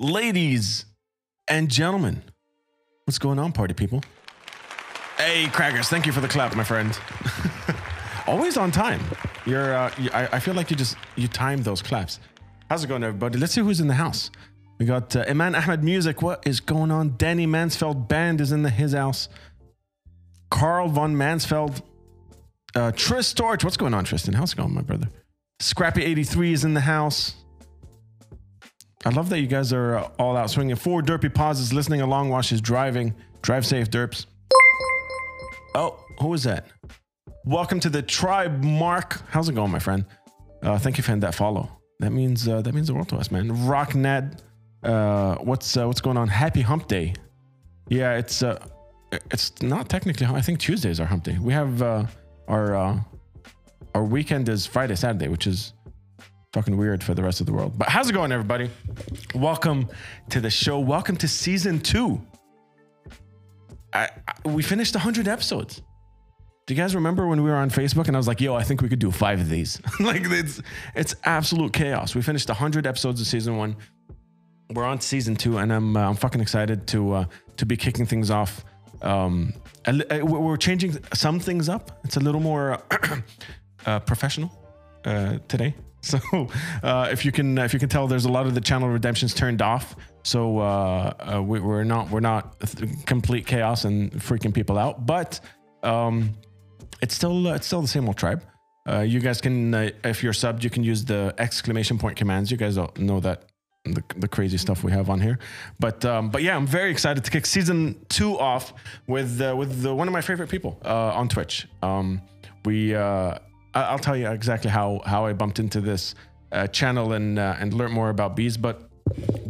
ladies and gentlemen. What's going on, party people? Hey, Crackers, thank you for the clap, my friend. Always on time. You're, uh, you, I, I feel like you just, you timed those claps. How's it going, everybody? Let's see who's in the house. We got uh, Iman Ahmed Music. What is going on? Danny Mansfeld Band is in the, his house. Carl von Mansfeld. Uh, Tris Torch. What's going on, Tristan? How's it going, my brother? Scrappy83 is in the house. I love that you guys are all out swinging. Four derpy pauses, listening along while she's driving. Drive safe, derps. Oh, who is that? Welcome to the tribe, Mark. How's it going, my friend? Uh, thank you for that follow. That means uh, that means the world to us, man. Rock Ned, uh, what's uh, what's going on? Happy Hump Day. Yeah, it's uh, it's not technically. I think Tuesdays are Hump Day. We have uh, our our weekend is Friday, Saturday, which is fucking weird for the rest of the world. But how's it going, everybody? Welcome to the show. Welcome to season two. I, I, we finished 100 episodes. Do you guys remember when we were on Facebook and I was like, "Yo, I think we could do five of these." like it's it's absolute chaos. We finished 100 episodes of season one. We're on season two, and I'm uh, I'm fucking excited to uh, to be kicking things off. Um, uh, we're changing some things up. It's a little more uh, professional uh, today. So uh, if you can if you can tell, there's a lot of the channel redemptions turned off. So uh, uh, we, we're not we're not complete chaos and freaking people out, but um, it's still uh, it's still the same old tribe. Uh, you guys can uh, if you're subbed, you can use the exclamation point commands. You guys know that the, the crazy stuff we have on here. But um, but yeah, I'm very excited to kick season two off with uh, with the, one of my favorite people uh, on Twitch. Um, we uh, I'll tell you exactly how how I bumped into this uh, channel and uh, and learn more about bees, but.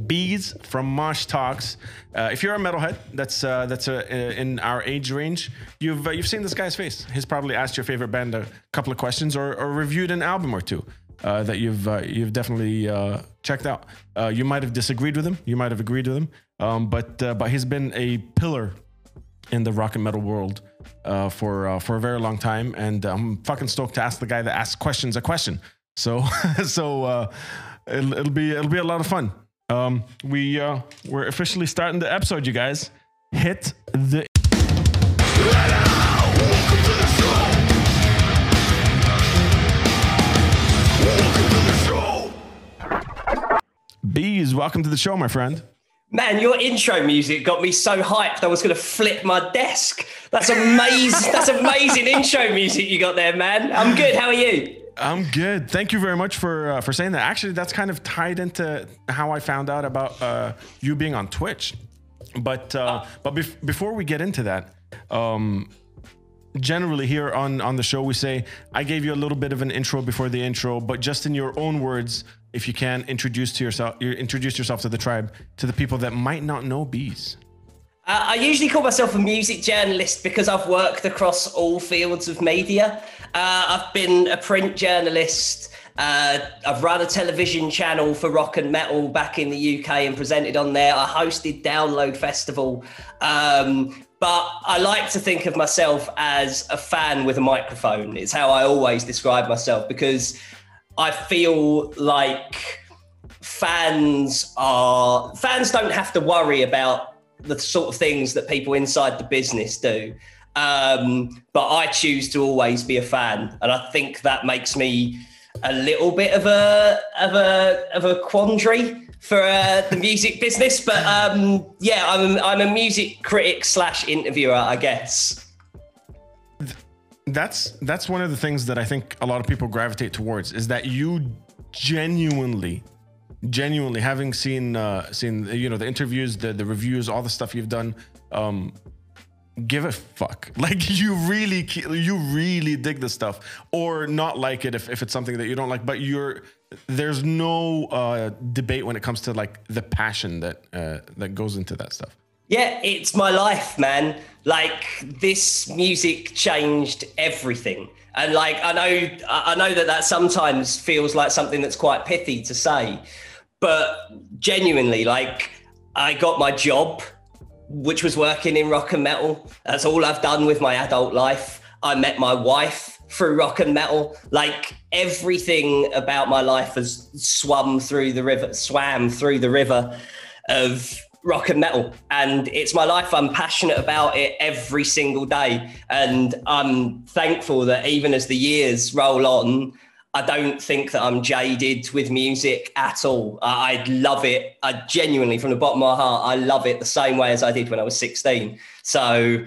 Beez from Mosh Talks. Uh, if you're a metalhead that's uh, that's uh, in our age range, you've uh, you've seen this guy's face. He's probably asked your favorite band a couple of questions or, or reviewed an album or two uh, that you've uh, you've definitely uh, checked out. Uh, you might have disagreed with him. You might have agreed with him. Um, but uh, but he's been a pillar in the rock and metal world uh, for uh, for a very long time, and I'm fucking stoked to ask the guy that asks questions a question. So so uh, it'll, it'll be it'll be a lot of fun. Um, we uh, we're officially starting the episode, you guys. Hit the bees. Welcome to the show, my friend. Man, your intro music got me so hyped. I was going to flip my desk. That's amazing. That's amazing intro music you got there, man. I'm good. How are you? I'm good. Thank you very much for uh, for saying that. Actually, that's kind of tied into how I found out about uh, you being on Twitch. But uh, but bef- before we get into that, um, generally here on on the show we say I gave you a little bit of an intro before the intro, but just in your own words, if you can introduce to yourself, you introduce yourself to the tribe, to the people that might not know bees. Uh, I usually call myself a music journalist because I've worked across all fields of media. Uh, I've been a print journalist. Uh, I've run a television channel for rock and metal back in the UK and presented on there. I hosted Download Festival. Um, but I like to think of myself as a fan with a microphone. It's how I always describe myself because I feel like fans are fans don't have to worry about the sort of things that people inside the business do. Um, but I choose to always be a fan, and I think that makes me a little bit of a of a of a quandary for uh, the music business. But um, yeah, I'm I'm a music critic slash interviewer, I guess. That's that's one of the things that I think a lot of people gravitate towards is that you genuinely genuinely having seen uh seen you know the interviews the the reviews all the stuff you've done um give a fuck. Like you really you really dig the stuff. Or not like it if, if it's something that you don't like but you're there's no uh debate when it comes to like the passion that uh that goes into that stuff Yeah, it's my life, man. Like this music changed everything. And like I know I know that that sometimes feels like something that's quite pithy to say, but genuinely like I got my job which was working in rock and metal. That's all I've done with my adult life. I met my wife through rock and metal. Like everything about my life has swum through the river, swam through the river of rock and metal and it's my life. I'm passionate about it every single day and i'm thankful that even as the years roll on i don't think that i'm jaded with music at all. I, I love it. I genuinely from the bottom of my heart i love it the same way as i did when i was 16 so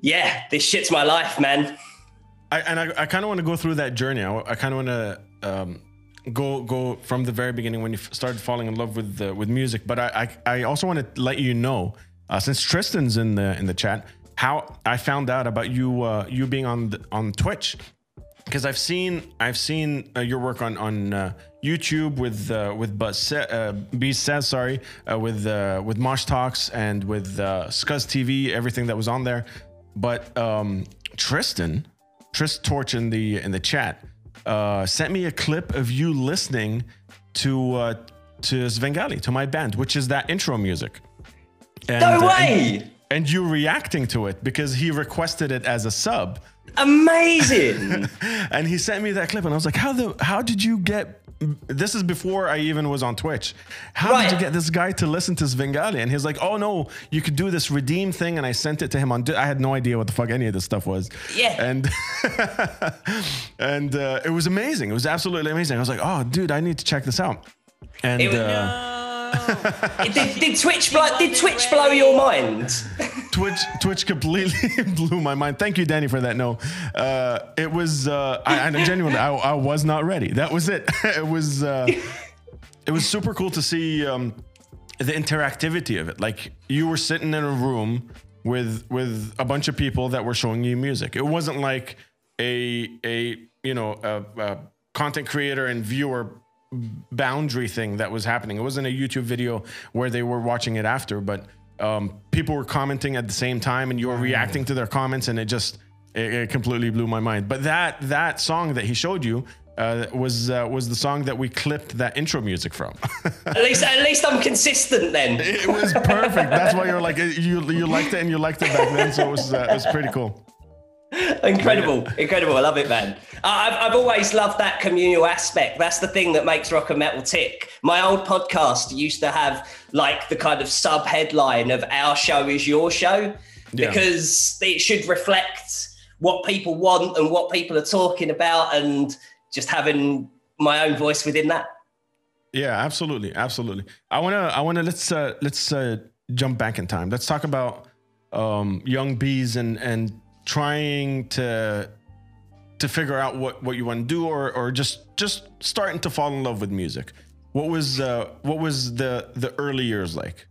yeah this shit's my life man. I, and I, I kind of want to go through that journey. I, I kind of want to um, go go from the very beginning when you started falling in love with uh, with music. But I, I, I also want to let you know, uh, since Tristan's in the in the chat, how I found out about you uh, you being on the, on Twitch because I've seen I've seen uh, your work on on uh, YouTube with uh, with Buzz uh, B says sorry with uh, with Mosh Talks and with uh, Scuzz TV everything that was on there, but um, Tristan Trist Torch in the in the chat uh, sent me a clip of you listening to uh, to Svengali to my band, which is that intro music. And, no uh, way! and, and you reacting to it because he requested it as a sub. Amazing! And he sent me that clip and i was like how the how did you get this is before i even was on twitch. How Right. did you get this guy to listen to svengali? And he's like oh no you could do this redeem thing and i sent it to him on i had no idea what the fuck any of this stuff was. Yeah. and and uh, it was amazing. It was absolutely amazing. I was like oh dude i need to check this out. And It uh, did, did twitch blow, did twitch blow your mind Twitch Twitch completely blew my mind. Thank you, Danny, for that. No, uh, it was uh, I, I genuinely I, I was not ready. That was it. it was uh, it was super cool to see um, the interactivity of it. Like you were sitting in a room with with a bunch of people that were showing you music. It wasn't like a a you know a, a content creator and viewer boundary thing that was happening. It wasn't a YouTube video where they were watching it after, but um, people were commenting at the same time, and you were reacting to their comments, and it just it, it completely blew my mind. But that that song that he showed you uh, was uh, was the song that we clipped that intro music from. at least at least i'm consistent then it was perfect. That's why you're like you you liked it and you liked it back then, so it was uh, it was pretty cool. incredible incredible i love it man I- I've, I've always loved that communal aspect that's the thing that makes rock and metal tick my old podcast used to have like the kind of sub headline of our show is your show Yeah. because it should reflect what people want and what people are talking about and just having my own voice within that Yeah, absolutely, absolutely. I wanna, I wanna let's uh, let's uh, jump back in time. Let's talk about um, young bees and and trying to to figure out what what you want to do or or just just starting to fall in love with music. What was uh, what was the the early years like?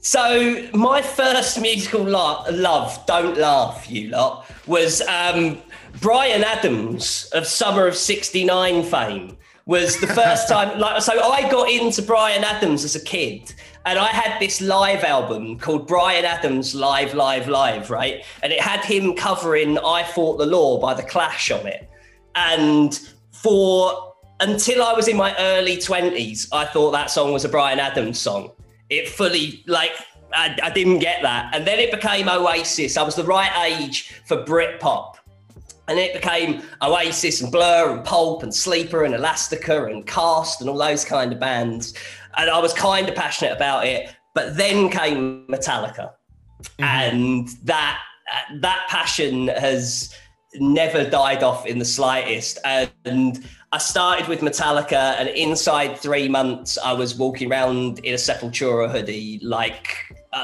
So my first musical lo- love, don't laugh, you lot, was um, Bryan Adams of Summer of '69 fame. Was the first time, like, so I got into Bryan Adams as a kid, and I had this live album called Bryan Adams Live, Live, Live, right? And it had him covering "I Fought the Law" by the Clash on it, and for until I was in my early 20s, I thought that song was a Bryan Adams song. It fully, like, I, I didn't get that. And then it became Oasis. I was the right age for Britpop. And it became Oasis and Blur and Pulp and Sleeper and Elastica and Cast and all those kind of bands. And I was kind of passionate about it. But then came Metallica. Mm-hmm. And that that passion has never died off in the slightest. And I started with Metallica, and inside three months, I was walking around in a Sepultura hoodie, like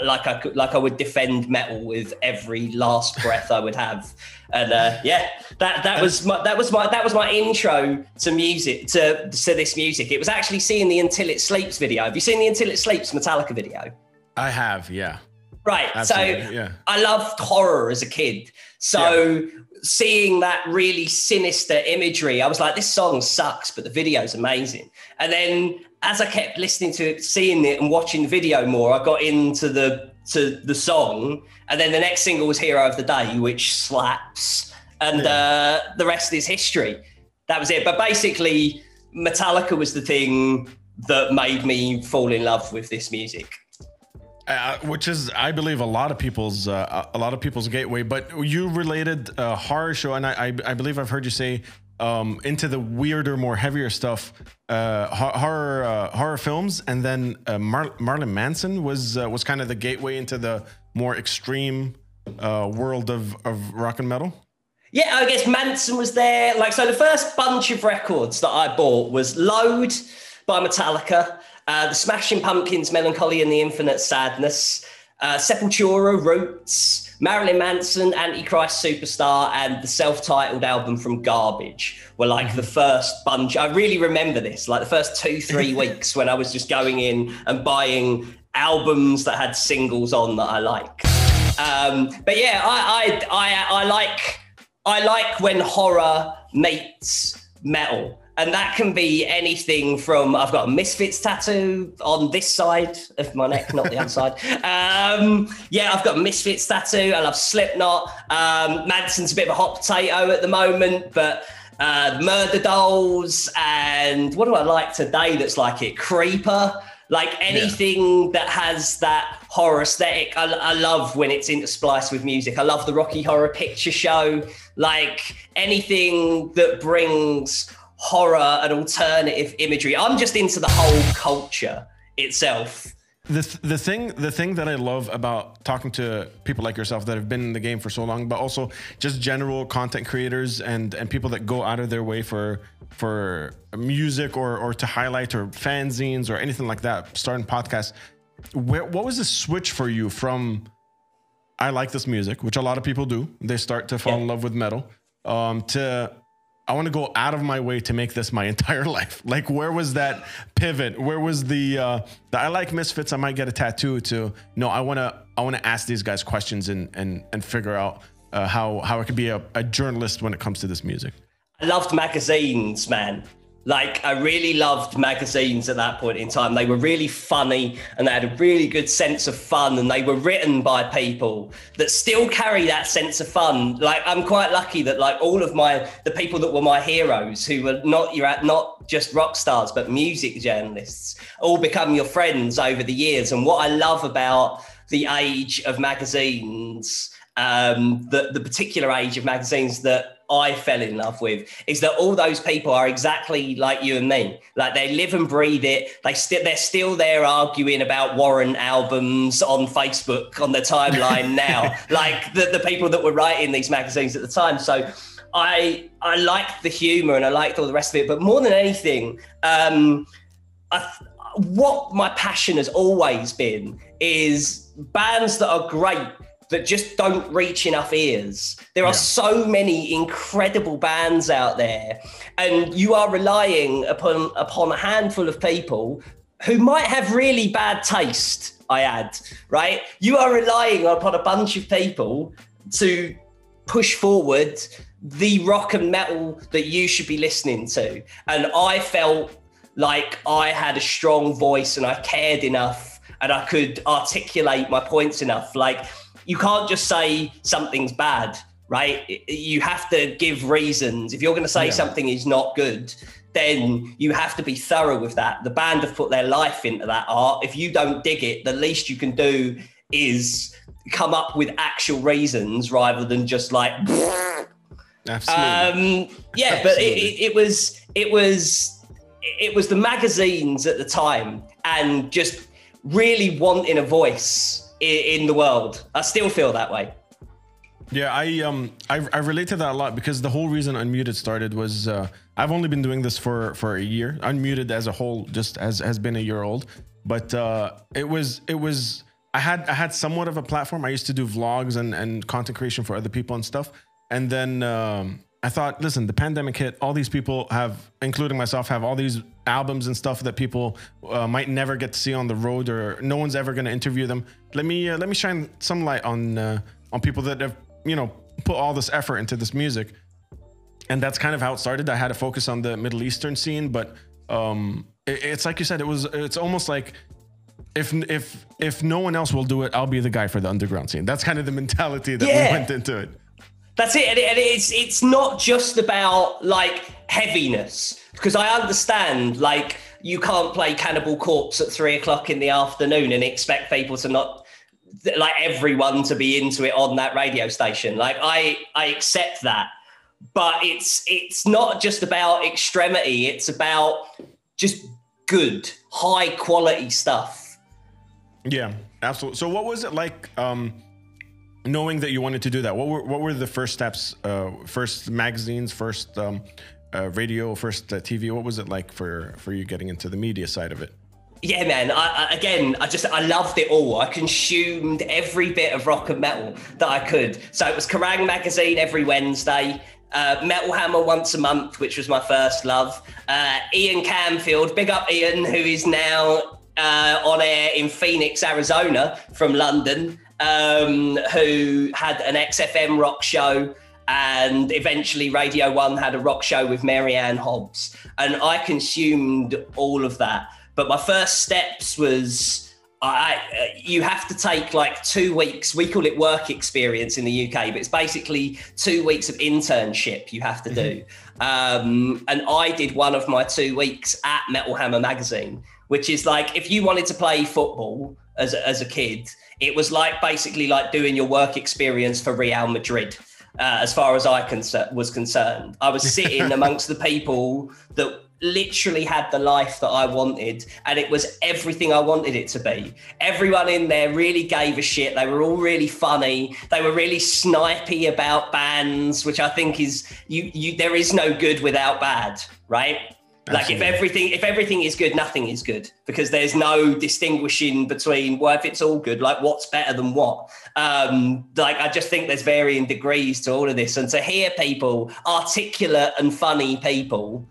like I could, like I would defend metal with every last breath I would have. And uh, yeah, that that was my that was my that was my intro to music to to this music. It was actually seeing the Until It Sleeps video. Have you seen the Until It Sleeps Metallica video? I have, yeah, Right. absolutely, so yeah. I loved horror as a kid. So seeing that really sinister imagery, I was like, this song sucks, but the video's amazing. And then as I kept listening to it, seeing it and watching the video more, I got into the to the song. And then the next single was Hero of the Day, which slaps. And uh, the rest is history. That was it. But basically, Metallica was the thing that made me fall in love with this music. Uh, which is, I believe, a lot of people's uh, a lot of people's gateway. But you related uh, horror show, and I, I, I believe I've heard you say um, into the weirder, more heavier stuff, uh, horror uh, horror films, and then uh, Mar- Marilyn Manson was uh, was kind of the gateway into the more extreme uh, world of of rock and metal. Yeah, I guess Manson was there. Like, so the first bunch of records that I bought was Load by Metallica, uh, The Smashing Pumpkins, Melancholy and the Infinite Sadness, Sepultura, Roots, Marilyn Manson, Antichrist Superstar, and the self-titled album from Garbage were like the first bunch. I really remember this, like the first two, three weeks when I was just going in and buying albums that had singles on that I like. Um, but yeah, I, I, I, I like I like when horror meets metal. And that can be anything from I've got a Misfits tattoo on this side of my neck, not the other side. Um, yeah, I've got a Misfits tattoo. I love Slipknot. Um, Manson's a bit of a hot potato at the moment, but uh, Murderdolls and what do I like today that's like it? Creeper. Like anything yeah. that has that horror aesthetic, I, I, love when it's interspliced with music. I love the Rocky Horror Picture Show. Like anything that brings horror and alternative imagery. I'm just into the whole culture itself the the thing the thing that I love about talking to people like yourself that have been in the game for so long, but also just general content creators and and people that go out of their way for for music or or to highlight or fanzines or anything like that, starting podcasts. Where, what was the switch for you from I like this music, which a lot of people do. They start to fall yeah. in love with metal. Um, to I want to go out of my way to make this my entire life. Like, where was that pivot? Where was the, uh, the I like misfits? I might get a tattoo. To no, I want to I want to ask these guys questions and and and figure out uh, how how I could be a, a journalist when it comes to this music. I loved magazines, man. Like I really loved magazines at that point in time. They were really funny and they had a really good sense of fun and they were written by people that still carry that sense of fun. Like I'm quite lucky that like all of my the people that were my heroes who were not you're at not just rock stars but music journalists all become your friends over the years. And what I love about the age of magazines um, the, the particular age of magazines that I fell in love with is that all those people are exactly like you and me. Like they live and breathe it. They still they're still there arguing about Warren albums on Facebook on the timeline now. like the, the people that were writing these magazines at the time. So I I liked the humor and I liked all the rest of it. But more than anything, um, I, what my passion has always been is bands that are great that just don't reach enough ears. There are yeah. so many incredible bands out there, and you are relying upon upon a handful of people who might have really bad taste. I add, right? You are relying upon a bunch of people to push forward the rock and metal that you should be listening to. And I felt like I had a strong voice and I cared enough and I could articulate my points enough. Like you can't just say something's bad, right? You have to give reasons. If you're going to say yeah. something is not good, then you have to be thorough with that. The band have put their life into that art. If you don't dig it, the least you can do is come up with actual reasons rather than just like. Absolutely. Um, yeah, but it, it, it was it was it was the magazines at the time and just really wanting a voice in, the world. I still feel that way. Yeah, I um I, I relate to that a lot because the whole reason Unmuted started was uh, I've only been doing this for for a year. Unmuted as a whole just has has been a year old, but uh, it was it was I had I had somewhat of a platform. I used to do vlogs and and content creation for other people and stuff, and then um, I thought, listen, the pandemic hit. All these people have, including myself, have all these albums and stuff that people uh, might never get to see on the road, or no one's ever going to interview them. Let me uh, let me shine some light on uh, on people that have you know put all this effort into this music, and that's kind of how it started. I had to focus on the Middle Eastern scene, but um, it, it's like you said, it was it's almost like if if if no one else will do it, I'll be the guy for the underground scene. That's kind of the mentality that yeah. we went into it. That's it, and it's it's not just about like heaviness because I understand like you can't play Cannibal Corpse at three o'clock in the afternoon and expect people to not like everyone to be into it on that radio station. Like I I accept that, but it's it's not just about extremity. It's about just good, high quality stuff. Yeah, absolutely. So, what was it like? Um, knowing that you wanted to do that, what were what were the first steps? Uh, first magazines, first um, uh, radio, first uh, TV. What was it like for for you getting into the media side of it? Yeah, man. I, I, again, I just I loved it all. I consumed every bit of rock and metal that I could. So it was Kerrang magazine every Wednesday. Uh, metal Hammer once a month, which was my first love. Uh, Ian Camfield, big up Ian, who is now uh, on air in Phoenix, Arizona, from London, um, who had an XFM rock show. And eventually, Radio One had a rock show with Mary-Anne Hobbs. And I consumed all of that. But my first steps was I, uh, you have to take like two weeks. We call it work experience in the UK, but it's basically two weeks of internship you have to do. Mm-hmm. Um, and I did one of my two weeks at Metal Hammer magazine, which is like if you wanted to play football as a, as a kid, it was like basically like doing your work experience for Real Madrid. Uh, as far as I was concerned, I was sitting amongst the people that literally had the life that I wanted, and it was everything I wanted it to be. Everyone in there really gave a shit. They were all really funny. They were really snipey about bands, which I think is you. You there is no good without bad, right? Absolutely. Like if everything if everything is good, nothing is good because there's no distinguishing between well, if it's all good, like what's better than what. Um, like I just think there's varying degrees to all of this, and to hear people articulate and funny people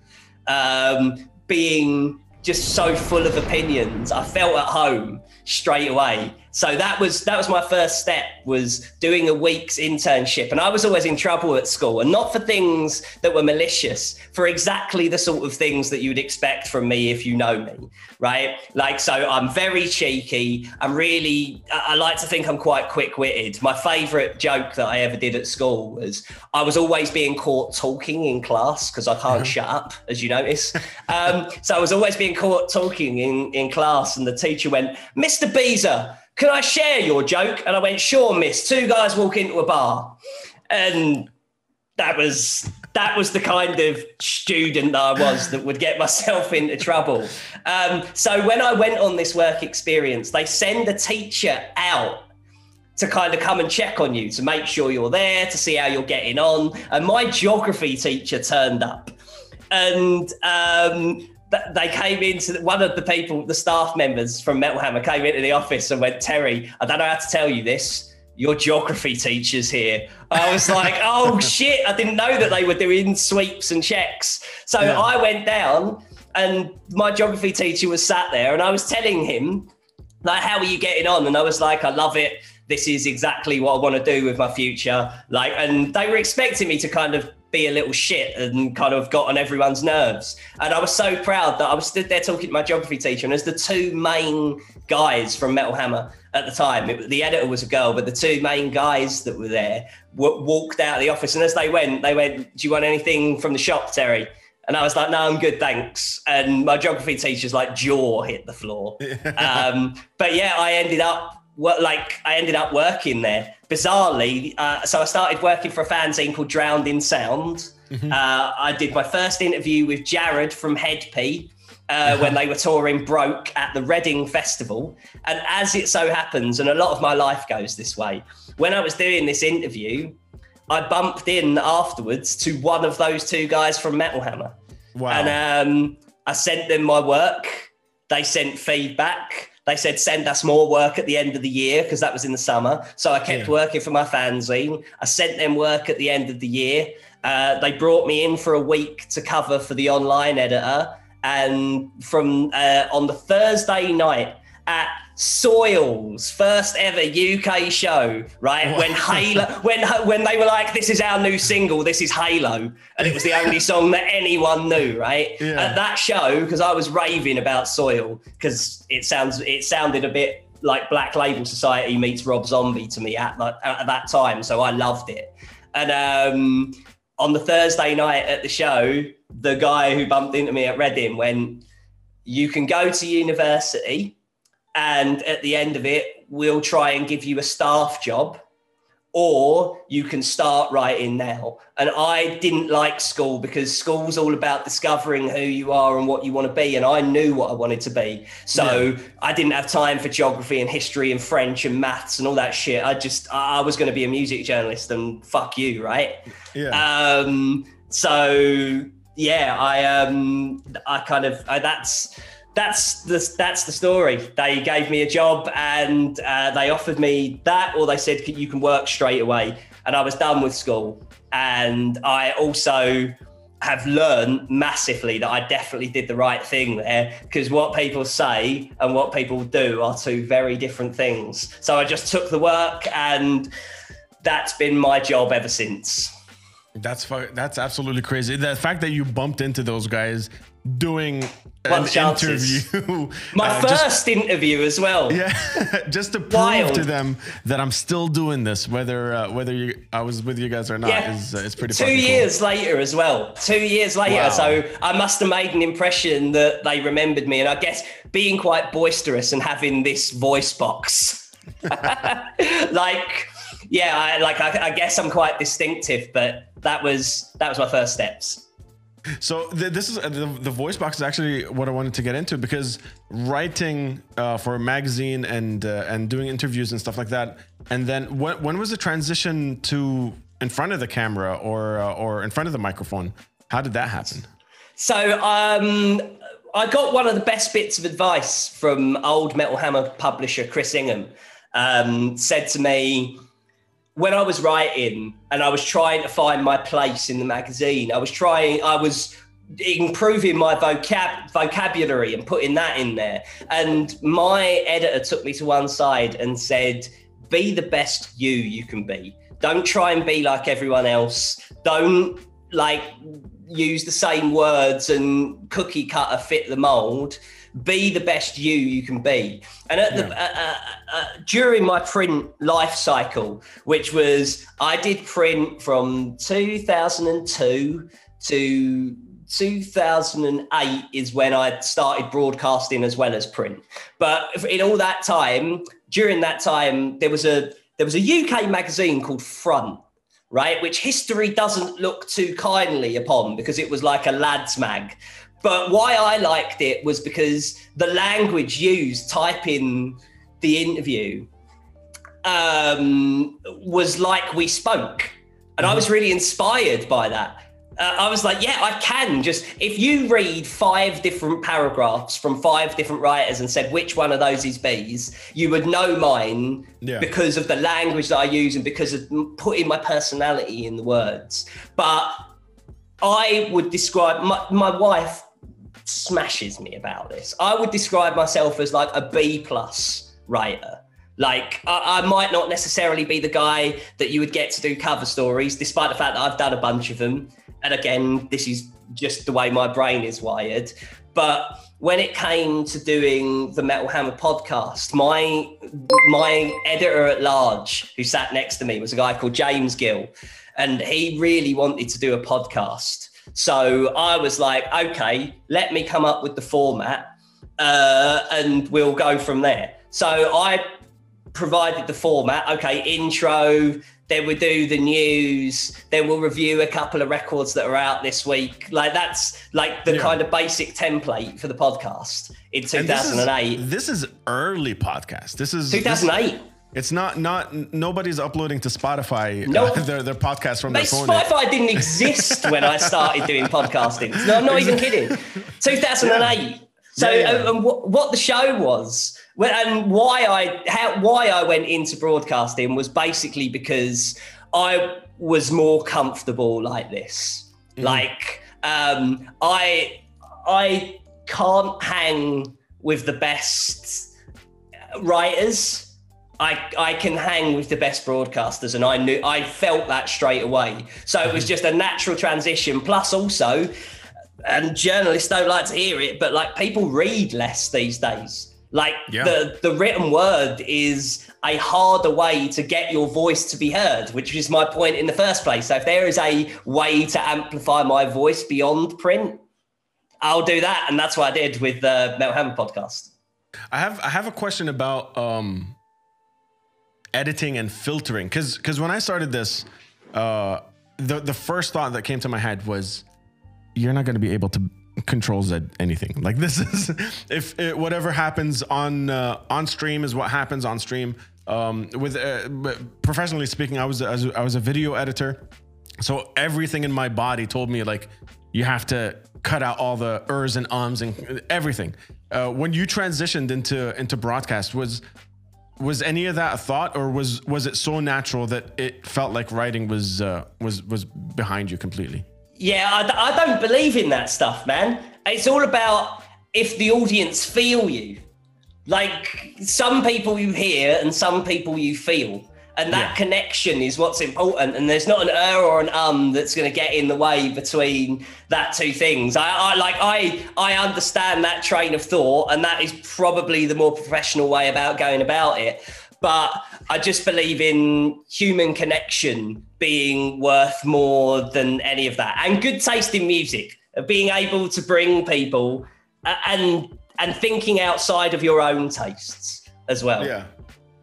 um, being just so full of opinions. I felt at home straight away. So that was that was my first step was doing a week's internship. And I was always in trouble at school and not for things that were malicious for exactly the sort of things that you'd expect from me if you know me right? Like so I'm very cheeky. I'm really I like to think I'm quite quick-witted. My favorite joke that I ever did at school was I was always being caught talking in class because I can't shut up as you notice. Um, so I was always being caught talking in in class and the teacher went Mr. Bezer can I share your joke? And I went, sure, miss. Two guys walk into a bar. And that was that was the kind of student that I was that would get myself into trouble. Um, so when I went on this work experience, they send the teacher out to kind of come and check on you to make sure you're there to see how you're getting on. And my geography teacher turned up, and um, they came into one of the people, the staff members from Metal Hammer came into the office and went, Terry, I don't know how to tell you this. Your geography teacher's here. I was like, oh shit, I didn't know that they were doing sweeps and checks. So yeah. I went down and my geography teacher was sat there and I was telling him, like, how are you getting on? And I was like, I love it. This is exactly what I want to do with my future. Like, and they were expecting me to kind of be a little shit and kind of got on everyone's nerves. And I was so proud that I was stood there talking to my geography teacher, and as the two main guys from Metal Hammer at the time, it, the editor was a girl, but the two main guys that were there w- walked out of the office, and as they went, they went, "Do you want anything from the shop, Terry?" And I was like, no, I'm good, thanks. And my geography teacher's like jaw hit the floor. um, but yeah, I ended up like I ended up working there bizarrely. Uh, so I started working for a fanzine called Drowned in Sound. Mm-hmm. Uh, I did my first interview with Jared from Hed PE. Uh, when they were touring Broke at the Reading Festival. And as it so happens, and a lot of my life goes this way, when I was doing this interview, I bumped in afterwards to one of those two guys from Metal Hammer. Wow. And um, I sent them my work. They sent feedback. They said send us more work at the end of the year because that was in the summer. So I kept yeah. working for my fanzine. I sent them work at the end of the year. Uh, they brought me in for a week to cover for the online editor. And from uh, on the Thursday night at Soil's first ever UK show, right? When Halo, when when they were like, "This is our new single, this is Halo," and it was the only song that anyone knew, right? Yeah. At that show, because I was raving about Soil, because it sounds it sounded a bit like Black Label Society meets Rob Zombie to me at that at that time, so I loved it. And um, on the Thursday night at the show, the guy who bumped into me at Reading went, "You can go to university." And at the end of it, we'll try and give you a staff job, or you can start writing now. And I didn't like school because school's all about discovering who you are and what you want to be. And I knew what I wanted to be. So yeah. I didn't have time for geography and history and French and maths and all that shit. I just, I was going to be a music journalist and fuck you, right? Yeah. Um, so yeah, I, um, I kind of, I, that's, that's the that's the story. They gave me a job and uh, they offered me that, or they said you can work straight away. And I was done with school, and I also have learned massively that I definitely did the right thing there because what people say and what people do are two very different things. So I just took the work, and that's been my job ever since. That's that's absolutely crazy. The fact that you bumped into those guys doing an interview. My uh, first just, interview as well. Yeah, just to prove Wild. to them that I'm still doing this, whether uh, whether you I was with you guys or not. Yeah. Is, uh, is pretty. Two years cool. later as well. Two years later, wow. so I must have made an impression that they remembered me, and I guess being quite boisterous and having this voice box, like. Yeah, I, like I, I guess I'm quite distinctive, but that was that was my first steps. So th- this is uh, the, the, voice box is actually what I wanted to get into because writing uh, for a magazine and uh, and doing interviews and stuff like that. And then when when was the transition to in front of the camera or uh, or in front of the microphone? How did that happen? So um, I got one of the best bits of advice from old Metal Hammer publisher Chris Ingham. Um, said to me when I was writing and I was trying to find my place in the magazine, I was trying, I was improving my vocab vocabulary and putting that in there. And my editor took me to one side and said, "Be the best you you can be. Don't try and be like everyone else. Don't like use the same words and cookie cutter fit the mold." Be the best you you can be. And at yeah. the, uh, uh, uh, during my print life cycle, which was I did print from 2002 to 2008 is when I started broadcasting as well as print. But in all that time, during that time, there was a there was a UK magazine called Front, right, which history doesn't look too kindly upon because it was like a lads mag. But why I liked it was because the language used typing the interview um, was like we spoke. And I was mm-hmm. really inspired by that. Uh, I was like, yeah, I can just, if you read five different paragraphs from five different writers and said which one of those is B's, you would know mine yeah. because of the language that I use and because of putting my personality in the words. But I would describe my, my wife smashes me about this. I would describe myself as like a B plus writer. Like I, I, might not necessarily be the guy that you would get to do cover stories, despite the fact that I've done a bunch of them. And again, this is just the way my brain is wired. But when it came to doing the Metal Hammer podcast, my my editor at large, who sat next to me, was a guy called James Gill, and he really wanted to do a podcast so I was like, okay, let me come up with the format uh, and we'll go from there. So I provided the format. Okay, intro, then we do the news, then we'll review a couple of records that are out this week. Like that's like the yeah. kind of basic template for the podcast in 2008. This is, this is, early podcast. This is 2008. It's not not nobody's uploading to Spotify nope. uh, their their podcast from their phone. Spotify didn't exist when I started doing podcasting. No, I'm not even kidding. 2008. Yeah. So, yeah. Um, what, what the show was, and why I how why I went into broadcasting was basically because I was more comfortable like this. Mm. Like um, I I can't hang with the best writers I, I can hang with the best broadcasters and I knew I felt that straight away. So it was just a natural transition. Plus also, and journalists don't like to hear it, but like people read less these days. Like yeah. the the written word is a harder way to get your voice to be heard, which is my point in the first place. So if there is a way to amplify my voice beyond print, I'll do that, and that's what I did with the Metal Hammer podcast. I have I have a question about um editing and filtering because because when I started this, uh, the the first thought that came to my head was, you're not going to be able to control Z anything. Like this is if it, whatever happens on uh, on stream is what happens on stream. Um, with uh, professionally speaking, I was I was a video editor, so everything in my body told me like you have to cut out all the ers and ums and everything. Uh, when you transitioned into into broadcast, was was any of that a thought, or was was it so natural that it felt like writing was uh, was was behind you completely? Yeah, I, I don't believe in that stuff, man. It's all about if the audience feel you. Like some people you hear and some people you feel and that yeah. connection is what's important and there's not an er or an um that's going to get in the way between that two things I, I, like i i understand that train of thought and that is probably the more professional way about going about it but i just believe in human connection being worth more than any of that and good taste in music being able to bring people and and thinking outside of your own tastes as well yeah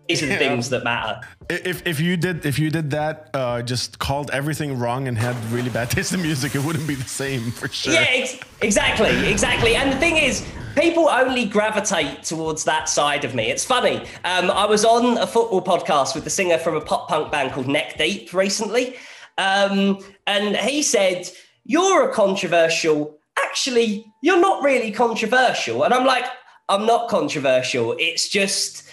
these are the yeah. things that matter. If if you did if you did that, uh, just called everything wrong and had really bad taste in music, it wouldn't be the same for sure. Yeah, ex- exactly, exactly. And the thing is, people only gravitate towards that side of me. It's funny. Um, I was on a football podcast with the singer from a pop punk band called Neck Deep recently, um, and he said, "You're a controversial. Actually, you're not really controversial." And I'm like, "I'm not controversial. It's just."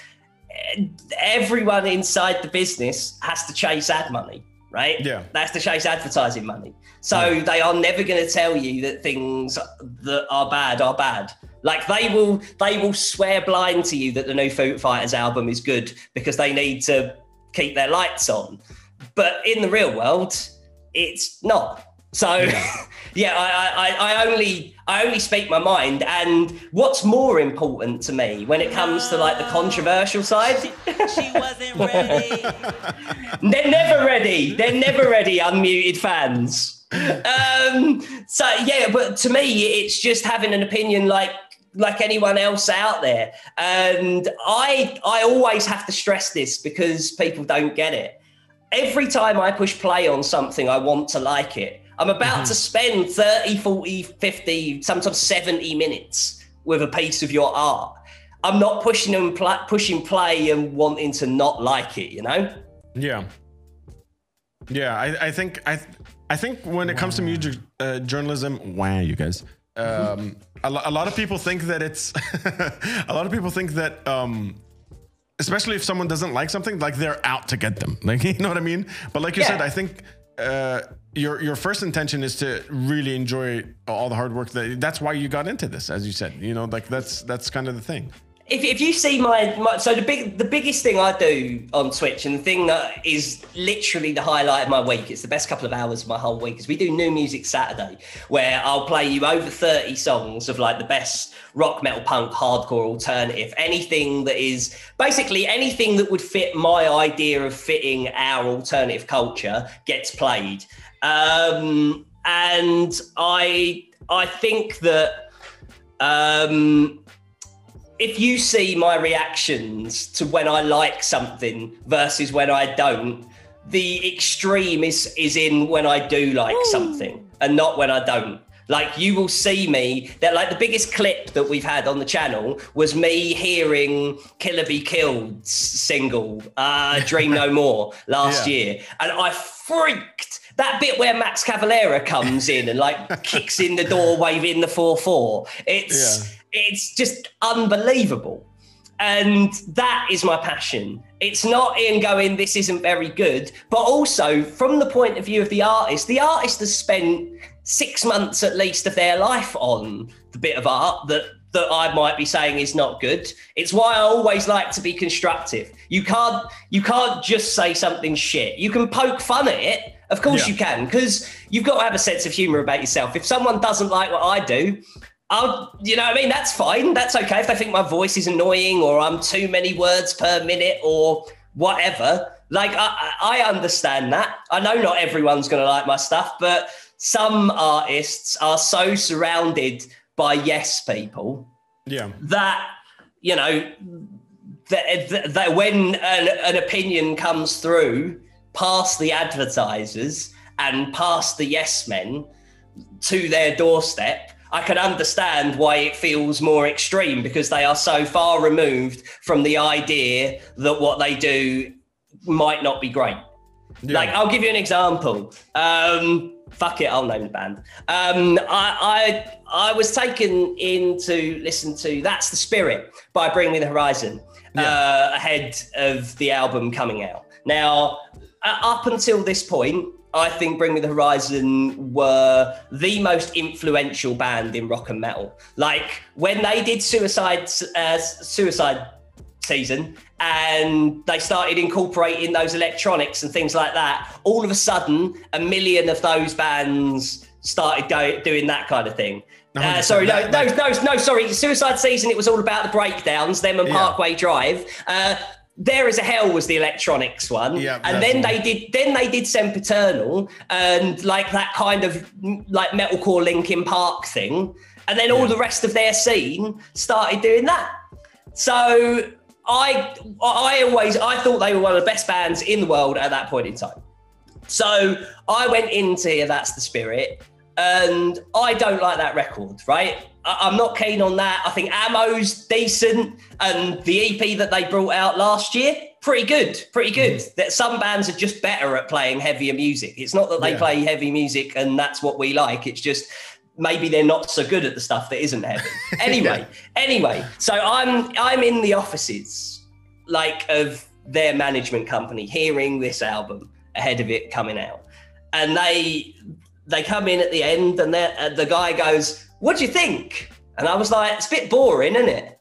Everyone inside the business has to chase ad money, right? Yeah. They have to chase advertising money. So yeah. they are never going to tell you that things that are bad are bad. Like they will, they will swear blind to you that the new Foo Fighters album is good because they need to keep their lights on. But in the real world, it's not. So yeah, yeah I, I, I, only I only speak my mind. And what's more important to me when it comes to like the controversial side? She, she wasn't ready. They're never ready. They're never ready, unmuted fans. Um, so yeah, but to me, it's just having an opinion like like anyone else out there. And I I always have to stress this because people don't get it. Every time I push play on something, I want to like it. I'm about mm-hmm. to spend 30, 40, 50, sometimes 70 minutes with a piece of your art. I'm not pushing them, pl- pushing play and wanting to not like it, you know? Yeah. Yeah, I, I think I I think when it comes to music uh, journalism, wow, you guys. Um, a, lo- a, lot of people think that it's a lot of people think that um, especially if someone doesn't like something, like they're out to get them. Like you know what I mean? But like you yeah. said, I think uh, your your first intention is to really enjoy all the hard work that that's why you got into this as you said you know like that's that's kind of the thing if, if you see my, my so the big the biggest thing I do on Twitch and the thing that is literally the highlight of my week, it's the best couple of hours of my whole week, is we do new music Saturday where I'll play you over 30 songs of like the best rock, metal, punk, hardcore, alternative, anything that is basically anything that would fit my idea of fitting our alternative culture gets played. Um, and I I think that um if you see my reactions to when I like something versus when I don't, the extreme is is in when I do like Ooh. something and not when I don't. Like you will see me that like the biggest clip that we've had on the channel was me hearing Killer Be Killed single, uh, Dream No More last yeah. year. And I freaked that bit where Max Cavalera comes in and like kicks in the door, waving the 4 4. It's yeah it's just unbelievable. And that is my passion. It's not in going, this isn't very good, but also from the point of view of the artist, the artist has spent six months at least of their life on the bit of art that that I might be saying is not good. It's why I always like to be constructive. You can't you can't just say something shit. You can poke fun at it. Of course yeah. you can, because you've got to have a sense of humor about yourself. If someone doesn't like what I do, I'll, you know what I mean? That's fine. That's okay. If they think my voice is annoying or I'm too many words per minute or whatever, like I, I understand that. I know not everyone's going to like my stuff, but some artists are so surrounded by yes people. Yeah. That, you know, that, that, that when an, an opinion comes through past the advertisers and past the yes men to their doorstep, I can understand why it feels more extreme because they are so far removed from the idea that what they do might not be great. Yeah. Like, I'll give you an example. Um, fuck it, I'll name the band. Um, I, I I was taken in to listen to "That's the Spirit" by Bring Me the Horizon uh, ahead of the album coming out. Now, up until this point, I think Bring Me the Horizon were the most influential band in rock and metal. Like when they did Suicide uh, Suicide Season and they started incorporating those electronics and things like that, all of a sudden, a million of those bands started go, doing that kind of thing. Uh, sorry, no, no, no, no, sorry. Suicide Season, it was all about the breakdowns, them and Yeah. Parkway Drive. Uh, there is a hell was the electronics one, Yeah, and then the they did. Then they did Sempiternal and like that kind of like metalcore Linkin Park thing, and then all Yeah. the rest of their scene started doing that. So I, I always, I thought they were one of the best bands in the world at that point in time. So I went into that's the spirit, and I don't like that record, right? I- I'm not keen on that. I think Amo's decent, and the EP that they brought out last year, pretty good, pretty good. Mm. That some bands are just better at playing heavier music. It's not that they Yeah. play heavy music and that's what we like. It's just maybe they're not so good at the stuff that isn't heavy. Anyway, anyway, so I'm I'm in the offices like of their management company hearing this album ahead of it coming out and they they come in at the end and they're- uh, the guy goes what do you think? And i was like it's a bit boring isn't it?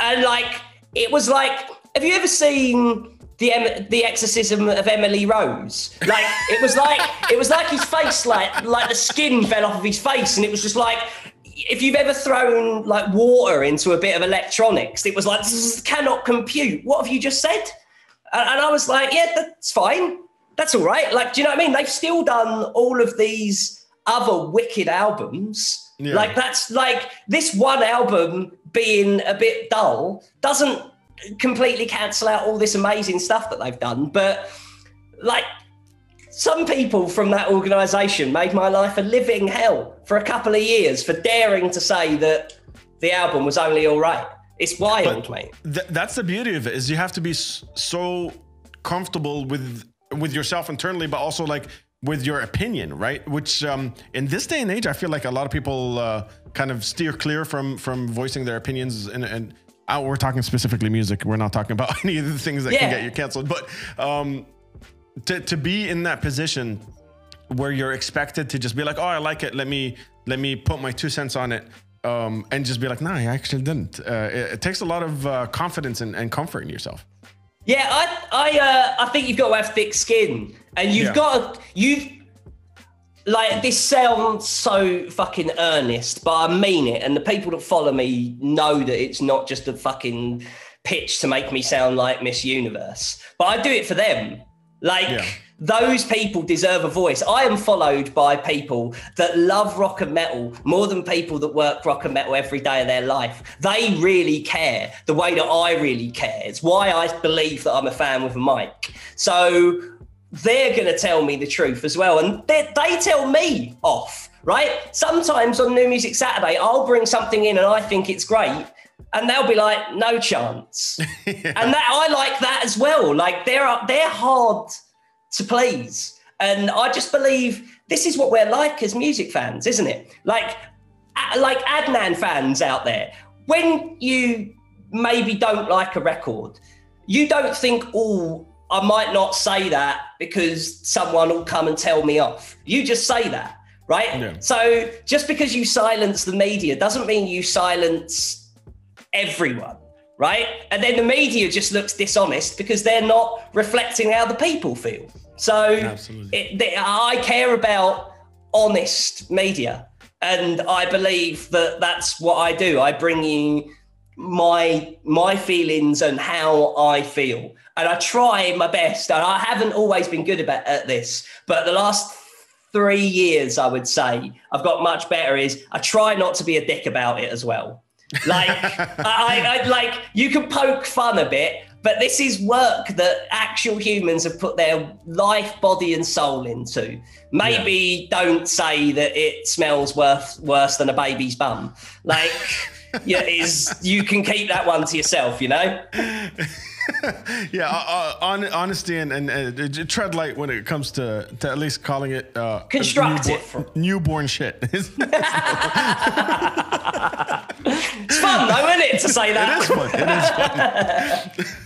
And like it was like have you ever seen the em- the exorcism of emily rose? Like it was like it was like his face like like the skin fell off of his face and it was just like if you've ever thrown like water into a bit of electronics it was like "Zzz, cannot compute. What have you just said? And, and I was like, yeah, that's fine. That's all right. Like, do you know what I mean? They've still done all of these other wicked albums. Yeah. Like, that's like this one album being a bit dull doesn't completely cancel out all this amazing stuff that they've done. But like, some people from that organization made my life a living hell for a couple of years for daring to say that the album was only all right. It's wild, But mate. th- that's the beauty of it is you have to be so comfortable with with yourself internally, but also like with your opinion, right? Which um, in this day and age, I feel like a lot of people uh, kind of steer clear from from voicing their opinions. And, and uh, we're talking specifically music. We're not talking about any of the things that can get you canceled. But um, to to be in that position where you're expected to just be like, oh, I like it. Let me let me put my two cents on it, um, and just be like, no, I actually didn't. Uh, it, it takes a lot of uh, confidence and, and comfort in yourself. Yeah, I I uh, I think you've got to have thick skin, and you've Yeah. got to you like this sounds so fucking earnest, but I mean it, and the people that follow me know that it's not just a fucking pitch to make me sound like Miss Universe, but I do it for them. Like. Yeah. Those people deserve a voice. I am followed by people that love rock and metal more than people that work rock and metal every day of their life. They really care the way that I really care. It's why I believe that I'm a fan with a mic. So they're going to tell me the truth as well. And they, they tell me off, right? Sometimes on New Music Saturday, I'll bring something in and I think it's great. And they'll be like, no chance. And that I like that as well. Like they're they're hard to please. And I just believe this is what we're like as music fans, isn't it? Like, like Adnan fans out there, when you maybe don't like a record, you don't think, oh, I might not say that because someone will come and tell me off. You just say that, right? Yeah. So just because you silence the media doesn't mean you silence everyone, right? And then the media just looks dishonest because they're not reflecting how the people feel. So it, they, I care about honest media, and I believe that that's what I do. I bring you my my feelings and how I feel, and I try my best. And I haven't always been good about at this, but the last three years, I would say, I've got much better. Is I try not to be a dick about it as well. Like, I, I like you can poke fun a bit, but this is work that actual humans have put their life, body, and soul into. Maybe don't say that it smells worse worse than a baby's bum. Like, yeah, is you can keep that one to yourself, you know. yeah, uh, uh, honesty and, and uh, tread light when it comes to, to at least calling it uh, constructive newborn, newborn shit. it's fun though, isn't it, to say that? It is fun. It is fun.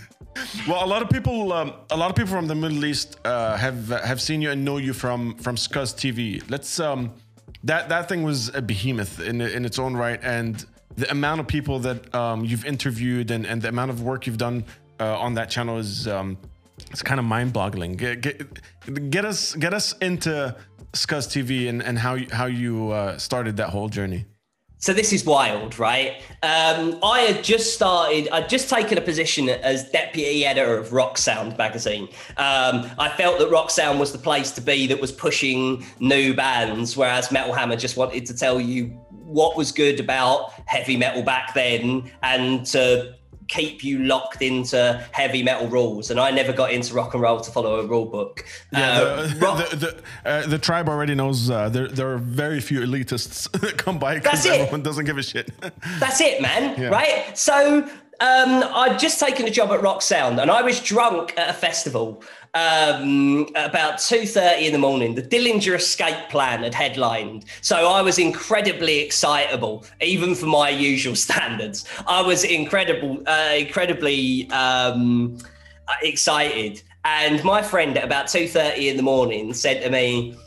Well, a lot of people, um, a lot of people from the Middle East uh, have have seen you and know you from from Scuzz TV. Let's um, that that thing was a behemoth in in its own right, and the amount of people that um, you've interviewed and, and the amount of work you've done uh, on that channel is um, it's kind of mind-boggling. Get, get, get us get us into Scuzz TV and, and how you, how you uh, started that whole journey. So this is wild, right? Um, I had just started. I'd just taken a position as deputy editor of Rock Sound magazine. Um, I felt that Rock Sound was the place to be that was pushing new bands, whereas Metal Hammer just wanted to tell you what was good about heavy metal back then and to keep you locked into heavy metal rules. And I never got into rock and roll to follow a rule book. Yeah, uh, the, rock- the, the, uh, the, tribe already knows uh, there, there are very few elitists that come by because everyone doesn't give a shit. That's it, man. Yeah. Right? So um, I'd just taken a job at Rock Sound and I was drunk at a festival um, about 2.30 in the morning. The Dillinger Escape Plan had headlined. So I was incredibly excitable, even for my usual standards. I was incredible, uh, incredibly um, excited. And my friend at about 2.30 in the morning said to me,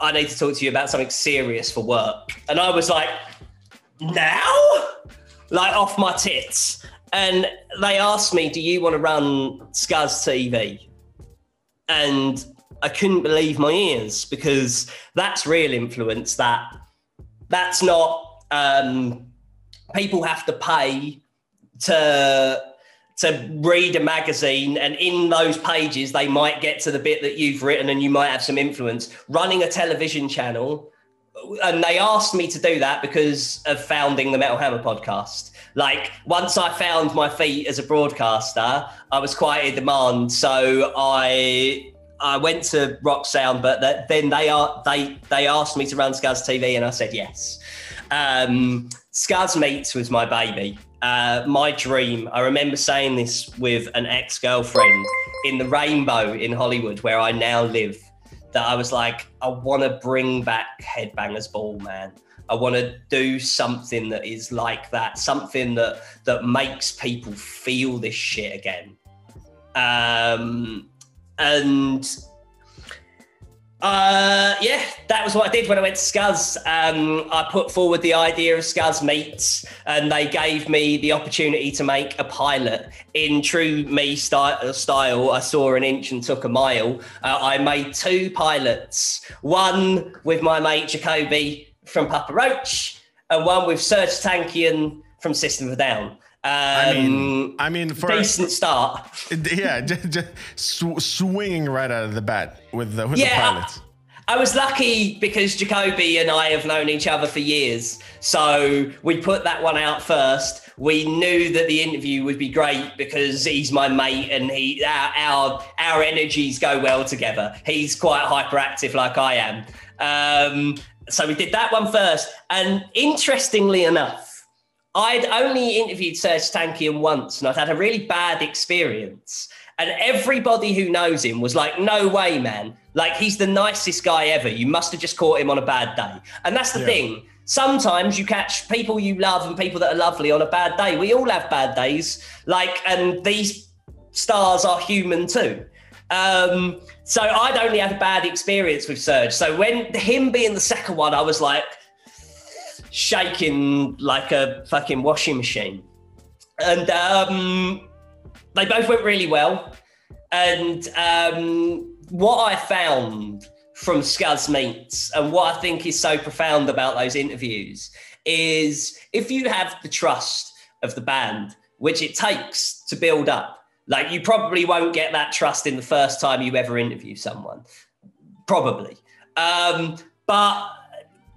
I need to talk to you about something serious for work. And I was like, now? Like off my tits. And they asked me, Do you want to run Scuzz TV? and I couldn't believe my ears because that's real influence. That that's not um, people have to pay to to read a magazine, and in those pages they might get to the bit that you've written, and you might have some influence. Running a television channel, and they asked me to do that because of founding the Metal Hammer podcast. Like once I found my feet as a broadcaster, I was quite in demand. So I I went to Rock Sound, but that, then they are they they asked me to run Scuzz TV, and I said yes. Um, Scuzz Meets was my baby, uh, my dream. I remember saying this with an ex girlfriend in the Rainbow in Hollywood, where I now live. That I was like, I want to bring back Headbangers Ball, man. I want to do something that is like that, something that that makes people feel this shit again. Um, and uh, yeah, that was what I did when I went to Scuzz. Um, I put forward the idea of Scuzz Meets, and they gave me the opportunity to make a pilot. In true me style, I saw an inch and took a mile. Uh, I made two pilots one with my mate Jacoby from Papa Roach, and one with Serj Tankian from System of Down. Um, I mean, I mean, for decent start. Yeah, just, just sw- swinging right out of the bat with the with yeah, the pilots. I, I was lucky because Jacoby and I have known each other for years, so we put that one out first. We knew that the interview would be great because he's my mate and he our our, our energies go well together. He's quite hyperactive like I am. Um, so we did that one first, and interestingly enough I'd only interviewed Serj Tankian once and I'd had a really bad experience. And everybody who knows him was like, no way, man. Like, he's the nicest guy ever. You must have just caught him on a bad day. And that's the yeah. thing. Sometimes you catch people you love and people that are lovely on a bad day. We all have bad days. Like, and these stars are human too. Um, so I'd only had a bad experience with Serj. So when him being the second one, I was like, shaking like a fucking washing machine. And um, they both went really well. And um, what I found from Scuzz Meets and what I think is so profound about those interviews is if you have the trust of the band, which it takes to build up, like you probably won't get that trust in the first time you ever interview someone, probably. Um, but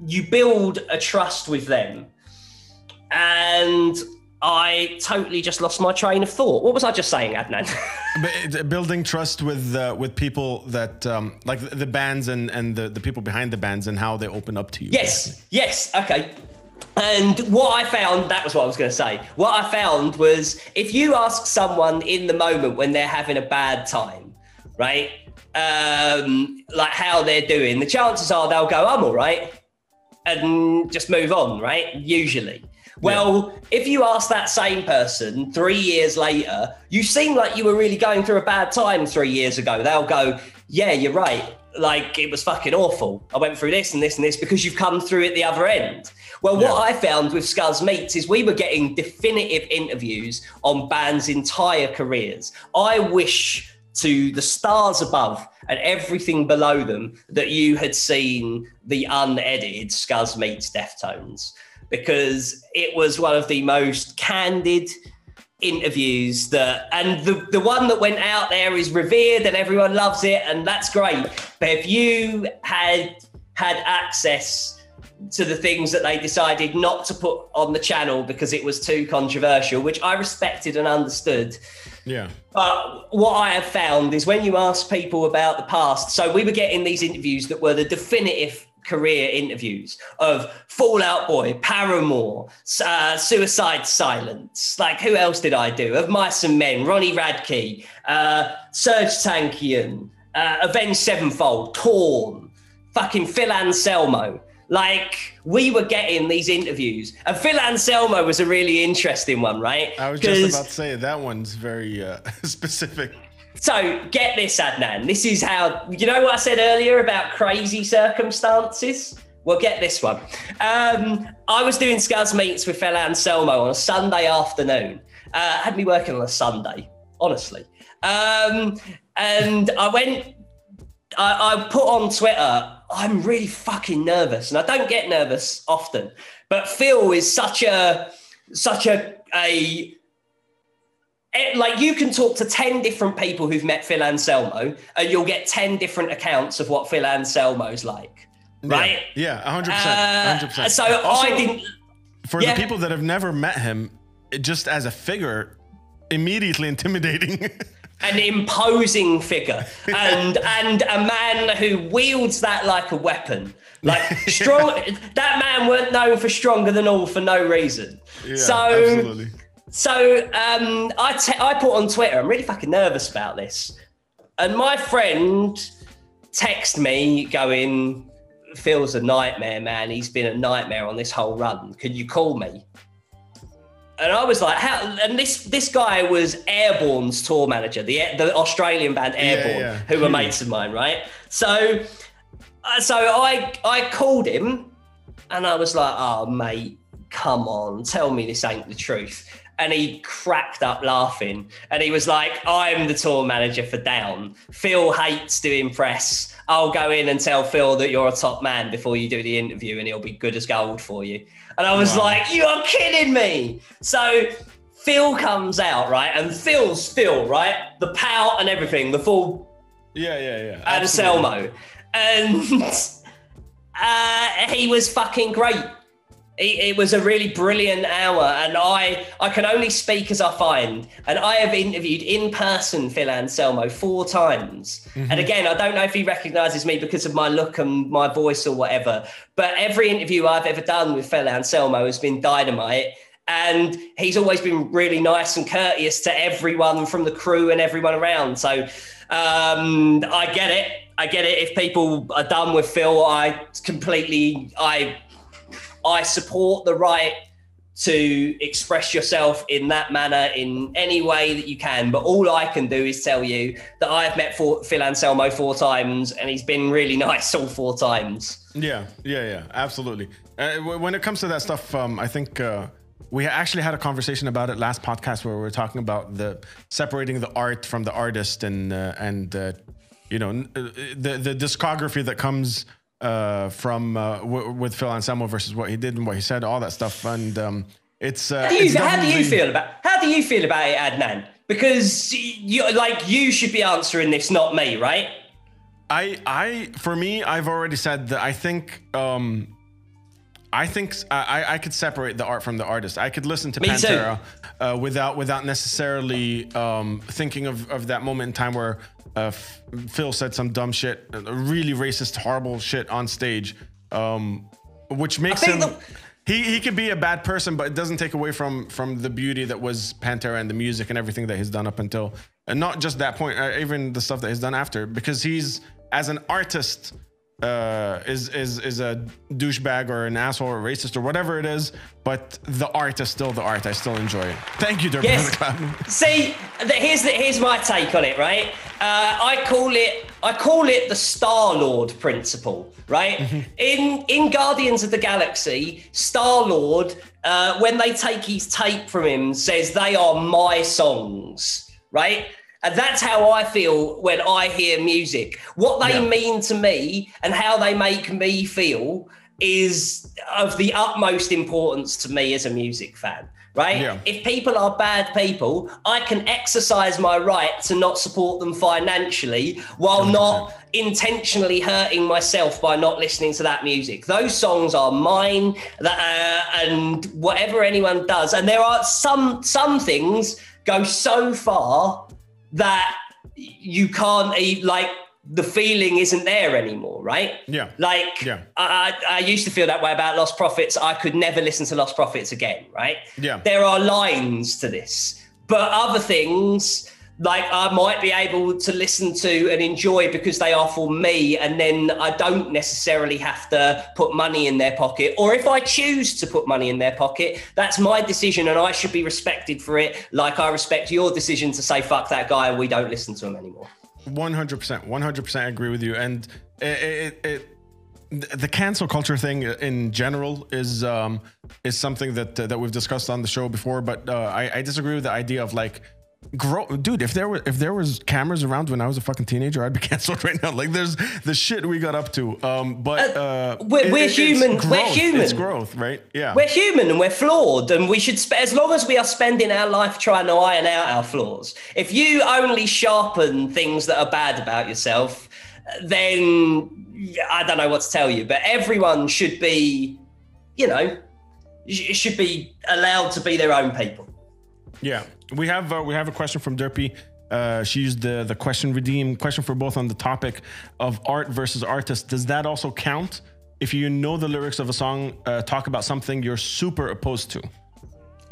you build a trust with them and I totally just lost my train of thought. What was I just saying, Adnan? Building trust with uh, with people that um, like the, bands and and the, the people behind the bands and how they open up to you. Yes, yes, okay. And what I found, that was what I was going to say. What I found was if you ask someone in the moment when they're having a bad time, right? Um, like how they're doing, the chances are they'll go, I'm all right, and just move on, right? Usually. Well, if you ask that same person three years later, you seem like you were really going through a bad time three years ago. They'll go, Yeah, you're right. Like it was fucking awful. I went through this and this and this because you've come through it the other end. Well, what I found with Scuzz Meets is we were getting definitive interviews on bands' entire careers. I wish to the stars above and everything below them that you had seen the unedited Scuzz Meets Deftones because it was one of the most candid interviews that and the, the one that went out there is revered and everyone loves it and that's great but if you had had access to the things that they decided not to put on the channel because it was too controversial which i respected and understood Yeah. But what I have found is when you ask people about the past, so we were getting these interviews that were the definitive career interviews of Fall Out Boy, Paramore, uh, Suicide Silence. Like, who else did I do? Of Mice and Men, Ronnie Radke, uh, Serj Tankian, uh, Avenged Sevenfold, Torn, fucking Phil Anselmo. Like, we were getting these interviews. And Phil Anselmo was a really interesting one, right? I was just about to say that one's very uh, specific. so get this, Adnan. This is how you know what I said earlier about crazy circumstances. Well, get this one. Um, I was doing Scuzz meets with Phil Anselmo on a Sunday afternoon. Uh, had me working on a Sunday, honestly. Um, and I went. I, I put on Twitter. I'm really fucking nervous, and I don't get nervous often. But Phil is such a such a a it- like you can talk to 10 different people who've met Phil Anselmo and you'll get 10 different accounts of what Phil Anselmo's like. Right? Yeah, yeah 100%. Uh, 100%. so Also, I didn't For yeah. the people that have never met him, just as a figure, immediately intimidating. an imposing figure and and a man who wields that like a weapon. Like strong that man weren't known for stronger than all for no reason. yeah, so absolutely. So um, I te- I put on Twitter, I'm really fucking nervous about this. And my friend texted me going, Phil's a nightmare, man. He's been a nightmare on this whole run. Could you call me? And I was like, how? And this this guy was Airborne's tour manager, the the Australian band Airborne, yeah. who were Huge. mates of mine, right? So, uh, so I I called him, and I was like, oh mate, come on, tell me this ain't the truth. And he cracked up laughing, and he was like, I'm the tour manager for Down. Phil hates doing press. I'll go in and tell Phil that you're a top man before you do the interview, and he'll be good as gold for you. And I was Wow. like, you are kidding me. So Phil comes out, right? And Phil's Phil, right? The pout and everything, the full Yeah, yeah, yeah. Anselmo. And uh, he was fucking great. It, it was a really brilliant hour, and I I can only speak as I find. And I have interviewed in person Phil Anselmo four times. And again, I don't know if he recognizes me because of my look and my voice or whatever. But every interview I've ever done with Phil Anselmo has been dynamite. And he's always been really nice and courteous to everyone from the crew and everyone around. So um, I get it. I get it. If people are done with Phil, I completely I I support the right to express yourself in that manner in any way that you can. But all I can do is tell you that I have met for, Phil Anselmo four times, and he's been really nice all four times. Yeah, yeah, yeah, absolutely. Uh, when it comes to that stuff, um, I think uh, we actually had a conversation about it last podcast where we were talking about the separating the art from the artist and uh, and uh, you know uh, the the discography that comes uh, from uh, w- with Phil Anselmo versus what he did and what he said, all that stuff, and um, it's. Uh, How do you, it's how do you feel about how do you feel about it, Adnan? Because you like you should be answering this, not me, right? I, I, for me, I've already said that I think um, I think I could separate the art from the artist. I could listen to Me. Pantera uh, without without necessarily um, thinking of, of that moment in time where uh, F- Phil said some dumb shit, really racist, horrible shit on stage, um, which makes him. the- he, he could be a bad person, but it doesn't take away from from the beauty that was Pantera and the music and everything that he's done up until, and not just that point, uh, even the stuff that he's done after, because he's as an artist uh, is is is a douchebag or an asshole or racist or whatever it is, but the art is still the art. I still enjoy it. Thank you, Derby, Yes. for the. See, here's the, here's my take on it, right? Uh, I call it I call it the Star Lord principle, right? Mm-hmm. In in Guardians of the Galaxy, Star Lord, uh, when they take his tape from him, says they are my songs, right? And that's how I feel when I hear music. What they Yeah. mean to me and how they make me feel is of the utmost importance to me as a music fan, right? Yeah. If people are bad people, I can exercise my right to not support them financially while not intentionally hurting myself by not listening to that music. Those songs are mine, that, uh, and whatever anyone does. And there are some some things go so far that you can't e- like the feeling isn't there anymore, right? Yeah. Like Yeah. I, I I used to feel that way about Lostprophets. I could never listen to Lostprophets again, right? Yeah. There are lines to this, but other things like I might be able to listen to and enjoy because they are for me, and then I don't necessarily have to put money in their pocket. Or if I choose to put money in their pocket, that's my decision, and I should be respected for it. Like I respect your decision to say "fuck that guy" and we don't listen to him anymore. One hundred percent, one hundred percent I agree with you. And it, it, it, the cancel culture thing in general is um, is something that uh, that we've discussed on the show before. But uh, I, I disagree with the idea of like. Grow, dude. If there were if there was cameras around when I was a fucking teenager, I'd be canceled right now. Like there's the shit we got up to. Um, but uh, we're- we're it's human, we're human. It's growth, right? Yeah. We're human and we're flawed, and we should, sp- as long as we are spending our life trying to iron out our flaws. If you only sharpen things that are bad about yourself, then I don't know what to tell you. But everyone should be, you know, should be allowed to be their own people. Yeah, we have uh, we have a question from Derpy. Uh, she used the the question redeem question for both on the topic of art versus artist. Does that also count if you know the lyrics of a song? Uh, talk about something you're super opposed to.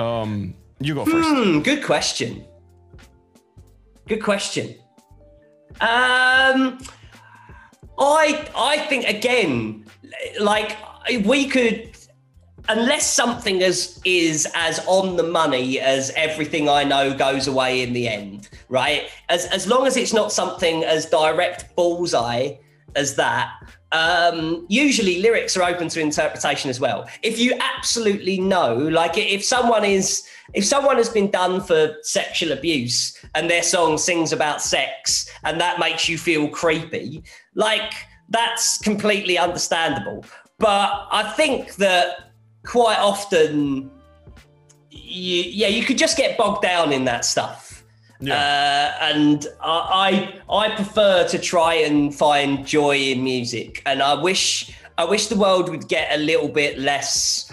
Um, you go first. Hmm, good question. Good question. Um, I I think again, like we could, unless something is is as on the money as everything I know goes away in the end, right? As as long as it's not something as direct bullseye as that. Um, usually lyrics are open to interpretation as well. If you absolutely know, like if someone is if someone has been done for sexual abuse and their song sings about sex and that makes you feel creepy, like that's completely understandable. But I think that quite often, you, yeah, you could just get bogged down in that stuff. Yeah. Uh, and I, I I prefer to try and find joy in music, and I wish I wish the world would get a little bit less.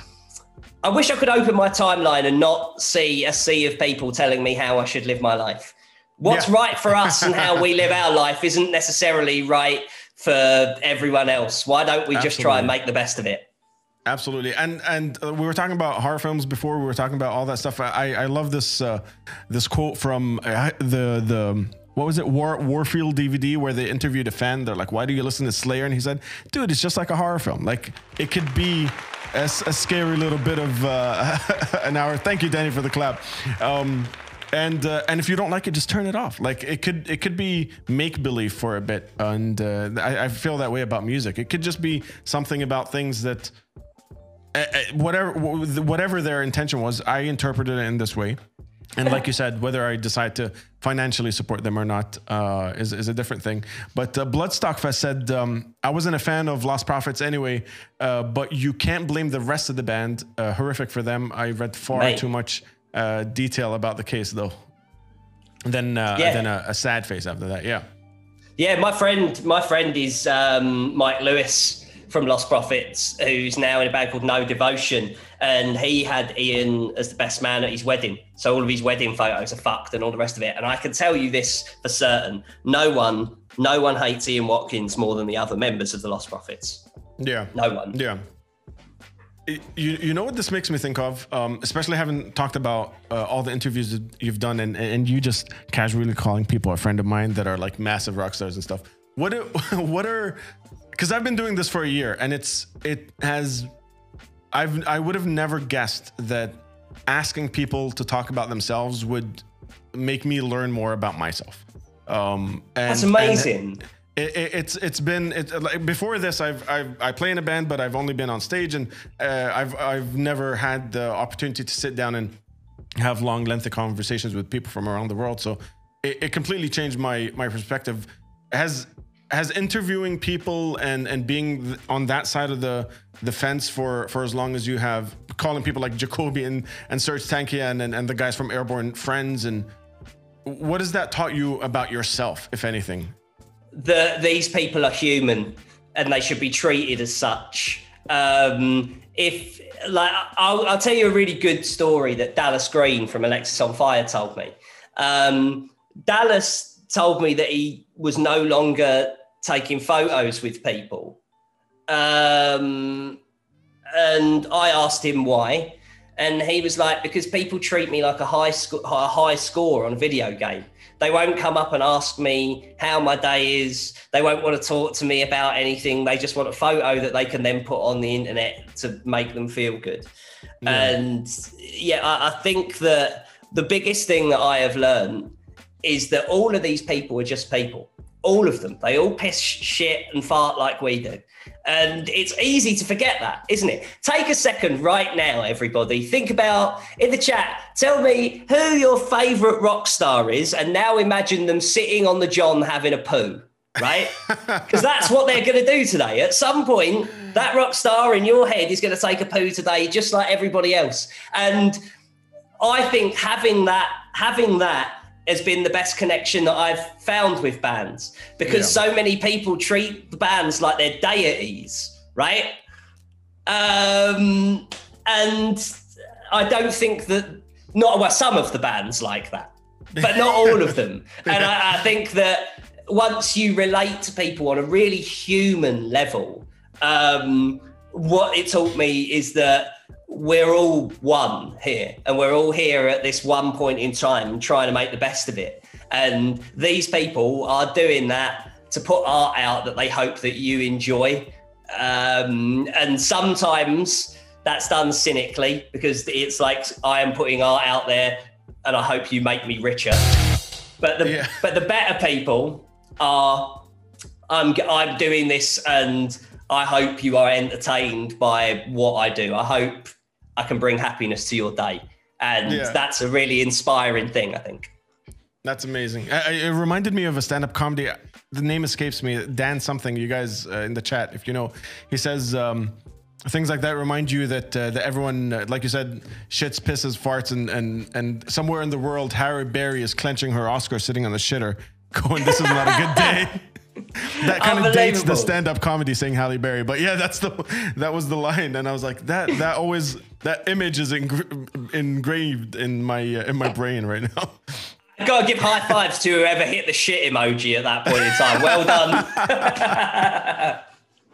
I wish I could open my timeline and not see a sea of people telling me how I should live my life. What's Yeah. right for us and how we live our life isn't necessarily right for everyone else. Why don't we just try and make the best of it? Absolutely, and and uh, we were talking about horror films before. We were talking about all that stuff. I I love this uh, this quote from uh, the the what was it War Warfield DVD where they interviewed a fan. They're like, "Why do you listen to Slayer?" And he said, "Dude, it's just like a horror film. Like it could be a scary little bit of uh, an hour." Thank you, Danny, for the clap. Um, and uh, and if you don't like it, just turn it off. Like it could it could be make believe for a bit, and uh, I, I feel that way about music. It could just be something about things that whatever whatever their intention was, I interpreted it in this way. And like you said, whether I decide to financially support them or not uh, is, is a different thing. But uh, Bloodstock Fest said, um, I wasn't a fan of Lostprophets anyway, uh, but you can't blame the rest of the band. Uh, horrific for them. I read far Right. too much uh, detail about the case, though. And then, uh, Yeah. then a, a sad face after that. Yeah. Yeah, my friend, my friend is um, Mike Lewis from Lostprophets, who's now in a band called No Devotion, and he had Ian as the best man at his wedding. So all of his wedding photos are fucked and all the rest of it. And I can tell you this for certain: no one, no one hates Ian Watkins more than the other members of the Lostprophets. Yeah. No one. Yeah. You, you know what this makes me think of, um, especially having talked about uh, all the interviews that you've done, and, and you just casually calling people a friend of mine that are like massive rock stars and stuff. What are, what are? Because I've been doing this for a year, and it's it has, I've I would have never guessed that asking people to talk about themselves would make me learn more about myself. Um, and, That's amazing. it, it, it's it's been it, like before this. I've, I've I play in a band, but I've only been on stage, and uh, I've I've never had the opportunity to sit down and have long, lengthy conversations with people from around the world. So it, it completely changed my my perspective. Has has interviewing people and and being on that side of the the fence for for as long as you have, calling people like Jacoby and and Serj Tankian and, and the guys from Airborne friends and what has that taught you about yourself, if anything? these people are human and they should be treated as such. Um, if like, I'll, I'll tell you a really good story that Dallas Green from Alexisonfire told me. Um, Dallas told me that he was no longer taking photos with people, um, and I asked him why, and he was like, "Because people treat me like a high sco- a high score on a video game." They won't come up and ask me how my day is. They won't want to talk to me about anything. They just want a photo that they can then put on the internet to make them feel good. And yeah, I, I think that the biggest thing that I have learned is that all of these people are just people. All of them. They all piss shit and fart like we do. And it's easy to forget that, isn't it? Take a second right now, everybody. Think about in the chat, tell me who your favorite rock star is, and now imagine them sitting on the John having a poo, right? Because that's what they're going to do today. At some point, that rock star in your head is going to take a poo today, just like everybody else. And I think having that, having that has been the best connection that I've found with bands because Yeah. so many people treat the bands like they're deities, right? Um, and I don't think that not well, some of the bands like that, but not all of them. And I, I think that once you relate to people on a really human level, um, what it taught me is that we're all one here and we're all here at this one point in time trying to make the best of it. And these people are doing that to put art out that they hope that you enjoy. Um, and sometimes that's done cynically because it's like I am putting art out there and I hope you make me richer. But the Yeah. but the better people are I'm I'm doing this and I hope you are entertained by what I do. I hope I can bring happiness to your day. And Yeah. that's a really inspiring thing, I think. That's amazing. I, it reminded me of a stand-up comedy. The name escapes me. Dan something. You guys uh, in the chat, if you know, he says um, things like that remind you that uh, that everyone, uh, like you said, shits, pisses, farts, and and and somewhere in the world, Halle Berry is clenching her Oscar, sitting on the shitter, going, "This is not a good day." that kind of dates the stand-up comedy saying Halle Berry, but yeah, that's the that was the line, and I was like, that that always that image is engr- engraved in my uh, in my brain right now. I've gotta give high fives to whoever hit the shit emoji at that point in time. Well done.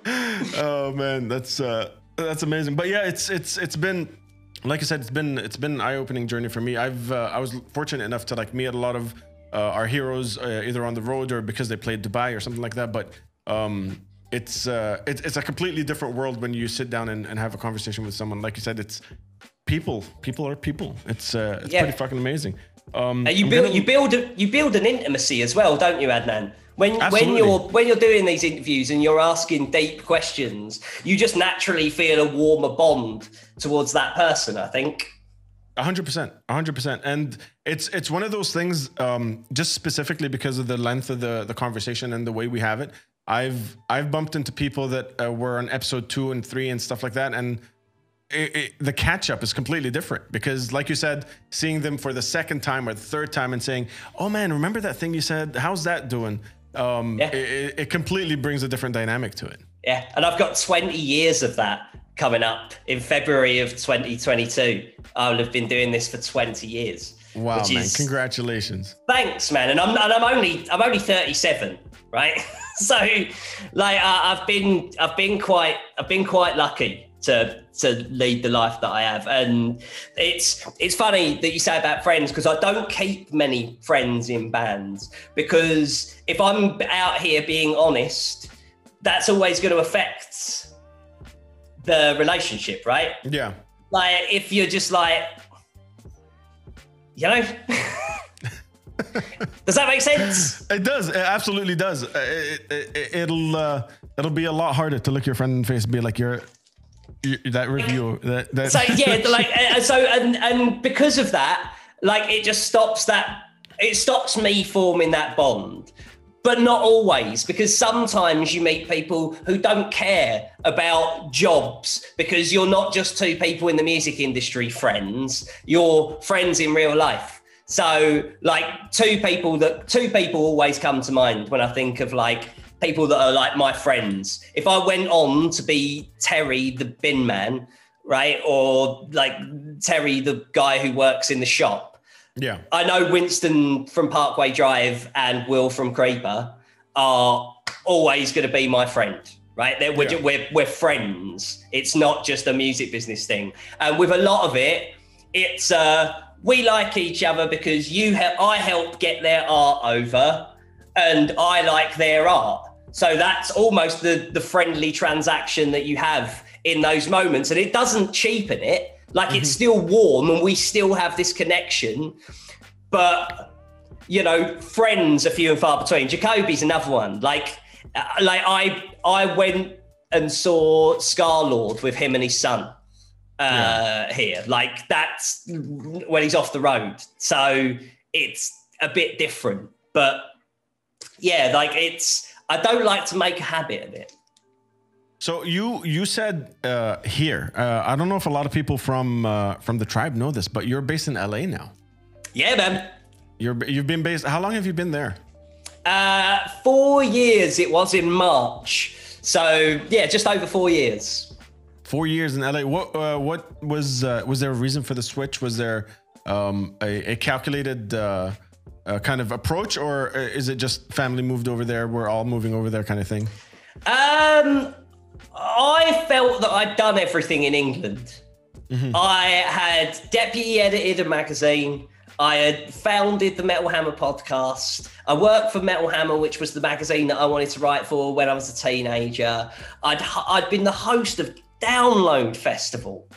oh man, that's uh, that's amazing. But yeah, it's it's it's been like I said, it's been it's been an eye-opening journey for me. I've uh, I was fortunate enough to like meet a lot of uh, our heroes uh, either on the road or because they played Dubai or something like that. But um, it's uh, it's it's a completely different world when you sit down and, and have a conversation with someone. Like you said, it's people. People are people. It's uh, it's Yeah. pretty fucking amazing. Um, And you build gonna- you build a, you build an intimacy as well, don't you, Adnan? When when you're when you're doing these interviews and you're asking deep questions, you just naturally feel a warmer bond towards that person. I think. A hundred percent, a hundred percent, and it's it's one of those things. Um, just specifically because of the length of the the conversation and the way we have it, I've I've bumped into people that uh, were on episode two and three and stuff like that, and it, it, the catch up is completely different because, like you said, seeing them for the second time or the third time and saying, "Oh man, remember that thing you said? How's that doing?" Um, Yeah. it- it completely brings a different dynamic to it. Yeah, and I've got 20 years of that coming up in February of 2022. I'll have been doing this for 20 years. Wow, which man! is- Congratulations. Thanks, man. And I'm and I'm only I'm only 37, right? so, like, I, I've been I've been quite I've been quite lucky to to lead the life that I have, and it's it's funny that you say about friends because I don't keep many friends in bands because if I'm out here being honest, that's always going to affect the relationship, right? Yeah. Like if you're just like, you know. Does that make sense? It does. It absolutely does. Uh, It, it, it'll uh, it'll be a lot harder to look your friend in the face and be like, "You're, that review that that." So yeah, like uh, so, and and because of that, like it just stops that. It stops me forming that bond, but not always, because sometimes you meet people who don't care about jobs because you're not just two people in the music industry friends. You're friends in real life. So like two people that two people always come to mind when I think of like people that are like my friends. If I went on to be Terry the bin man, right, or like Terry the guy who works in the shop, yeah. I know Winston from Parkway Drive and Will from Creeper are always going to be my friend. Right, They're, we're, Yeah. we're we're friends. It's not just a music business thing. And with a lot of it, it's uh, we like each other because you help. I help get their art over, and I like their art. So that's almost the the friendly transaction that you have in those moments, and it doesn't cheapen it. Like it's still warm, and we still have this connection. But you know, friends are few and far between. Jacoby's another one. Like, uh, like I I went and saw Scar Lord with him and his son uh, here. Like that's when he's off the road. So it's a bit different. But yeah, like it's I don't like to make a habit of it. So you you said uh, here. Uh, I don't know if a lot of people from uh, from the tribe know this, but you're based in LA now. Yeah, man. You're you've been based. How long have you been there? Uh, four years it was in March. So yeah, just over four years. Four years in LA. What uh, what was uh, was there a reason for the switch? Was there um, a, a calculated uh, uh, kind of approach, or uh, is it just family moved over there? We're all moving over there, kind of thing. Um, I felt that I'd done everything in England. Mm-hmm. I had deputy edited a magazine. I had founded the Metal Hammer podcast. I worked for Metal Hammer, which was the magazine that I wanted to write for when I was a teenager. I'd I'd been the host of Download Festival,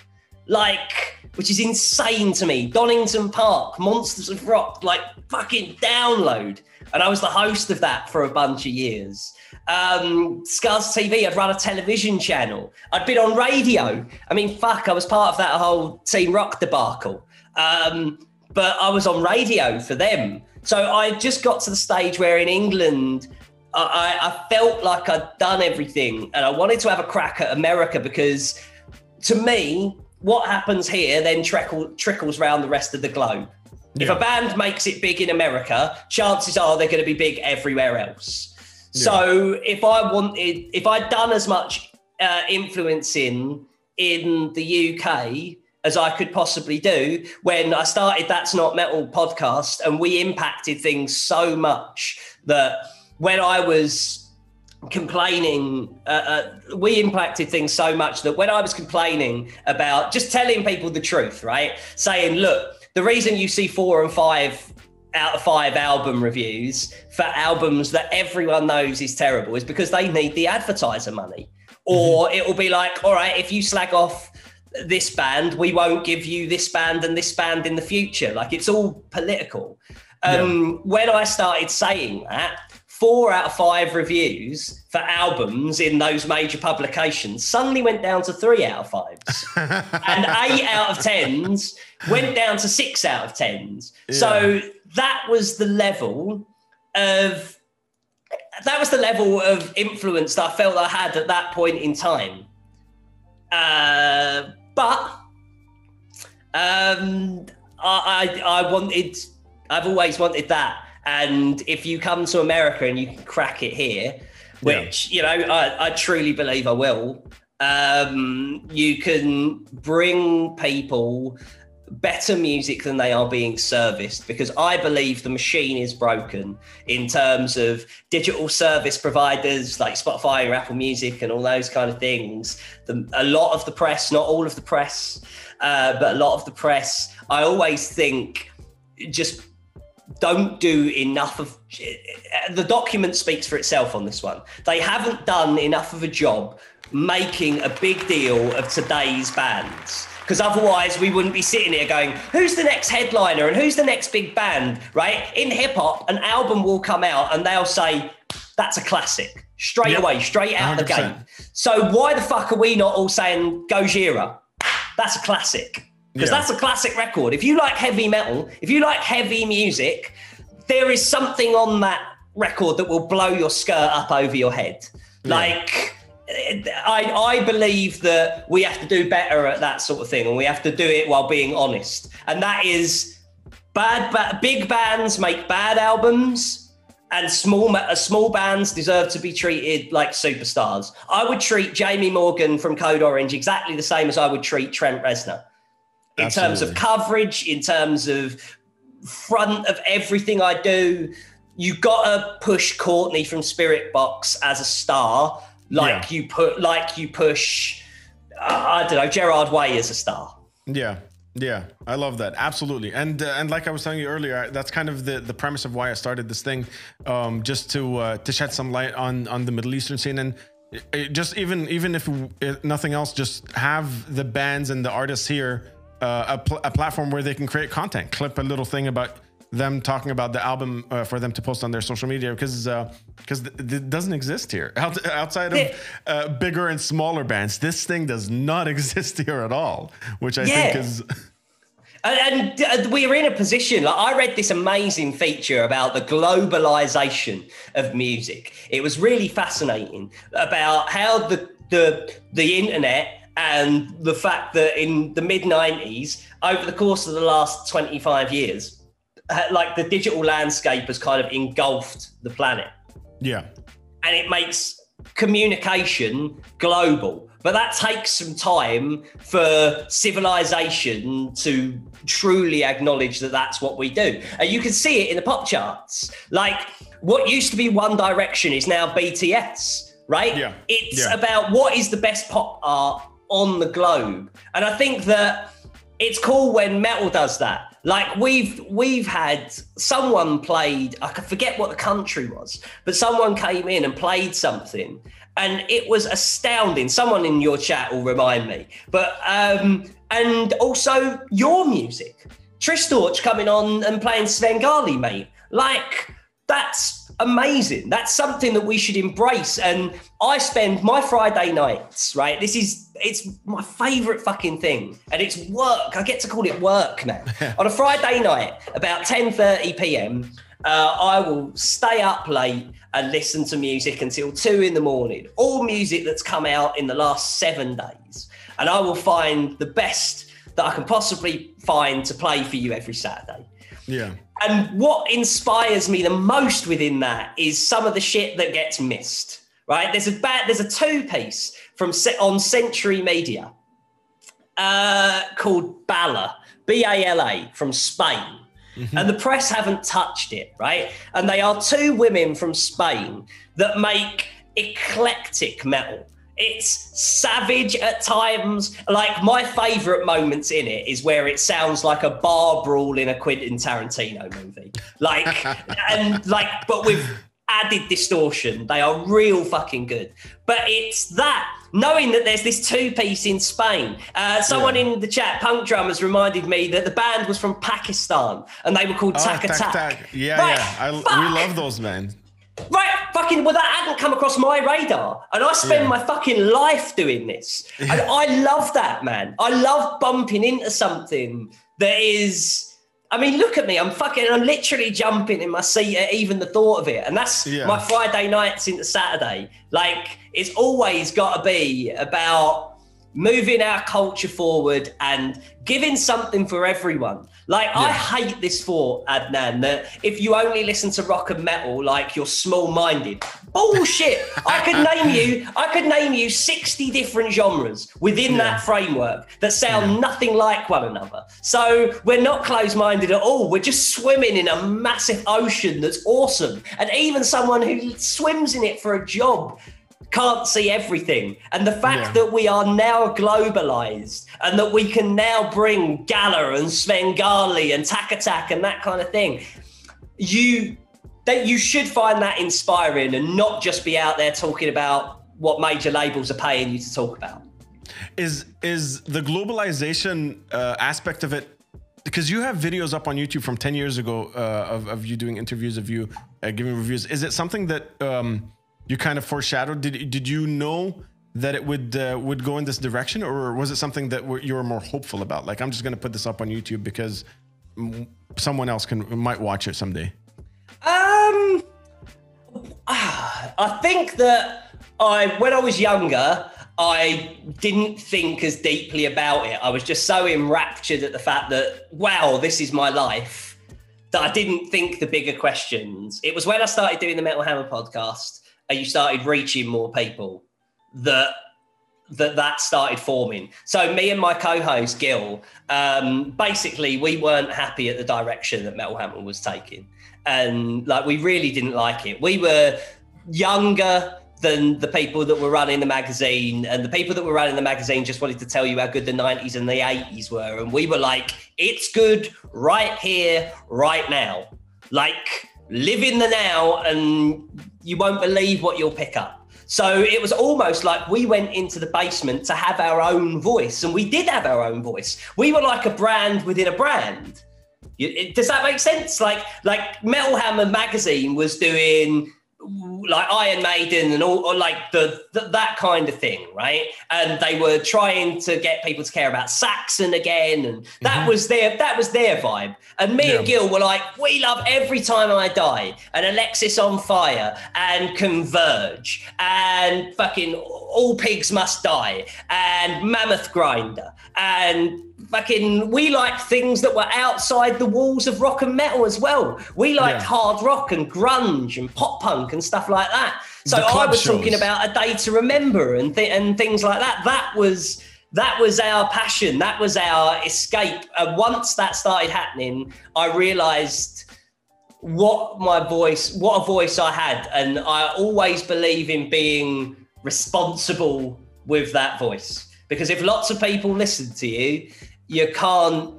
like which is insane to me. Donington Park, Monsters of Rock, like fucking Download, and I was the host of that for a bunch of years um, Scuzz TV. I'd run a television channel. I'd been on radio. I mean, fuck, I was part of that whole Team Rock debacle. Um, but I was on radio for them. So I just got to the stage where in England, I, I felt like I'd done everything and I wanted to have a crack at America because to me, what happens here then trickle, trickles around the rest of the globe. If a band makes it big in America, chances are they're going to be big everywhere else. So if I wanted, if I'd done as much uh, influencing in the UK as I could possibly do when I started That's Not Metal podcast, and we impacted things so much that when I was complaining, uh, uh, we impacted things so much that when I was complaining about just telling people the truth, right? Saying, look, the reason you see four and five out of five album reviews for albums that everyone knows is terrible is because they need the advertiser money. Or it will be like, all right, if you slag off this band, we won't give you this band and this band in the future. Like it's all political. Um, When I started saying that, four out of five reviews for albums in those major publications suddenly went down to three out of fives. and eight out of tens went down to six out of tens. So that was the level of that was the level of influence that I felt I had at that point in time. Uh, but um, I, I I wanted I've always wanted that. And if you come to America and you can crack it here, which you know I, I truly believe I will. Um, you can bring people better music than they are being serviced because I believe the machine is broken in terms of digital service providers like Spotify or Apple Music and all those kind of things. The, a lot of the press, not all of the press, uh, but a lot of the press, I always think just don't do enough of the document speaks for itself on this one. They haven't done enough of a job making a big deal of today's bands because otherwise we wouldn't be sitting here going, who's the next headliner and who's the next big band, right? In hip hop, an album will come out and they'll say, that's a classic straight yep. away, straight out 100%. the gate. So why the fuck are we not all saying Gojira? That's a classic. Because yeah. that's a classic record. If you like heavy metal, if you like heavy music, there is something on that record that will blow your skirt up over your head. Yeah. Like, I, I believe that we have to do better at that sort of thing, and we have to do it while being honest. And that is bad, ba- big bands make bad albums, and small uh, small bands deserve to be treated like superstars. I would treat Jami Morgan from Code Orange exactly the same as I would treat Trent Reznor, in Absolutely. terms of coverage, in terms of front of everything I do. You gotta push Courtney from Spiritbox as a star like yeah. you put like you push uh, I don't know Gerard Way as a star. Yeah. Yeah, I love that. Absolutely. And uh, and like I was telling you earlier, that's kind of the, the premise of why I started this thing um, just to uh, to shed some light on on the Middle Eastern scene and it, just even even if nothing else just have the bands and the artists here uh, a, pl- a platform where they can create content, clip a little thing about them talking about the album uh, for them to post on their social media because because uh, it doesn't exist here Out, outside of uh, bigger and smaller bands. This thing does not exist here at all, which I yeah. think is. And, and, we are in a position. Like I read this amazing feature about the globalization of music. It was really fascinating about how the the the internet and the fact that in the mid '90s, over the course of the last 25 years, uh, like the digital landscape has kind of engulfed the planet. Yeah. And it makes communication global. But that takes some time for civilization to truly acknowledge that that's what we do. And you can see it in the pop charts. Like what used to be One Direction is now BTS, right? Yeah. It's yeah. about what is the best pop art on the globe. And I think that it's cool when metal does that like we've we've had someone played, I forget what the country was, but someone came in and played something, and it was astounding. Someone in your chat will remind me, but um, and also your music, Trish Torch coming on and playing Svengali, mate. Like that's amazing. That's something that we should embrace. And I spend my Friday nights, right? This is it's my favorite fucking thing. And it's work. I get to call it work now. On a Friday night, about 10:30 p.m., uh, I will stay up late and listen to music until two in the morning. All music that's come out in the last seven days. And I will find the best that I can possibly find to play for you every Saturday. Yeah. And what inspires me the most within that is some of the shit that gets missed. Right? There's a bad, there's a two piece from on Century Media uh, called Bala, B A L A, from Spain. Mm-hmm. And the press haven't touched it, right? And they are two women from Spain that make eclectic metal. It's savage at times. Like my favorite moments in it is where it sounds like a bar brawl in a Quentin Tarantino movie. Like and like but with added distortion. They are real fucking good. But it's that knowing that there's this two piece in Spain. Uh, someone yeah. in the chat, Punk Drummers, reminded me that the band was from Pakistan and they were called oh, Tak Attack. Yeah, right, yeah. I, we love those men. Right, fucking, well, that hadn't come across my radar. And I spend yeah. my fucking life doing this. And I love that, man. I love bumping into something that is. I mean, look at me. I'm fucking, I'm literally jumping in my seat at even the thought of it. And that's yeah. my Friday nights into Saturday. Like, it's always got to be about moving our culture forward and giving something for everyone. Like I hate this thought, Adnan, that if you only listen to rock and metal, like you're small-minded. Bullshit. I could name you, I could name you 60 different genres within that framework that sound nothing like one another. So we're not closed-minded at all. We're just swimming in a massive ocean that's awesome. And even someone who swims in it for a job can't see everything. And the fact Yeah. that we are now globalized and that we can now bring Bala and Svengali and Tack Attack and that kind of thing, you that you should find that inspiring and not just be out there talking about what major labels are paying you to talk about. is is the globalization uh, aspect of it because you have videos up on youtube from 10 years ago uh, of, of you doing interviews of you uh, giving reviews is it something that um, you kind of foreshadowed did, did you know that it would uh, would go in this direction or was it something that you were more hopeful about like i'm just going to put this up on youtube because someone else can might watch it someday Um, ah, I think that I, when I was younger, I didn't think as deeply about it. I was just so enraptured at the fact that, wow, this is my life, that I didn't think the bigger questions. It was when I started doing the Metal Hammer podcast and you started reaching more people that that that started forming. So me and my co-host Gil, um, basically we weren't happy at the direction that Metal Hammer was taking, and like we really didn't like it. We were younger than the people that were running the magazine, and the people that were running the magazine just wanted to tell you how good the '90s and the '80s were, and we were like, it's good right here, right now. Like live in the now, and you won't believe what you'll pick up. So it was almost like we went into the basement to have our own voice, and we did have our own voice. We were like a brand within a brand. Does that make sense? Like, like Metal Hammer magazine was doing like Iron Maiden and all, or like the, the that kind of thing, right? And they were trying to get people to care about Saxon again, and that mm-hmm. was their that was their vibe. And me and Gil were like, we love every time I die, and Alexisonfire, and Converge, and fucking all pigs must die, and Mammoth Grinder, and fucking we like things that were outside the walls of rock and metal as well. We liked Yeah. hard rock and grunge and pop punk and stuff like that. So I was talking about a day to remember and th- and things like that. That was that was our passion. That was our escape. And once that started happening, I realised what my voice, what a voice I had, and I always believe in being responsible with that voice. Because if lots of people listen to you, you can't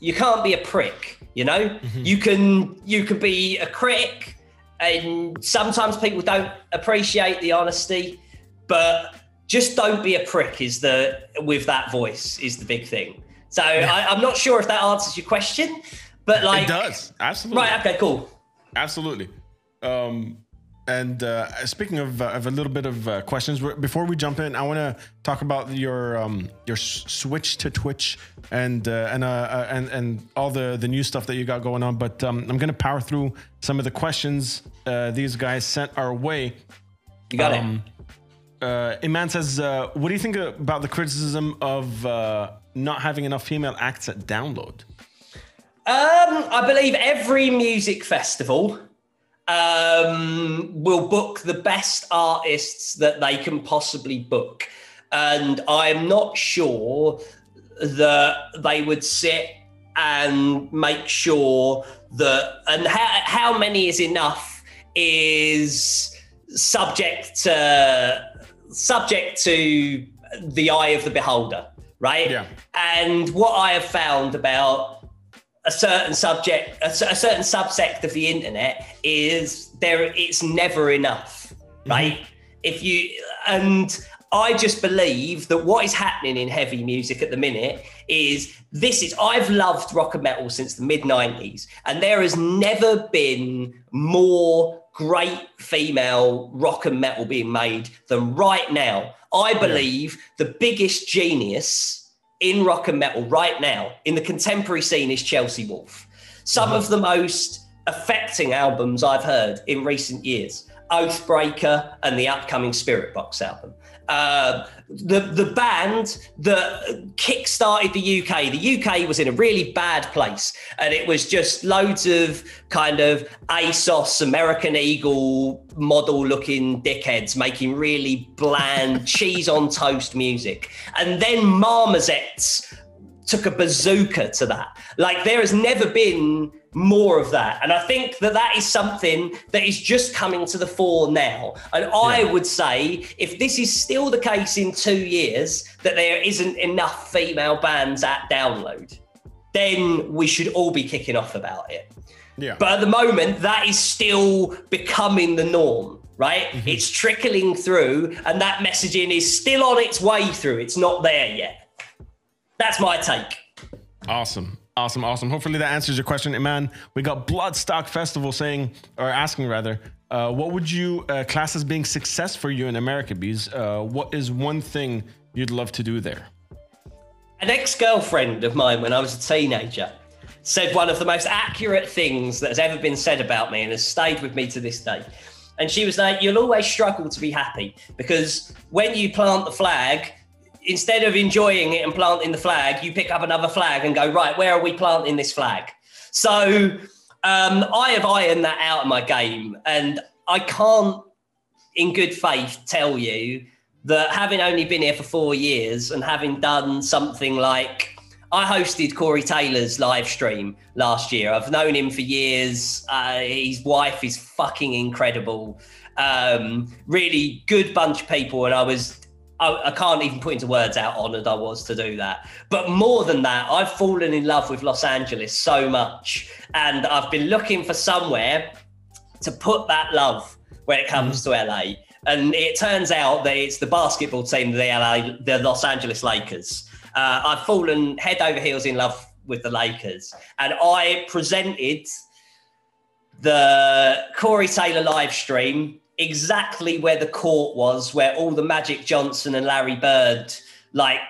you can't be a prick you know? You can you can be a critic and sometimes people don't appreciate the honesty but just don't be a prick is the with that voice is the big thing. So I, i'm not sure if that answers your question but like it does. Absolutely. Right okay cool. Absolutely. Um, and uh, speaking of, uh, of a little bit of uh, questions, before we jump in, I want to talk about your um, your switch to Twitch and uh, and, uh, uh, and and all the the new stuff that you got going on. But um, I'm gonna power through some of the questions uh, these guys sent our way. you got Um, uh, Iman says, uh, "What do you think about the criticism of uh, not having enough female acts at download?" Um, I believe every music festival um, will book the best artists that they can possibly book. And I'm not sure that they would sit and make sure that, and how, how many is enough is subject to, subject to the eye of the beholder, right? Yeah. And what I have found about a certain subject, a, a certain subsect of the internet is there. It's never enough, mm-hmm. right? If you and I just believe that what is happening in heavy music at the minute is this is I've loved rock and metal since the mid 90s and there has never been more great female rock and metal being made than right now. I believe the biggest genius in rock and metal right now in the contemporary scene is Chelsea Wolfe. Some uh-huh. of the most affecting albums I've heard in recent years. Oathbreaker, and the upcoming Spiritbox album. Uh, the the band that kick-started the UK. The UK was in a really bad place, and it was just loads of kind of ASOS American Eagle model-looking dickheads making really bland cheese on toast music, and then Marmozets took a bazooka to that. Like there has never been more of that. And I think that that is something that is just coming to the fore now. And I would say if this is still the case in two years, that there isn't enough female bands at download, then we should all be kicking off about it. Yeah. But at the moment, that is still becoming the norm, right? Mm-hmm. It's trickling through, and that messaging is still on its way through. It's not there yet. That's my take. Awesome. Awesome, awesome. Hopefully that answers your question, Iman. We got Bloodstock Festival saying, or asking rather, uh, what would you uh, class as being success for you in America, Beez? Uh, what is one thing you'd love to do there? An ex girlfriend of mine, when I was a teenager, said one of the most accurate things that has ever been said about me and has stayed with me to this day. And she was like, You'll always struggle to be happy because when you plant the flag, instead of enjoying it and planting the flag, you pick up another flag and go, Right, where are we planting this flag? So um, I have ironed that out of my game. And I can't, in good faith, tell you that having only been here for four years and having done something like I hosted Corey Taylor's live stream last year. I've known him for years. Uh, his wife is fucking incredible. Um, really good bunch of people, and I was. I, I can't even put into words how honoured I was to do that. But more than that, I've fallen in love with Los Angeles so much, and I've been looking for somewhere to put that love when it comes to LA. And it turns out that it's the basketball team, the LA, the Los Angeles Lakers. Uh, I've fallen head over heels in love with the Lakers, and I presented the Corey Taylor live stream exactly where the court was, where all the Magic Johnson and Larry Bird, like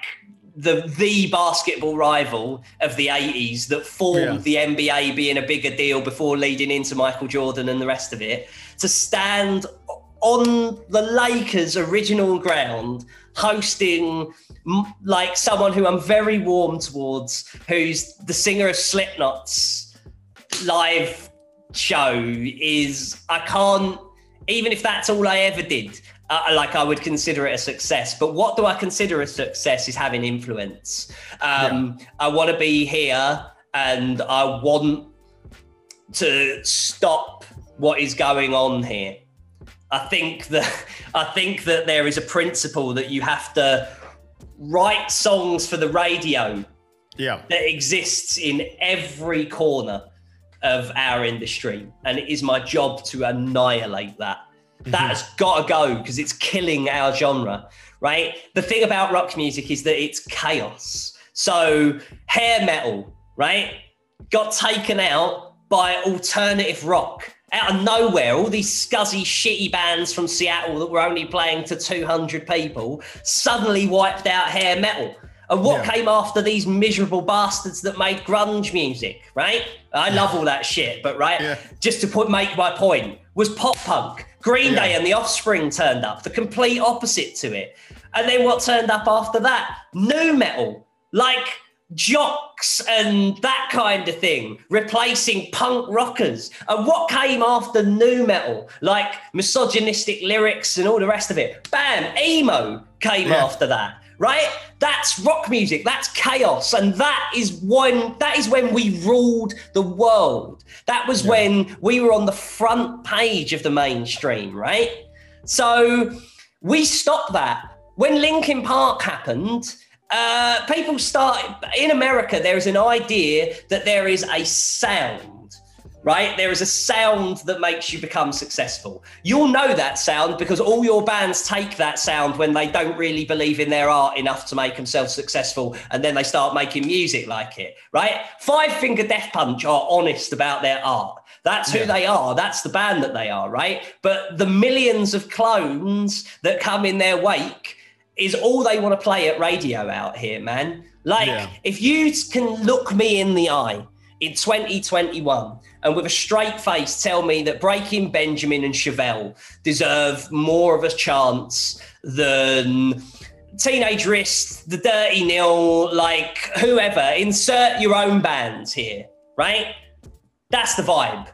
the the basketball rival of the 80s that formed the NBA being a bigger deal before leading into Michael Jordan and the rest of it, to stand on the Lakers' original ground, hosting like someone who I'm very warm towards, who's the singer of Slipknot's live show, is I can't, even if that's all I ever did, uh, like I would consider it a success. But what do I consider a success is having influence. Um, I want to be here and I want to stop what is going on here. I think that I think that there is a principle that you have to write songs for the radio Yeah. that exists in every corner of our industry, and it is my job to annihilate that. That mm-hmm. has got to go because it's killing our genre, right? The thing about rock music is that it's chaos. So hair metal, right, got taken out by alternative rock out of nowhere. All these scuzzy, shitty bands from Seattle that were only playing to 200 people suddenly wiped out hair metal. And what Yeah. came after these miserable bastards that made grunge music, right? I love all that shit, but right, Yeah. just to put make my point, was pop punk. Green Day and the Offspring turned up, the complete opposite to it. And then what turned up after that? Nu metal, like jocks and that kind of thing, replacing punk rockers. And what came after nu metal, like misogynistic lyrics and all the rest of it? Bam, emo came Yeah. after that. Right? That's rock music. That's chaos. And that is when that is when we ruled the world. That was when we were on the front page of the mainstream, right? So we stopped that. When Linkin Park happened, uh, people started in America. There is an idea that there is a sound, right? There is a sound that makes you become successful. You'll know that sound because all your bands take that sound when they don't really believe in their art enough to make themselves successful, and then they start making music like it, right? Five Finger Death Punch are honest about their art. That's who Yeah. they are. That's the band that they are, right? But the millions of clones that come in their wake is all they want to play at radio out here, man. Like, Yeah. if you can look me in the eye in 2021 and with a straight face tell me that Breaking Benjamin and Chevelle deserve more of a chance than Teenage Wrist, The Dirty Nil, like whoever. Insert your own bands here, right? That's the vibe.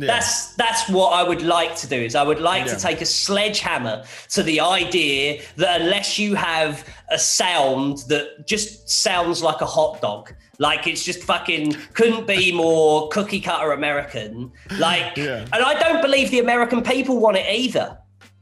Yeah. That's that's what I would like to do. Is I would like Yeah. to take a sledgehammer to the idea that unless you have a sound that just sounds like a hot dog, like it's just fucking couldn't be more cookie cutter American. Like, Yeah. and I don't believe the American people want it either,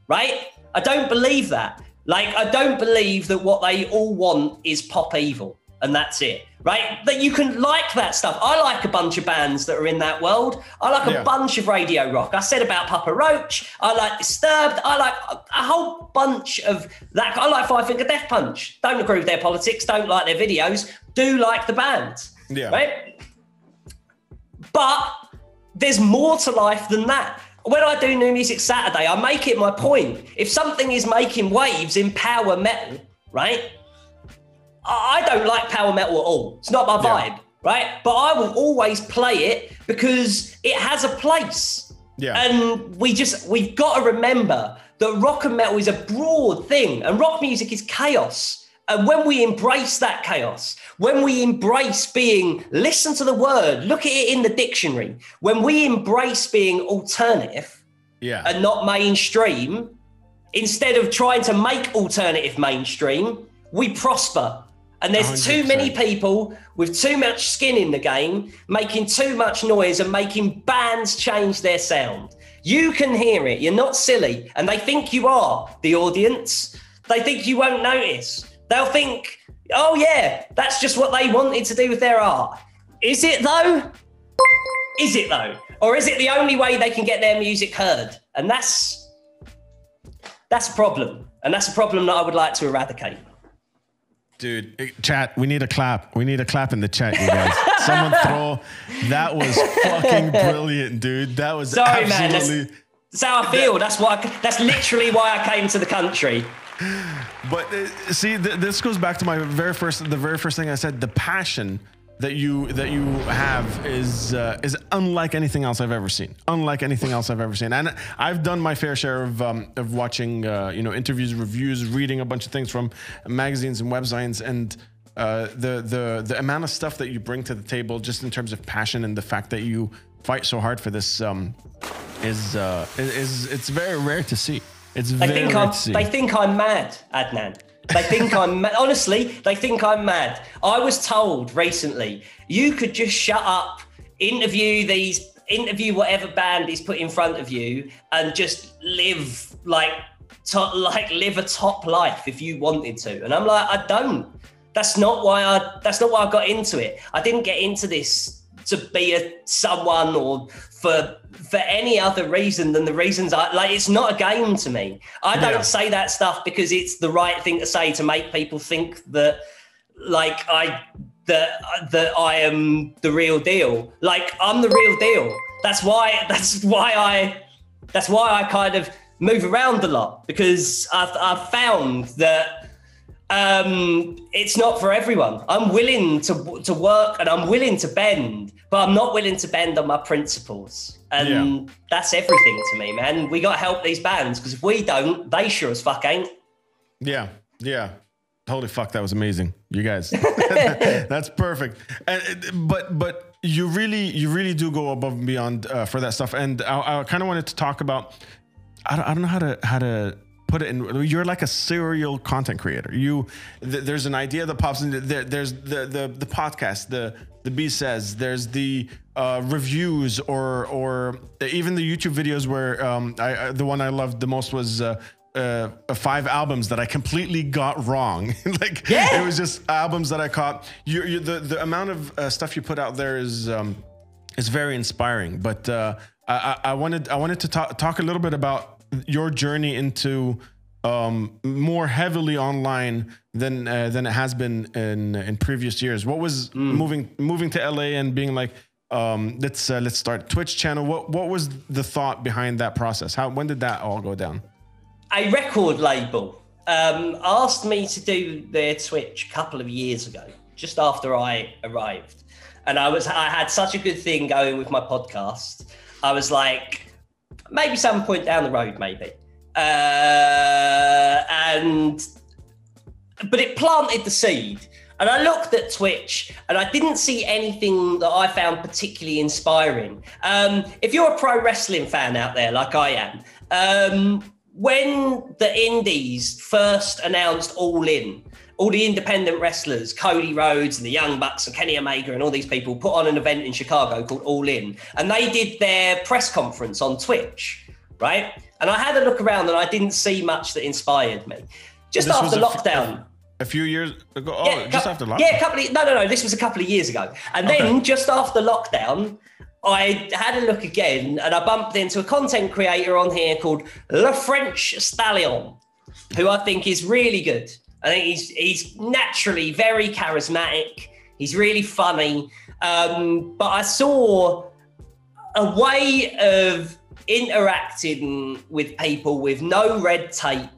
right? I don't believe that. Like, I don't believe that what they all want is pop evil and that's it, right? That you can like that stuff. I like a bunch of bands that are in that world. I like a Yeah. bunch of radio rock. I said about Papa Roach. I like Disturbed. I like a, a whole bunch of that. I like Five Finger Death Punch. Don't agree with their politics. Don't like their videos. Do like the band, Yeah. right? But there's more to life than that. When I do New Music Saturday, I make it my point. If something is making waves in power metal, right? I don't like power metal at all. It's not my Yeah. vibe, right? But I will always play it because it has a place. Yeah. And we just we've got to remember that rock and metal is a broad thing, and rock music is chaos. And when we embrace that chaos, when we embrace being, listen to the word, look at it in the dictionary, when we embrace being alternative yeah. and not mainstream, instead of trying to make alternative mainstream, we prosper. And there's too many people with too much skin in the game making too much noise and making bands change their sound. You can hear it, you're not silly. And they think you are, the audience. They think you won't notice. They'll think, oh, yeah, that's just what they wanted to do with their art. Is it though? Is it though? Or is it the only way they can get their music heard? And that's that's a problem. And that's a problem that I would like to eradicate. Dude, chat, we need a clap. We need a clap in the chat, you guys. Someone throw. That was fucking brilliant, dude. That was Sorry, man, that's- absolutely. That's how I feel. That's what. I, that's literally why I came to the country. But uh, see, th- this goes back to my very first, the very first thing I said. The passion that you that you have is uh, is unlike anything else I've ever seen. Unlike anything else I've ever seen. And I've done my fair share of um, of watching, uh, you know, interviews, reviews, reading a bunch of things from magazines and websites, and uh, the the the amount of stuff that you bring to the table, just in terms of passion and the fact that you fight so hard for this, um, is uh, is it's very rare to see. It's They very think rare I'm. to see. They think I'm mad, Adnan. They think I'm ma- honestly. They think I'm mad. I was told recently you could just shut up, interview these, interview whatever band is put in front of you, and just live like, to, like live a top life if you wanted to. And I'm like, I don't. That's not why I. That's not why I got into it. I didn't get into this to be a someone or for for any other reason than the reasons I like. It's not a game to me. I don't Yeah. say that stuff because it's the right thing to say to make people think that like I that that I am the real deal. Like I'm the real deal. That's why. That's why I. That's why I kind of move around a lot because I've I've found that um, it's not for everyone. I'm willing to to work and I'm willing to bend, but I'm not willing to bend on my principles. And that's everything to me, man. We got to help these bands because if we don't, they sure as fuck ain't. Yeah, yeah. Holy fuck, that was amazing, you guys. That's perfect. And, but but you really you really do go above and beyond uh, for that stuff. And I, I kind of wanted to talk about. I don't, I don't know how to how to put it in. You're like a serial content creator. You th- there's an idea that pops in. There, there's the the the podcast. The the B says there's the uh, reviews or or even the YouTube videos where um, I, I the one I loved the most was. Uh, uh, five albums that I completely got wrong. like Yeah. it was just albums that I caught. You, you the the amount of uh, stuff you put out there is um, is very inspiring. But uh, I, I I wanted I wanted to talk talk a little bit about your journey into um, more heavily online than uh, than it has been in in previous years. What was moving moving to LA and being like. Um, let's uh, let's start Twitch channel. What what was the thought behind that process? How when did that all go down? a record label um, asked me to do their Twitch a couple of years ago, just after I arrived. and I was I had such a good thing going with my podcast. I was like, maybe some point down the road, maybe. Uh, and but it planted the seed. And I looked at Twitch and I didn't see anything that I found particularly inspiring. Um, if you're a pro wrestling fan out there, like I am, um, when the Indies first announced All In, all the independent wrestlers, Cody Rhodes and the Young Bucks and Kenny Omega and all these people put on an event in Chicago called All In. And they did their press conference on Twitch, right? And I had a look around and I didn't see much that inspired me. Just This after lockdown. A few years ago. Oh, just cou- after lockdown. Yeah, a couple of, no, no, no. This was a couple of years ago. And then just after lockdown, I had a look again and I bumped into a content creator on here called Le French Stallion, who I think is really good. I think he's he's naturally very charismatic. He's really funny. Um, but I saw a way of interacting with people with no red tape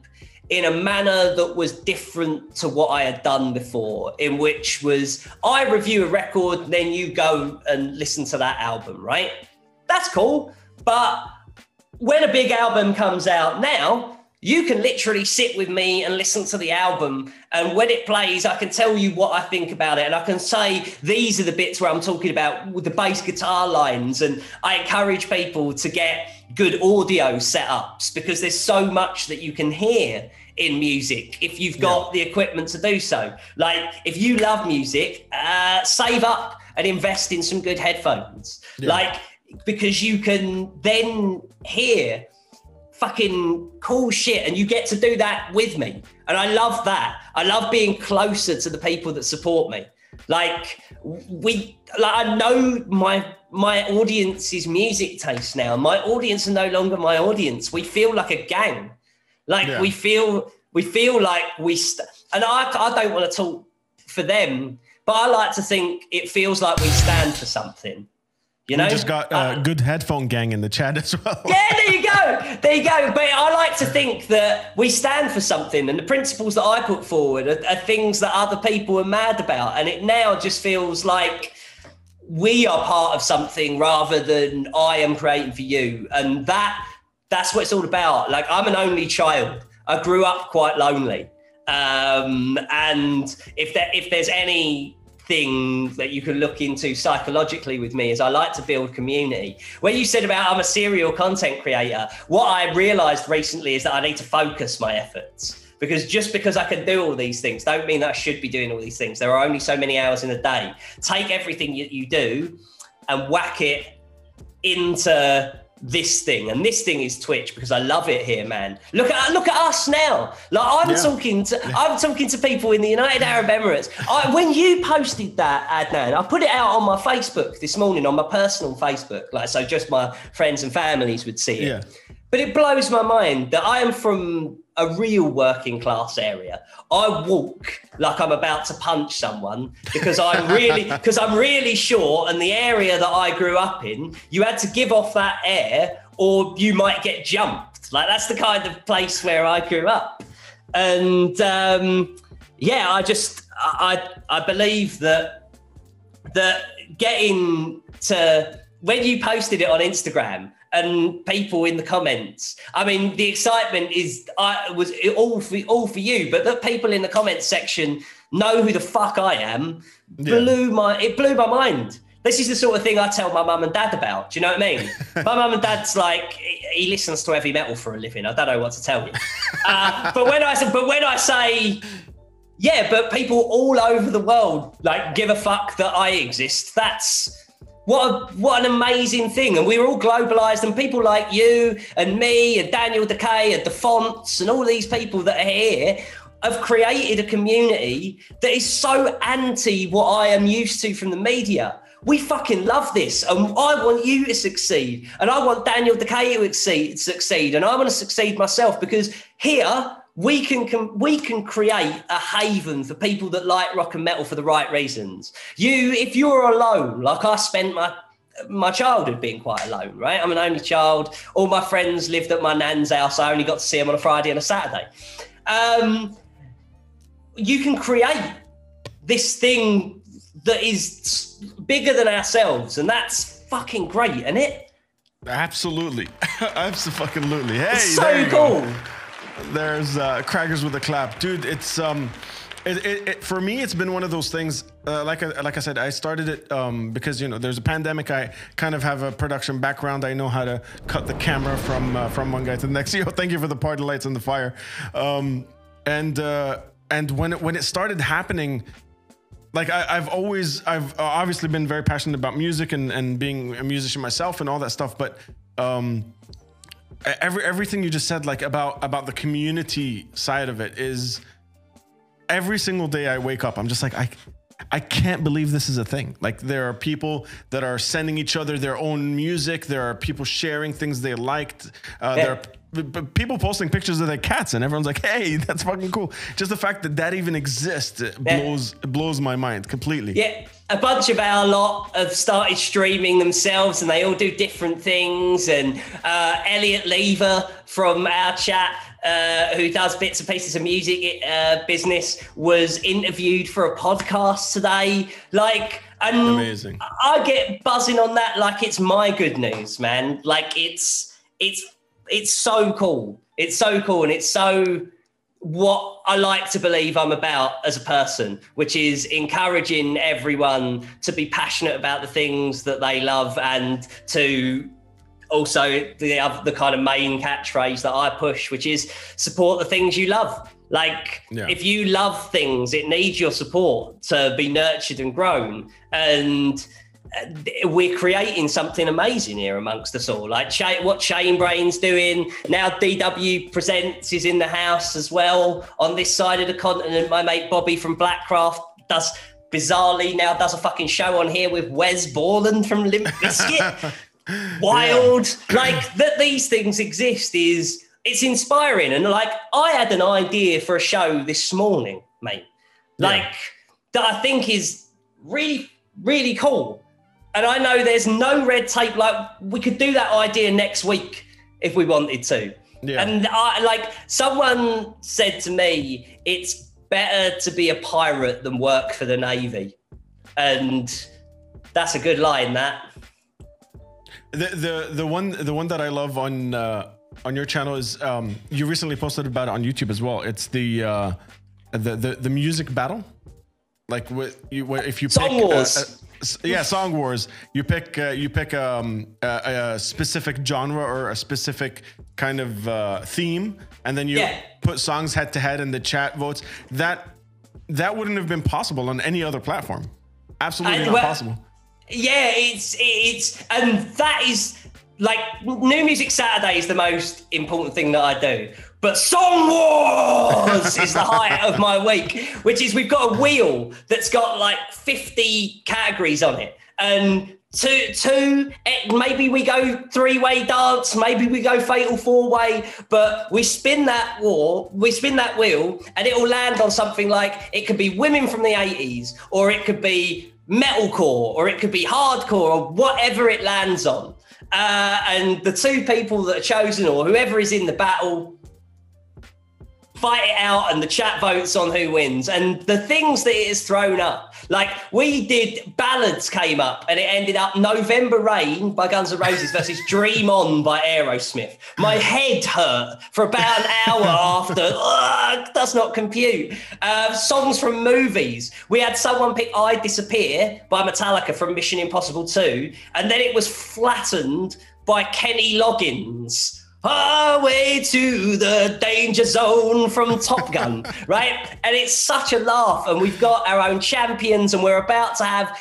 in a manner that was different to what I had done before, in which was I review a record, then you go and listen to that album, right? That's cool. But when a big album comes out now, you can literally sit with me and listen to the album. And when it plays, I can tell you what I think about it. And I can say, these are the bits where I'm talking about with the bass guitar lines. And I encourage people to get good audio setups because there's so much that you can hear in music if you've got the equipment to do so. Like, if you love music, uh, save up and invest in some good headphones. Like, because you can then hear fucking cool shit and you get to do that with me. And i love that. I love being closer to the people that support me. Like we like i know my my audience's music taste now. My audience are no longer my audience. We feel like a gang. Like Yeah. we feel we feel like we st- and i i don't want to talk for them but i like to think it feels like we stand for something you know We just got a Uh, good headphone gang in the chat as well. yeah, there you go. There you go. But I like to think that we stand for something, and the principles that I put forward are, are things that other people are mad about. And it now just feels like we are part of something rather than I am creating for you. And that that's what it's all about. Like I'm an only child. I grew up quite lonely. Um, and if there if there's any thing that you can look into psychologically with me is I like to build community. When you said about I'm a serial content creator, what I realized recently is that I need to focus my efforts because just because I can do all these things don't mean that I should be doing all these things. There are only so many hours in a day. Take everything you, you do and whack it into this thing and this thing is twitch because i love it here man. Look at look at us now. Like i'm Yeah. talking to i'm talking to people in the united arab emirates. I, when you posted that adnan i put it out on my facebook this morning on my personal facebook like so just my friends and families would see it. Yeah. but it blows my mind that I am from a real working class area. I walk like I'm about to punch someone because I'm really because I'm really sure and the area that I grew up in, you had to give off that air or you might get jumped. Like that's the kind of place where I grew up. And um, yeah, I just I I believe that that getting to when you posted it on Instagram and people in the comments. I mean, the excitement is I was all for all for you, but the people in the comments section know who the fuck I am Yeah. blew my it blew my mind. This is the sort of thing I tell my mum and dad about. Do you know what I mean? my mum and dad's like he listens to heavy metal for a living. I don't know what to tell you. Uh, but when I but when I say yeah, but people all over the world like give a fuck that I exist. That's what a, what an amazing thing. And we're all globalized, and people like you and me and Daniel Decay and the Fonts and all these people that are here have created a community that is so anti what I am used to from the media. We fucking love this, and I want you to succeed, and I want Daniel Decay to succeed, and I want to succeed myself because here we can, can we can create a haven for people that like rock and metal for the right reasons. You, if you're alone, like I spent my my childhood being quite alone, right? I'm an only child. All my friends lived at my nan's house. I only got to see them on a Friday and a Saturday. Um, you can create this thing that is bigger than ourselves, and that's fucking great, isn't it? Absolutely, absolutely. Hey, It's so cool. go. There's uh, crackers with a clap, dude. It's um, it, it, it, for me, it's been one of those things. Uh, like I, like I said, I started it um, because you know there's a pandemic. I kind of have a production background. I know how to cut the camera from uh, from one guy to the next. Yo, thank you for the party lights and the fire. Um, and uh, and when it, when it started happening, like I, I've always I've uh, obviously been very passionate about music and and being a musician myself and all that stuff, but um, every everything you just said like about about the community side of it is every single day I wake up, I'm just like I. I can't believe this is a thing. Like there are people that are sending each other their own music. There are people sharing things they liked. Uh, There are people posting pictures of their cats, and everyone's like, "Hey, that's fucking cool." Just the fact that that even exists it blows it blows my mind completely. Yeah, a bunch of our lot have started streaming themselves, and they all do different things. And uh, Elliot Lever from our chat, uh, who does bits and pieces of music uh, business, was interviewed for a podcast today. Like, and Amazing. I get buzzing on that like it's my good news, man. Like it's it's it's so cool. It's so cool, and it's so what I like to believe I'm about as a person, which is encouraging everyone to be passionate about the things that they love and to also the other, the kind of main catchphrase that I push, which is support the things you love. Like Yeah. if you love things, it needs your support to be nurtured and grown. And we're creating something amazing here amongst us all. Like what Shane Brain's doing now, DW Presents is in the house as well. On this side of the continent, my mate Bobby from Blackcraft does bizarrely now does a fucking show on here with Wes Borland from Limp Bizkit. Wild, like that. These things exist is it's inspiring, and like I had an idea for a show this morning, mate. Like that I think is really, really cool. And I know there's no red tape. Like we could do that idea next week if we wanted to. Yeah. And I like someone said to me, it's better to be a pirate than work for the navy, and that's a good line. That The the the one the one that I love on uh, on your channel is um, you recently posted about it on YouTube as well. It's the uh, the, the the music battle. Like what you what, if you Song pick Wars. uh, yeah, song wars. You pick uh, you pick um, a, a specific genre or a specific kind of uh, theme, and then you Yeah. put songs head to head, and the chat votes. That that wouldn't have been possible on any other platform. Absolutely And not well- possible. yeah, it's it's and that is like New Music Saturday is the most important thing that I do. But Song Wars is the highlight of my week, which is we've got a wheel that's got like 50 categories on it. And two, two, eh, maybe we go three way dance, maybe we go fatal four way, but we spin that war, we spin that wheel, and it will land on something like it could be women from the 80s, or it could be metalcore, or it could be hardcore, or whatever it lands on. Uh, and the two people that are chosen, or whoever is in the battle, fight it out and the chat votes on who wins. And the things that it has thrown up like we did ballads came up and it ended up november rain by guns N' roses versus dream on by aerosmith. My head hurt for about an hour after. Ugh, does not compute. Uh, songs from movies. We had someone pick i disappear by metallica from mission impossible 2 and then it was flattened by kenny loggins our way to the danger zone from Top Gun, right? And it's such a laugh. And we've got our own champions, and we're about to have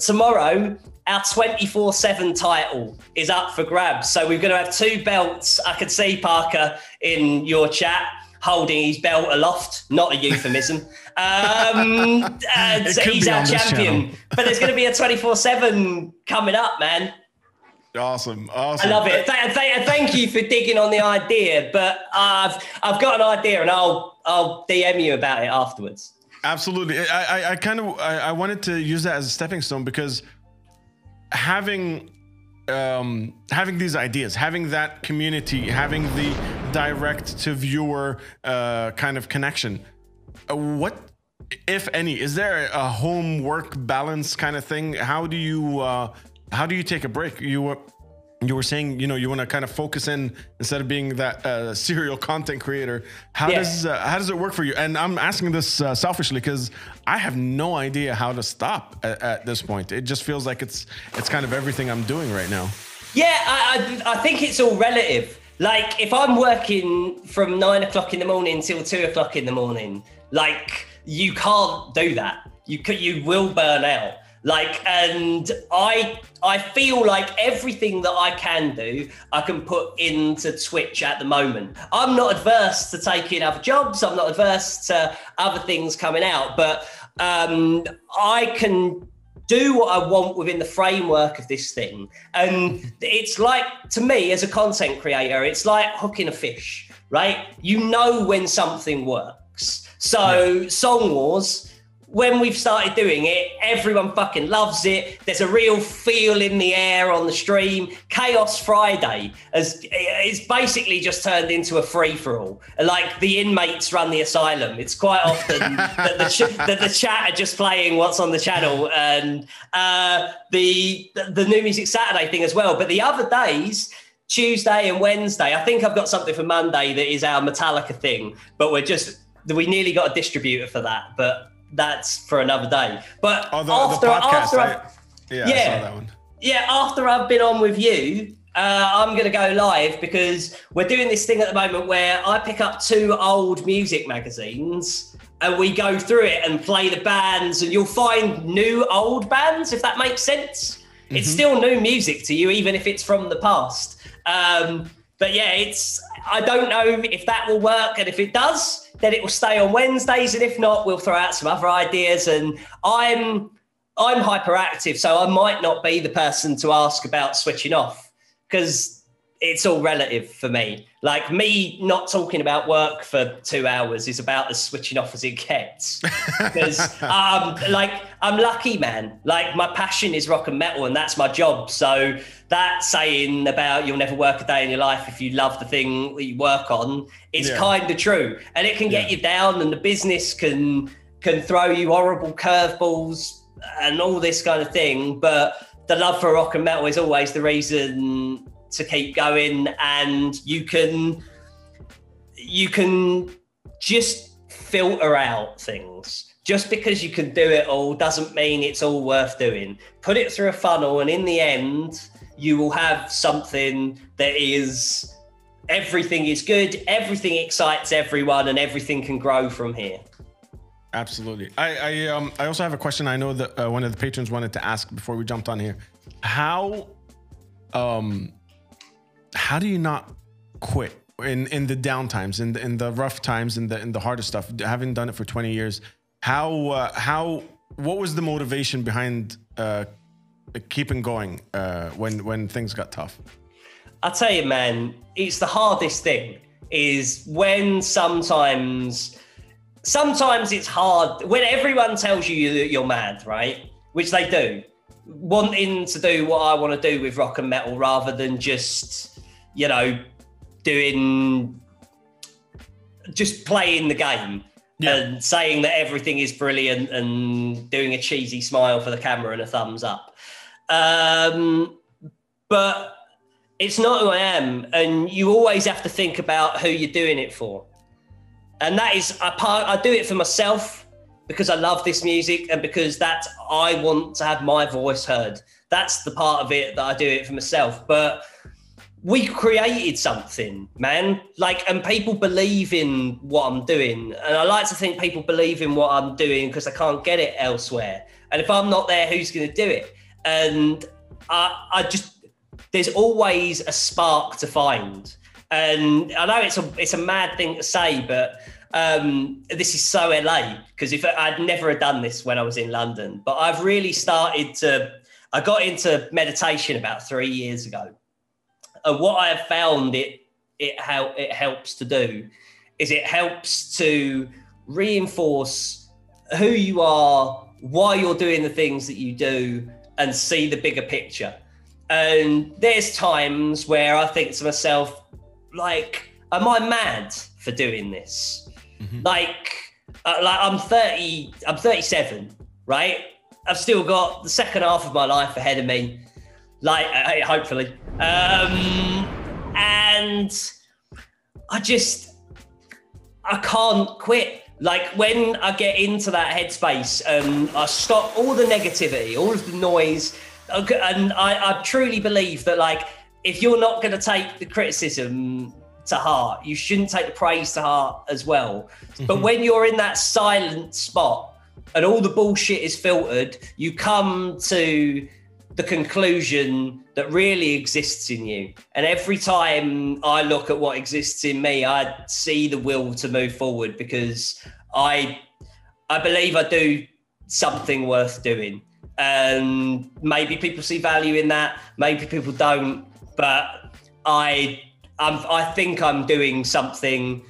tomorrow. Our 24 7 title is up for grabs. So we're going to have two belts. I can see Parker in your chat holding his belt aloft, not a euphemism. Um, could he's our champion. but there's going to be a 24 7 coming up, man. Awesome, awesome. I love it. Th- th- thank you for digging on the idea, but I've I've got an idea, and I'll I'll DM you about it afterwards. Absolutely. I, I, I kind of I, I wanted to use that as a stepping stone because having um, having these ideas, having that community, having the direct to viewer uh, kind of connection. Uh, what if any, is there a home work balance kind of thing? How do you uh, how do you take a break? You were you were saying you know you want to kind of focus in instead of being that uh, serial content creator. How Yeah. does uh, how does it work for you? And I'm asking this uh, selfishly because I have no idea how to stop at, at this point. It just feels like it's it's kind of everything I'm doing right now. Yeah, I, I, I think it's all relative. Like, if I'm working from nine o'clock in the morning till two o'clock in the morning, like, you can't do that. You could, you will burn out. Like, and I, I feel like everything that I can do, I can put into Twitch at the moment. I'm not adverse to taking other jobs. I'm not adverse to other things coming out, but um, I can do what I want within the framework of this thing. And it's like, to me, as a content creator, it's like hooking a fish, right? You know when something works. So, Song Wars, when we've started doing it, everyone fucking loves it. There's a real feel in the air on the stream. Chaos Friday has it's basically just turned into a free for all. Like the inmates run the asylum. It's quite often that, the ch- that the chat are just playing what's on the channel and uh, the the new music Saturday thing as well. But the other days. Tuesday and Wednesday. I think I've got something for Monday that is our Metallica thing, but we're just we nearly got a distributor for that, but that's for another day. But Oh, the, after, the podcast. after I, yeah, Yeah. saw that one. yeah, after I've been on with you, uh, I'm going to go live because we're doing this thing at the moment where I pick up two old music magazines and we go through it and play the bands, and you'll find new old bands if that makes sense. It's still new music to you, even if it's from the past. Um, but yeah, it's I don't know if that will work, and if it does, then it will stay on Wednesdays, and if not, we'll throw out some other ideas. And I'm I'm hyperactive, so I might not be the person to ask about switching off because it's all relative for me. Like me not talking about work for two hours is about as switching off as it gets. Because um, like I'm lucky, man. Like my passion is rock and metal, and that's my job. So that saying about you'll never work a day in your life if you love the thing that you work on is Yeah. kind of true, and it can get Yeah. you down, and the business can can throw you horrible curveballs and all this kind of thing. But the love for rock and metal is always the reason to keep going, and you can you can just filter out things. Just because you can do it all doesn't mean it's all worth doing. Put it through a funnel, and in the end, you will have something that is everything is good, everything excites everyone, and everything can grow from here. Absolutely. I I um I also have a question. I know that uh, one of the patrons wanted to ask before we jumped on here. How um how do you not quit in in the downtimes, in the, in the rough times, in the in the harder stuff? Having done it for 20 years, how uh, how what was the motivation behind uh keeping going uh when when things got tough? I tell you, man, it's the hardest thing. Is when sometimes, sometimes it's hard when everyone tells you that you're mad, right? Which they do, wanting to do what I want to do with rock and metal rather than just, you know, doing, just playing the game Yeah. and saying that everything is brilliant and doing a cheesy smile for the camera and a thumbs up. Um, but it's not who I am, and you always have to think about who you're doing it for. And that is a part. I do it for myself because I love this music and because that I want to have my voice heard. That's the part of it that I do it for myself. But we created something, man. Like, and people believe in what I'm doing. And I like to think people believe in what I'm doing because I can't get it elsewhere. And if I'm not there, who's going to do it? And I, I just, there's always a spark to find. And I know it's a it's a mad thing to say, but um, this is so LA because if I'd never have done this when I was in London, but I've really started to. I got into meditation about three years ago, and what I have found it it how it helps to do is it helps to reinforce who you are, why you're doing the things that you do, and see the bigger picture. And there's times where I think to myself, like, am I mad for doing this? Like, Uh, like I'm 30, I'm 37, right? I've still got the second half of my life ahead of me, like uh, hopefully. Um, and I just, I can't quit. Like when I get into that headspace and I stop all the negativity, all of the noise, and I, I truly believe that like if you're not going to take the criticism to heart. You shouldn't take the praise to heart as well. Mm-hmm. But when you're in that silent spot and all the bullshit is filtered, you come to the conclusion that really exists in you. And every time I look at what exists in me, I see the will to move forward because I I believe I do something worth doing. And maybe people see value in that, maybe people don't, but I I'm, I think I'm doing something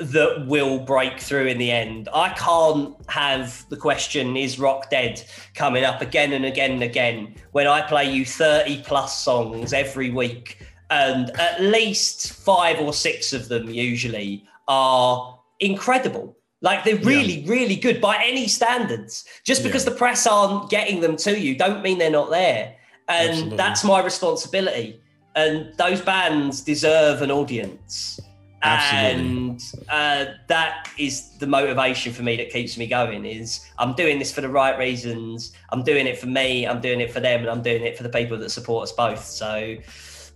that will break through in the end. I can't have the question, is rock dead, coming up again and again and again when I play you 30 plus songs every week. And at least five or six of them usually are incredible. Like they're really, yeah. really good by any standards. Just because yeah. the press aren't getting them to you, don't mean they're not there. And Absolutely. that's my responsibility and those bands deserve an audience. Absolutely. And uh, that is the motivation for me that keeps me going. Is I'm doing this for the right reasons. I'm doing it for me. I'm doing it for them, and I'm doing it for the people that support us both. So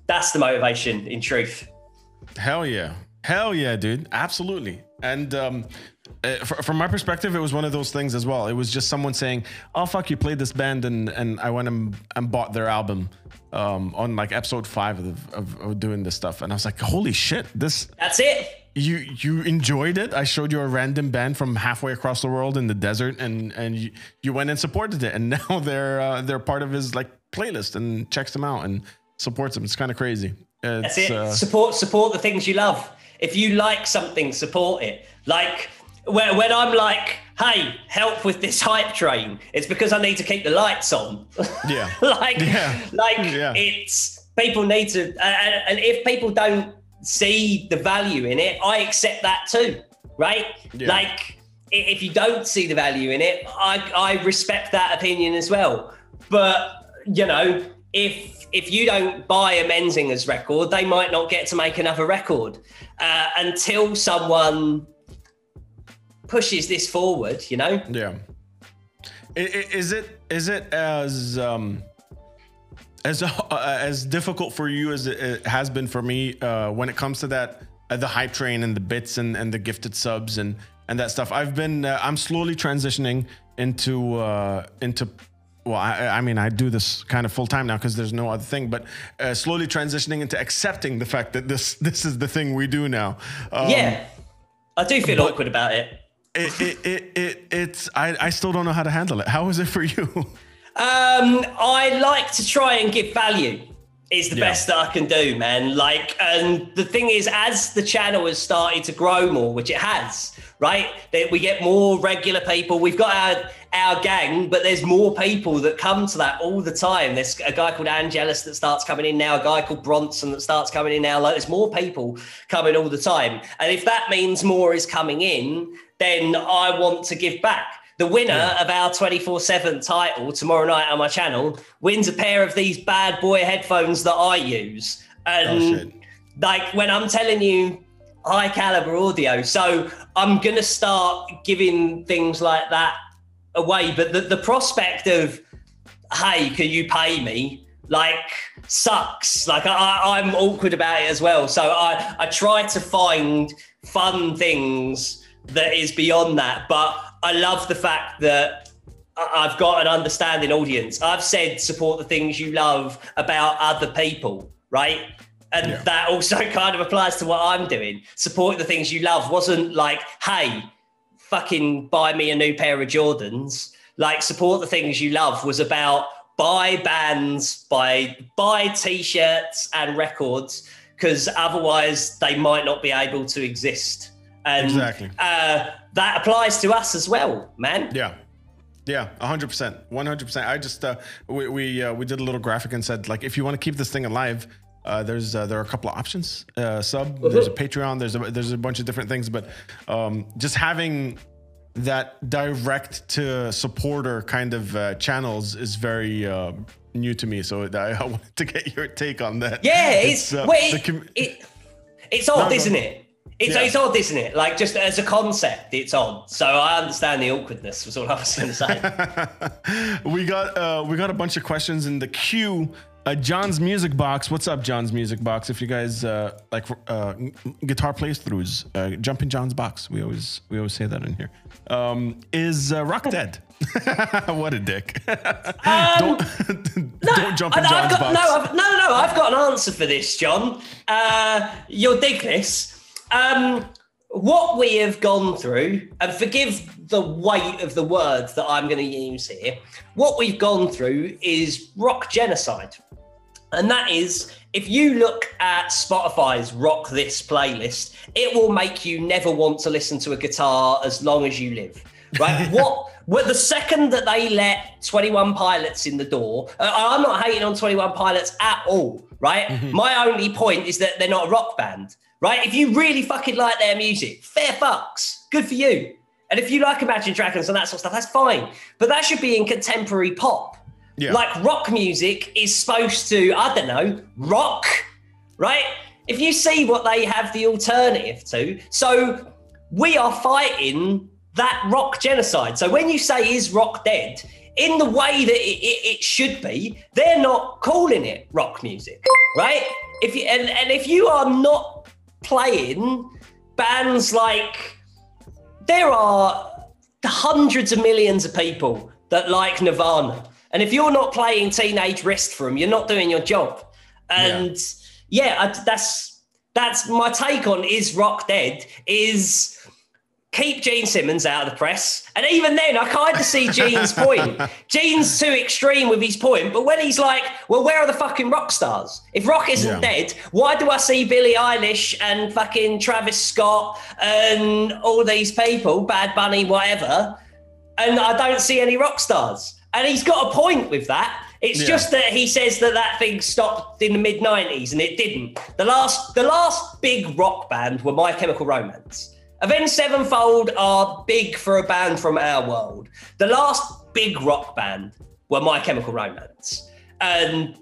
that's the motivation, in truth. Hell yeah, hell yeah, dude! Absolutely. And um, uh, from my perspective, it was one of those things as well. It was just someone saying, "Oh fuck, you played this band," and and I went and, and bought their album um, on like episode five of, of, of, doing this stuff, and I was like, "Holy shit, this!" That's it. You you enjoyed it. I showed you a random band from halfway across the world in the desert, and and you, you went and supported it, and now they're uh, they're part of his like playlist and checks them out and supports them. It's kind of crazy. It's, That's it. Uh, support support the things you love. If you like something, support it. Like when, when I'm like, hey, help with this hype train, it's because I need to keep the lights on. Yeah. like, yeah. like yeah. it's people need to, and, and if people don't see the value in it, I accept that too, right? Yeah. Like, if you don't see the value in it, I, I respect that opinion as well. But you know, if if you don't buy a Menzingers record, they might not get to make another record uh, until someone pushes this forward, you know? Yeah. Is it is it as um as uh, as difficult for you as it has been for me uh, when it comes to that uh, the hype train and the bits and, and the gifted subs and and that stuff? I've been uh, I'm slowly transitioning into uh, into well, I, I, mean, I do this kind of full time now because there's no other thing, but uh, slowly transitioning into accepting the fact that this this is the thing we do now. Um, yeah, I do feel awkward about it it, it, it, it, it's I, I still don't know how to handle it. How is it for you? Um, I like to try and give value. Is the yeah. best that I can do, man. Like, and the thing is, as the channel has started to grow more, which it has, right? That we get more regular people. We've got our our gang, but there's more people that come to that all the time. There's a guy called Angelus that starts coming in now, a guy called Bronson that starts coming in now. Like, there's more people coming all the time, and if that means more is coming in, then I want to give back. The winner yeah. of our 24 7 title tomorrow night on my channel wins a pair of these bad boy headphones that I use. And oh, like when I'm telling you high caliber audio, so I'm going to start giving things like that away. But the, the prospect of, hey, can you pay me? Like sucks. Like I, I'm awkward about it as well. So I, I try to find fun things that is beyond that. But I love the fact that I've got an understanding audience. I've said support the things you love about other people, right? And yeah. that also kind of applies to what I'm doing. Support the things you love wasn't like, hey, fucking buy me a new pair of Jordans. Like support the things you love was about buy bands, buy buy t-shirts and records because otherwise they might not be able to exist. And exactly. Uh, that applies to us as well, man. Yeah. Yeah, 100%. 100%. I just uh, we we, uh, we did a little graphic and said like if you want to keep this thing alive, uh, there's uh, there are a couple of options. Uh, sub, uh-huh. there's a Patreon, there's a there's a bunch of different things, but um, just having that direct to supporter kind of uh, channels is very uh, new to me. So I, I wanted to get your take on that. Yeah, it's, uh, wait, the com- it, it's odd, No, no. isn't it? It's, Yeah. it's odd, isn't it? Like just as a concept, it's odd. So I understand the awkwardness. Was all I was going to say. we got uh, we got a bunch of questions in the queue. Uh, John's music box. What's up, John's music box? If you guys uh, like uh, guitar playthroughs, uh, jump in John's box. We always we always say that in here. Um, is uh, Rock dead? what a dick! don't don't jump in I- John's got, box. no, I've, no, no, I've got an answer for this, John. Uh, you'll dig this. Um, what we have gone through, and forgive the weight of the words that I'm going to use here, what we've gone through is rock genocide. And that is, if you look at Spotify's Rock This playlist, it will make you never want to listen to a guitar as long as you live. Right? what? Well, the second that they let 21 Pilots in the door, uh, I'm not hating on 21 Pilots at all, right? My only point is that they're not a rock band, right? If you really fucking like their music, fair fucks, good for you. And if you like Imagine Dragons and that sort of stuff, that's fine. But that should be in contemporary pop. Yeah. Like rock music is supposed to, I don't know, rock, right? If you see what they have the alternative to, so we are fighting that rock genocide. So when you say is rock dead, in the way that it, it, it should be, they're not calling it rock music, right? If you and, and if you are not playing bands like there are hundreds of millions of people that like Nirvana. And if you're not playing Teenage Wrist for them, you're not doing your job. And yeah, I, that's that's my take on is rock dead is keep Gene Simmons out of the press. And even then, I kind of see Gene's point. Gene's too extreme with his point, but when he's like, well, where are the fucking rock stars? If rock isn't Yeah. dead, why do I see Billie Eilish and fucking Travis Scott and all these people, Bad Bunny, whatever, and I don't see any rock stars? And he's got a point with that. It's Yeah. just that he says that that thing stopped in the mid '90s, and it didn't. The last, the last big rock band were My Chemical Romance. Avenged Sevenfold are big for a band from our world. The last big rock band were My Chemical Romance, and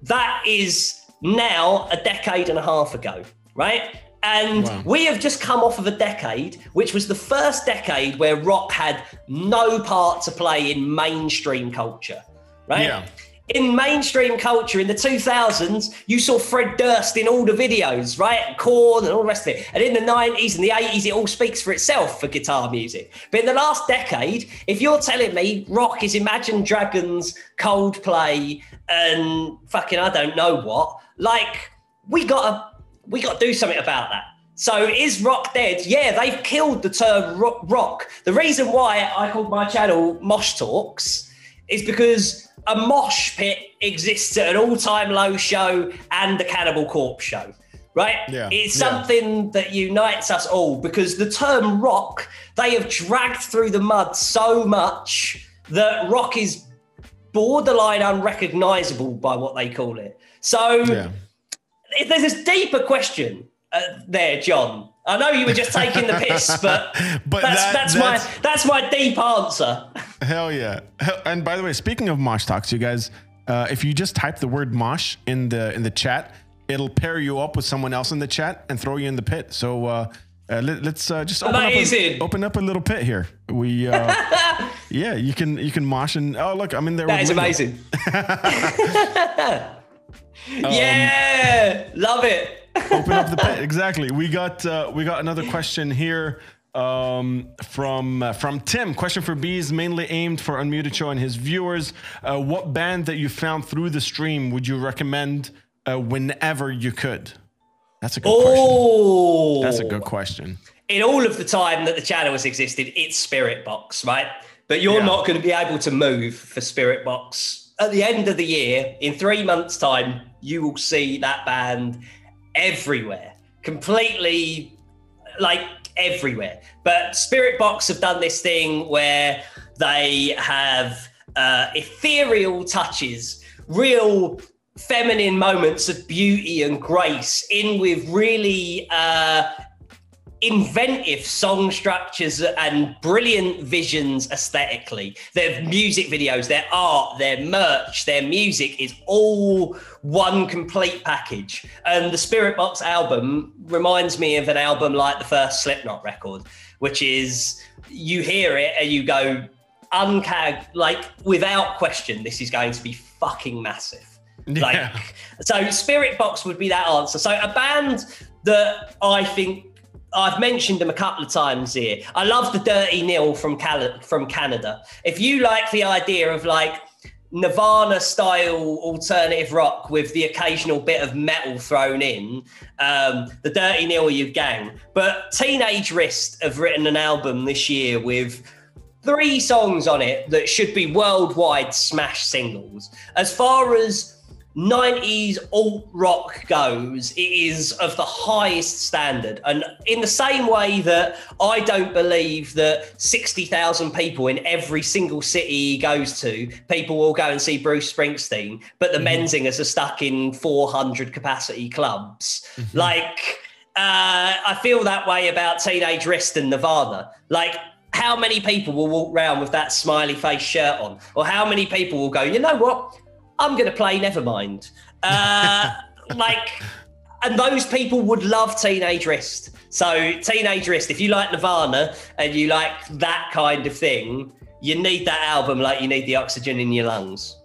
that is now a decade and a half ago, right? And Wow. we have just come off of a decade, which was the first decade where rock had no part to play in mainstream culture, right? Yeah. In mainstream culture in the 2000s, you saw Fred Durst in all the videos, right? Korn and all the rest of it. And in the 90s and the 80s, it all speaks for itself for guitar music. But in the last decade, if you're telling me rock is Imagine Dragons, Coldplay, and fucking I don't know what, like we gotta we gotta do something about that. So is rock dead? Yeah, they've killed the term rock. The reason why I called my channel Mosh Talks is because a mosh pit exists at an All Time Low show and the Cannibal Corpse show. Right? Yeah, It's yeah. something that unites us all because the term rock, they have dragged through the mud so much that rock is borderline unrecognizable by what they call it. So Yeah. if there's this deeper question uh, there, John. I know you were just taking the piss, but, But that's that- that's, that's- my that's my deep answer. Hell yeah! And by the way, speaking of mosh talks, you guys, uh, if you just type the word mosh in the in the chat, it'll pair you up with someone else in the chat and throw you in the pit. So uh, uh, let, us uh, just open up, a, open up a little pit here. We uh, yeah, you can you can mosh and oh look, I'm in there. That is amazing. yeah, love it. open up the pit exactly we got uh, we got another question here um, from uh, from Tim. Question for Beez, mainly aimed for Unmuted Show and his viewers. Uh, what band that you found through the stream would you recommend uh, whenever you could? That's a good question. Oh, That's a good question. in all of the time that the channel has existed, it's Spiritbox, right? But you're Yeah. not going to be able to move for Spiritbox. At the end of the year, in three months' time, you will see that band everywhere, completely like everywhere. But Spiritbox have done this thing where they have uh, ethereal touches, real feminine moments of beauty and grace, in with really uh, inventive song structures and brilliant visions aesthetically. Their music videos, their art, their merch, their music is all one complete package. And the Spiritbox album reminds me of an album like the first Slipknot record, which is you hear it and you go, uncag, like without question, this is going to be fucking massive. Like, Yeah. so Spiritbox would be that answer. So a band that I think I've mentioned them a couple of times here. I love the Dirty Nil from Cal- from Canada. If you like the idea of like Nirvana style alternative rock with the occasional bit of metal thrown in, um, the Dirty Nil your gang. But Teenage Wrist have written an album this year with three songs on it that should be worldwide smash singles. As far as 90s alt rock goes, it is of the highest standard. And in the same way that I don't believe that 60,000 people in every single city he goes to, people will go and see Bruce Springsteen, but the Menzingers are stuck in 400 capacity clubs. Like, uh, I feel that way about Teenage Wrist and Nirvana. Like, how many people will walk around with that smiley face shirt on? Or how many people will go, you know what? I'm going to play Nevermind. Uh, like, and those people would love Teenage Wrist. So, Teenage Wrist, if you like Nirvana and you like that kind of thing, you need that album like you need the oxygen in your lungs.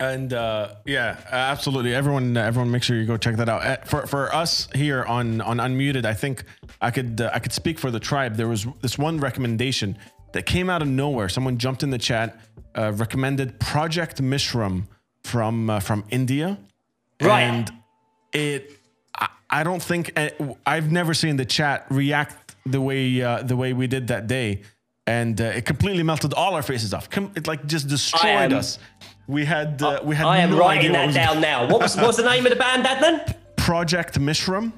And uh, yeah, absolutely. Everyone, everyone, make sure you go check that out. Uh, For for us here on on Unmuted, I think I could uh, I could speak for the tribe. There was this one recommendation that came out of nowhere. Someone jumped in the chat, uh, recommended Project Mishram from uh, from India, Right. and it. I, I don't think uh, I've never seen the chat react the way uh, the way we did that day, and uh, it completely melted all our faces off. Com- it like just destroyed am- us. We had uh, we had I am no writing that down now. What was, what was the name of the band, Adnan? Project Mishram.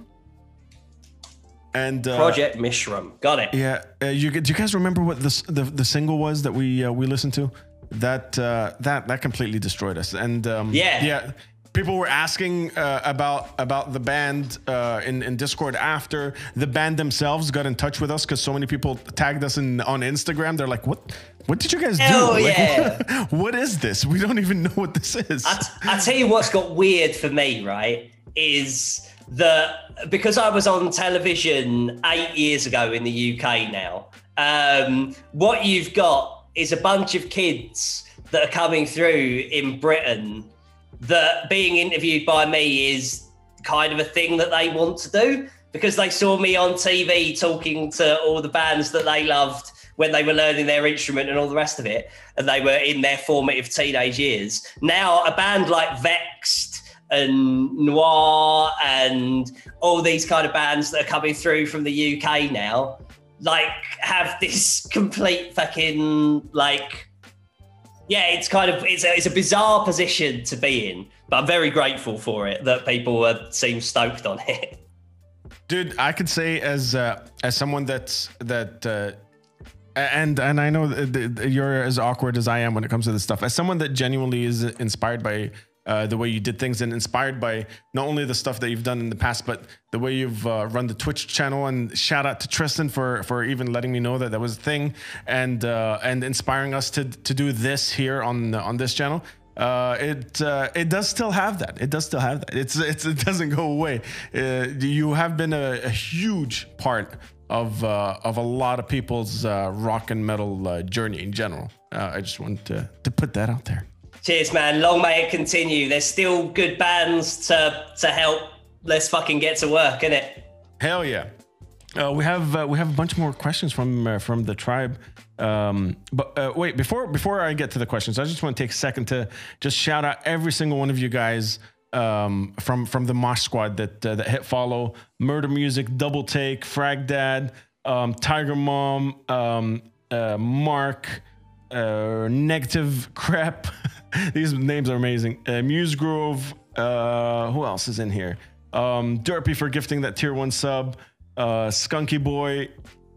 And uh, Project Mishram. Got it. yeah, uh, you do you guys remember what this, the the single was that we uh, we listened to? That uh, that that completely destroyed us. And um, Yeah. yeah, people were asking uh, about about the band uh, in in Discord after the band themselves got in touch with us because so many people tagged us in on Instagram. They're like, "What? What did you guys do? Hell Like, yeah. what- what is this? We don't even know what this is." I, t- I tell you what's got weird for me, right, is that because I was on television eight years ago in the UK now, um, what you've got is a bunch of kids that are coming through in Britain that being interviewed by me is kind of a thing that they want to do because they saw me on TV talking to all the bands that they loved when they were learning their instrument and all the rest of it, and they were in their formative teenage years. Now, a band like Vexed and Noir and all these kind of bands that are coming through from the UK now, like, have this complete fucking like yeah, it's kind of it's a, it's a bizarre position to be in, but I'm very grateful for it that people seem stoked on it. dude i could say as uh, as someone that's that uh and and i know you're as awkward as i am when it comes to this stuff as someone that genuinely is inspired by uh, the way you did things and inspired by not only the stuff that you've done in the past, but the way you've uh, run the Twitch channel. And shout out to Tristan for for even letting me know that that was a thing and uh, and inspiring us to to do this here on on this channel uh, it uh, it does still have that. It does still have that. It's, it's it doesn't go away. Uh, you have been a, a huge part of uh, of a lot of people's uh, rock and metal journey in general. I just want to to put that out there. Cheers, man. Long may it continue. There's still good bands to to help. Let's fucking get to work, innit? Hell yeah. Uh, we have uh, we have a bunch more questions from uh, from the tribe. Um, but uh, wait, before before I get to the questions, I just want to take a second to just shout out every single one of you guys um, from from the Mosh Squad that uh, that hit follow. Murder Music, Double Take, Frag Dad, um, Tiger Mom, um, uh, Mark, Negative Crap. These names are amazing. Uh, Muse Grove. Uh, who else is in here? Um, Derpy for gifting that tier one sub. Uh, Skunky Boy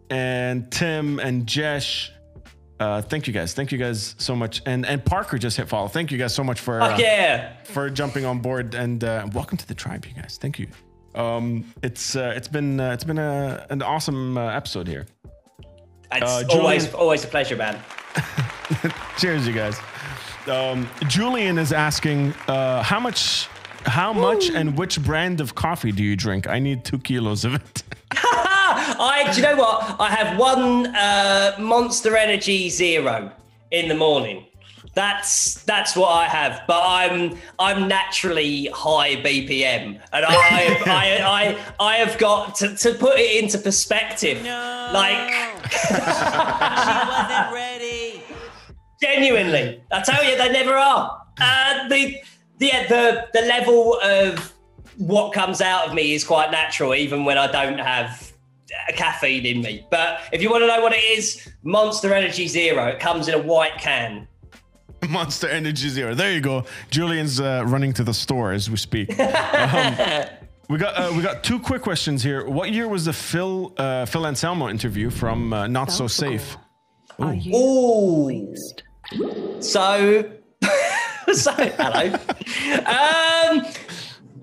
and Tim and Jesh. Uh, thank you guys. Thank you guys so much. And and Parker just hit follow. Thank you guys so much for uh, yeah. for jumping on board and uh, welcome to the tribe, you guys. Thank you. Um, it's uh, it's been uh, it's been a, an awesome uh, episode here. It's always always a pleasure, man. Cheers, you guys. Um, Julian is asking uh, how much how much and which brand of coffee do you drink? I need two kilos of it. I, do you know what? I have one uh, Monster Energy Zero in the morning. That's that's what I have. But I'm I'm naturally high BPM, and I I, I, I have got to, to put it into perspective. No. Like she wasn't ready. Genuinely, I tell you, they never are. Uh, the the the the level of what comes out of me is quite natural, even when I don't have a caffeine in me. But if you want to know what it is, Monster Energy Zero. It comes in a white can. Monster Energy Zero. There you go. Julian's uh, running to the store as we speak. Um, we got uh, we got two quick questions here. What year was the Phil uh, Phil Anselmo interview from uh, Not So Safe? Are you Ooh. So, so hello. Um,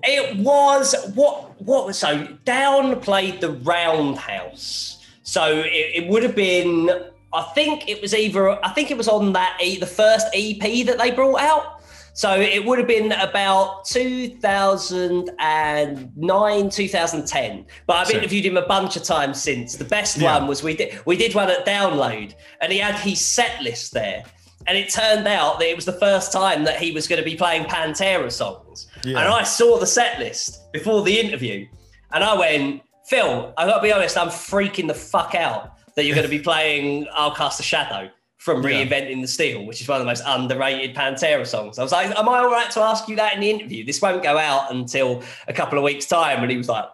it was what what was so Down played the Roundhouse. So it, it would have been. I think it was either. I think it was on that e, the first EP that they brought out. So it would have been about 2009, 2010. But I've Sick. interviewed him a bunch of times since. The best Yeah. one was we did we did one at Download, and he had his set list there. And it turned out that it was the first time that he was going to be playing Pantera songs. Yeah. And I saw the set list before the interview, and I went, Phil, I got to be honest, I'm freaking the fuck out that you're going to be playing I'll Cast a Shadow from Yeah. Reinventing the Steel, which is one of the most underrated Pantera songs. I was like, Am I all right to ask you that in the interview? This won't go out until a couple of weeks' time. And he was like,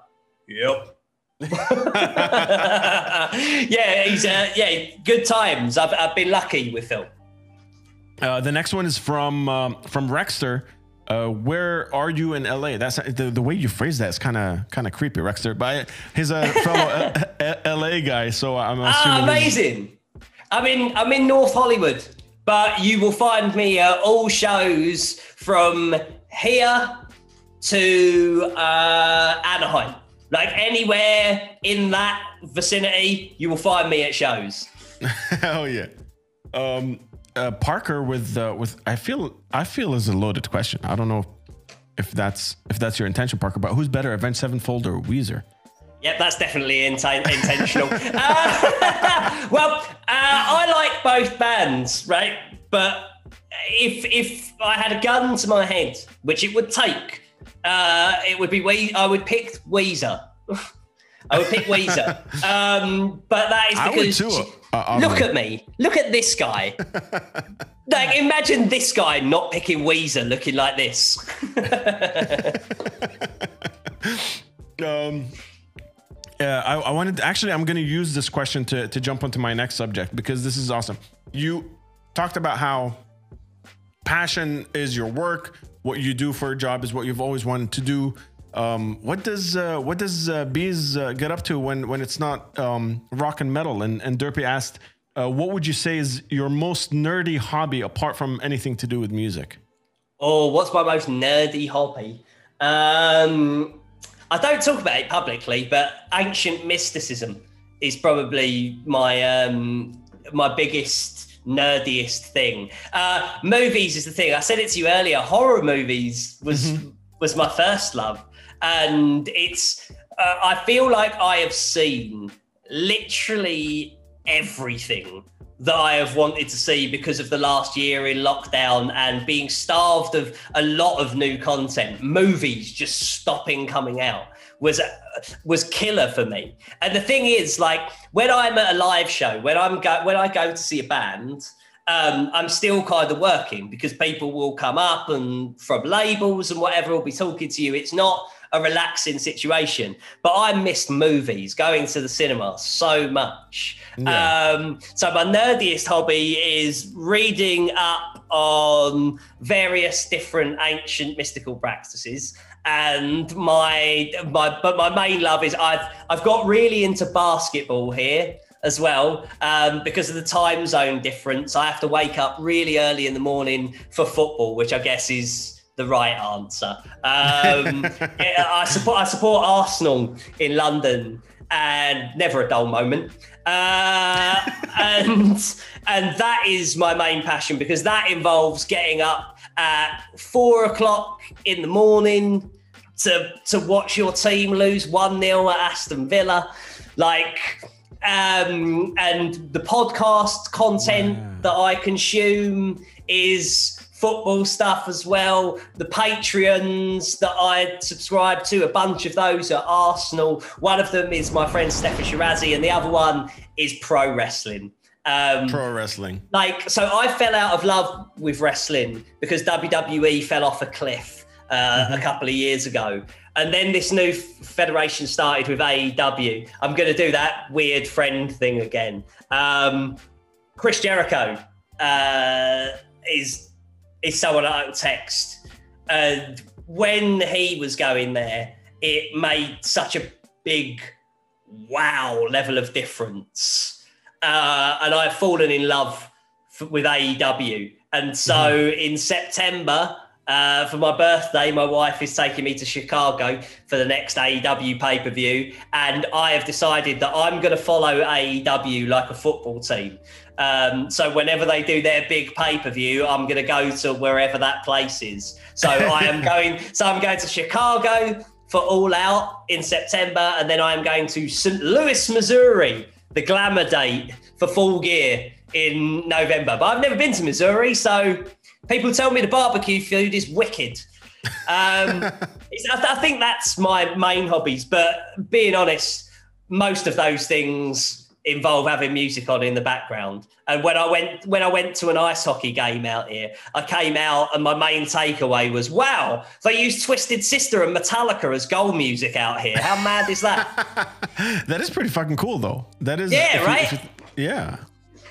Yep. yeah, he's uh, yeah, good times. I've, I've been lucky with Phil. Uh, the next one is from um, from Rexter. Uh, where are you in LA? That's the, the way you phrase that is kind of kind of creepy, Rexter. But he's a fellow LA guy, so I'm Ah, assuming. he's- amazing. I'm in I'm in North Hollywood, but you will find me at all shows from here to uh, Anaheim. Like anywhere in that vicinity, you will find me at shows. Hell yeah. Um, uh, Parker with uh, with I feel I feel is a loaded question. I don't know if that's if that's your intention, Parker. But who's better, Avenged Sevenfold or Weezer? Yep, that's definitely inten- intentional. Uh, well, uh, I like both bands, right? But if if I had a gun to my head, which it would take, uh, it would be we. I would pick Weezer. I would pick Weezer. Um, but that is I would because too, uh, look at me. Look at this guy. like imagine this guy not picking Weezer, looking like this. Um, yeah, I, I wanted actually. I'm going to use this question to to jump onto my next subject because this is awesome. You talked about how passion is your work. What you do for a job is what you've always wanted to do. Um, what does uh, what does uh, Beez uh, get up to when when it's not um, rock and metal? And and Derpy asked, uh, what would you say is your most nerdy hobby apart from anything to do with music? Oh, what's my most nerdy hobby? Um, I don't talk about it publicly, but ancient mysticism is probably my um, my biggest nerdiest thing. Uh, movies is the thing. I said it to you earlier. Horror movies was was my first love, and it's. Uh, I feel like I have seen literally everything that I have wanted to see because of the last year in lockdown and being starved of a lot of new content. Movies just stopping coming out was was killer for me. And the thing is, like when I'm at a live show, when I'm go when I go to see a band, um, I'm still kind of working because people will come up and from labels and whatever will be talking to you. It's not a relaxing situation. But I missed movies, going to the cinema so much. Yeah. Um, so my nerdiest hobby is reading up on various different ancient mystical practices. And my my but my main love is I've I've got really into basketball here as well um, because of the time zone difference. I have to wake up really early in the morning for football, which I guess is the right answer. Um, yeah, I support I support Arsenal in London, and never a dull moment. Uh, and and that is my main passion because that involves getting up at four o'clock in the morning to to watch your team lose one 0 at Aston Villa, like. Um, and the podcast content that I consume is football stuff as well. The Patreons that I subscribe to, a bunch of those are Arsenal. One of them is my friend Steffan Chirazi, and the other one is pro wrestling. Um, Pro wrestling. like, so I fell out of love with wrestling because WWE fell off a cliff uh, a couple of years ago. And then this new f- federation started with AEW. I'm going to do that weird friend thing again. Um, Chris Jericho uh, is is someone I don't text. And when he was going there, it made such a big wow level of difference. Uh, and I've fallen in love f- with AEW. And so in September, uh, for my birthday, my wife is taking me to Chicago for the next AEW pay per view. And I have decided that I'm going to follow AEW like a football team. Um, so whenever they do their big pay per view, I'm going to go to wherever that place is. So I am going. So I'm going to Chicago for All Out in September, and then I am going to St. Louis, Missouri, the Glamour date for Full Gear in November. But I've never been to Missouri, so people tell me the barbecue food is wicked. Um, it's, I, th- I think that's my main hobbies. But being honest, most of those things involve having music on in the background. And when I went when I went to an ice hockey game out here, I came out and my main takeaway was, "Wow, they use Twisted Sister and Metallica as goal music out here. How mad is that?" That is pretty fucking cool, though. That is Yeah, if you- right? you- yeah,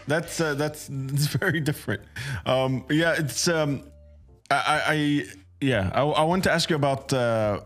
that's uh, that's it's very different. Um, yeah, it's um, I, I, I yeah, I, I want to ask you about uh,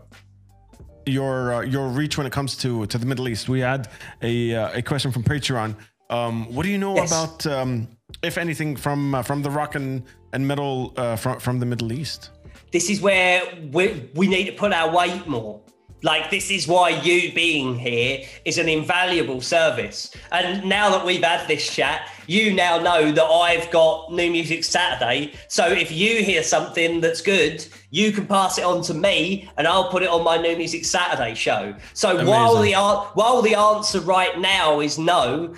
your uh, your reach when it comes to to the Middle East. We had a uh, a question from Patreon. Um, what do you know Yes. about, um, if anything, from uh, from the rock and and metal uh, from from the Middle East? this is where we, we need to put our weight more. Like, this is why you being here is an invaluable service. And now that we've had this chat, you now know that I've got New Music Saturday. So if you hear something that's good, you can pass it on to me and I'll put it on my New Music Saturday show. So while the, while the answer right now is no,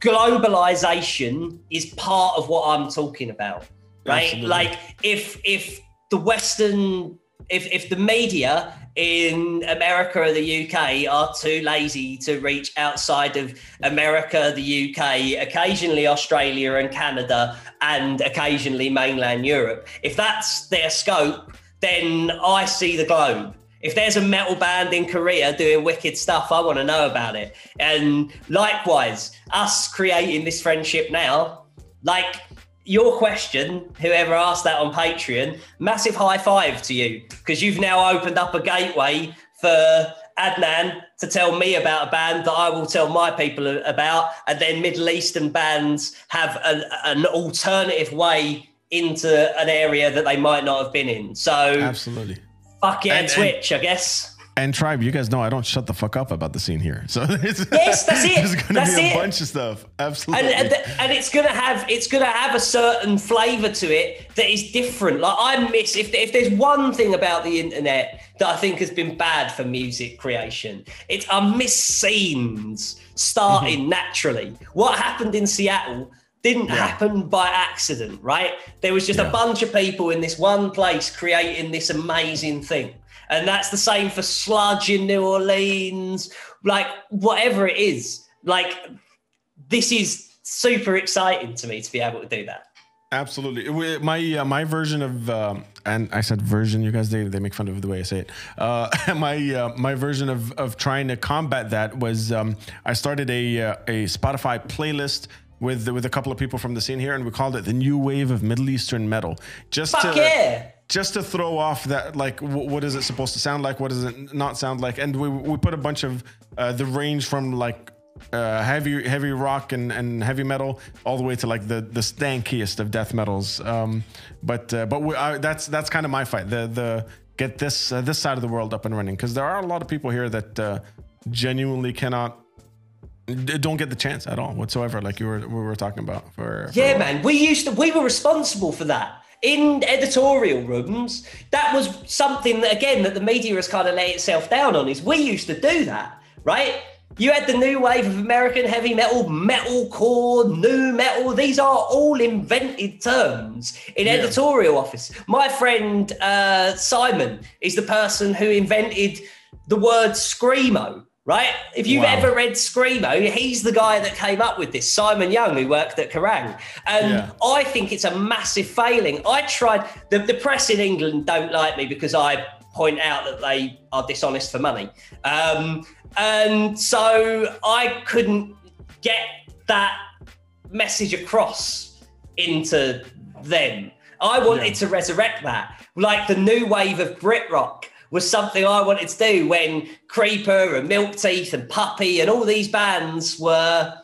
globalization is part of what I'm talking about, right? Absolutely. Like if if the Western if if the media in America or the UK are too lazy to reach outside of America, the UK, occasionally Australia and Canada, and occasionally mainland Europe, if that's their scope, then I see the globe. If there's a metal band in Korea doing wicked stuff, I want to know about it. And likewise, us creating this friendship now, like your question, whoever asked that on Patreon, massive high five to you because you've now opened up a gateway for Adnan to tell me about a band that I will tell my people about, and then Middle Eastern bands have an, an alternative way into an area that they might not have been in. So Absolutely. fuck yeah, And- and- Twitch, I guess. And tribe, you guys know I don't shut the fuck up about the scene here. So it's, Yes, that's it. There's gonna That's be a it. bunch of stuff. Absolutely. and, and, and it's gonna have it's gonna have a certain flavor to it that is different. Like I miss if if there's one thing about the internet that I think has been bad for music creation, it's I miss scenes starting Mm-hmm. naturally. What happened in Seattle didn't happen by accident, right? There was just Yeah. a bunch of people in this one place creating this amazing thing. And that's the same for Sludge in New Orleans, like whatever it is. Like this is super exciting to me to be able to do that. Absolutely. My uh, my version of um, and I said version. You guys they, they make fun of the way I say it. Uh, my uh, my version of of trying to combat that was um, I started a uh, a Spotify playlist. With, with a couple of people from the scene here, and we called it the new wave of Middle Eastern metal. Just Fuck to yeah. Just to throw off that like w- what is it supposed to sound like? What does it not sound like? And we we put a bunch of uh, the range from like uh, heavy heavy rock and, and heavy metal all the way to like the the stankiest of death metals. Um, but uh, but we, I, that's that's kind of my fight. The the get this uh, this side of the world up and running because there are a lot of people here that uh, genuinely cannot don't get the chance at all whatsoever. Like you were we were talking about for, for Yeah, man. We used to. We were responsible for that in editorial rooms. That was something that, again, that the media has kind of laid itself down on. Is we used to do that, right? You had the new wave of American heavy metal, metalcore, nu metal. These are all invented terms in Yeah. editorial office. My friend uh, Simon is the person who invented the word screamo. Right? If you've Wow. ever read Screamo, he's the guy that came up with this, Simon Young, who worked at Kerrang. And Yeah. I think it's a massive failing. I tried, the, the press in England don't like me because I point out that they are dishonest for money. Um, and so I couldn't get that message across into them. I wanted Yeah. to resurrect that. Like the new wave of Brit rock was something I wanted to do when Creeper and Milk Teeth and Puppy and all these bands were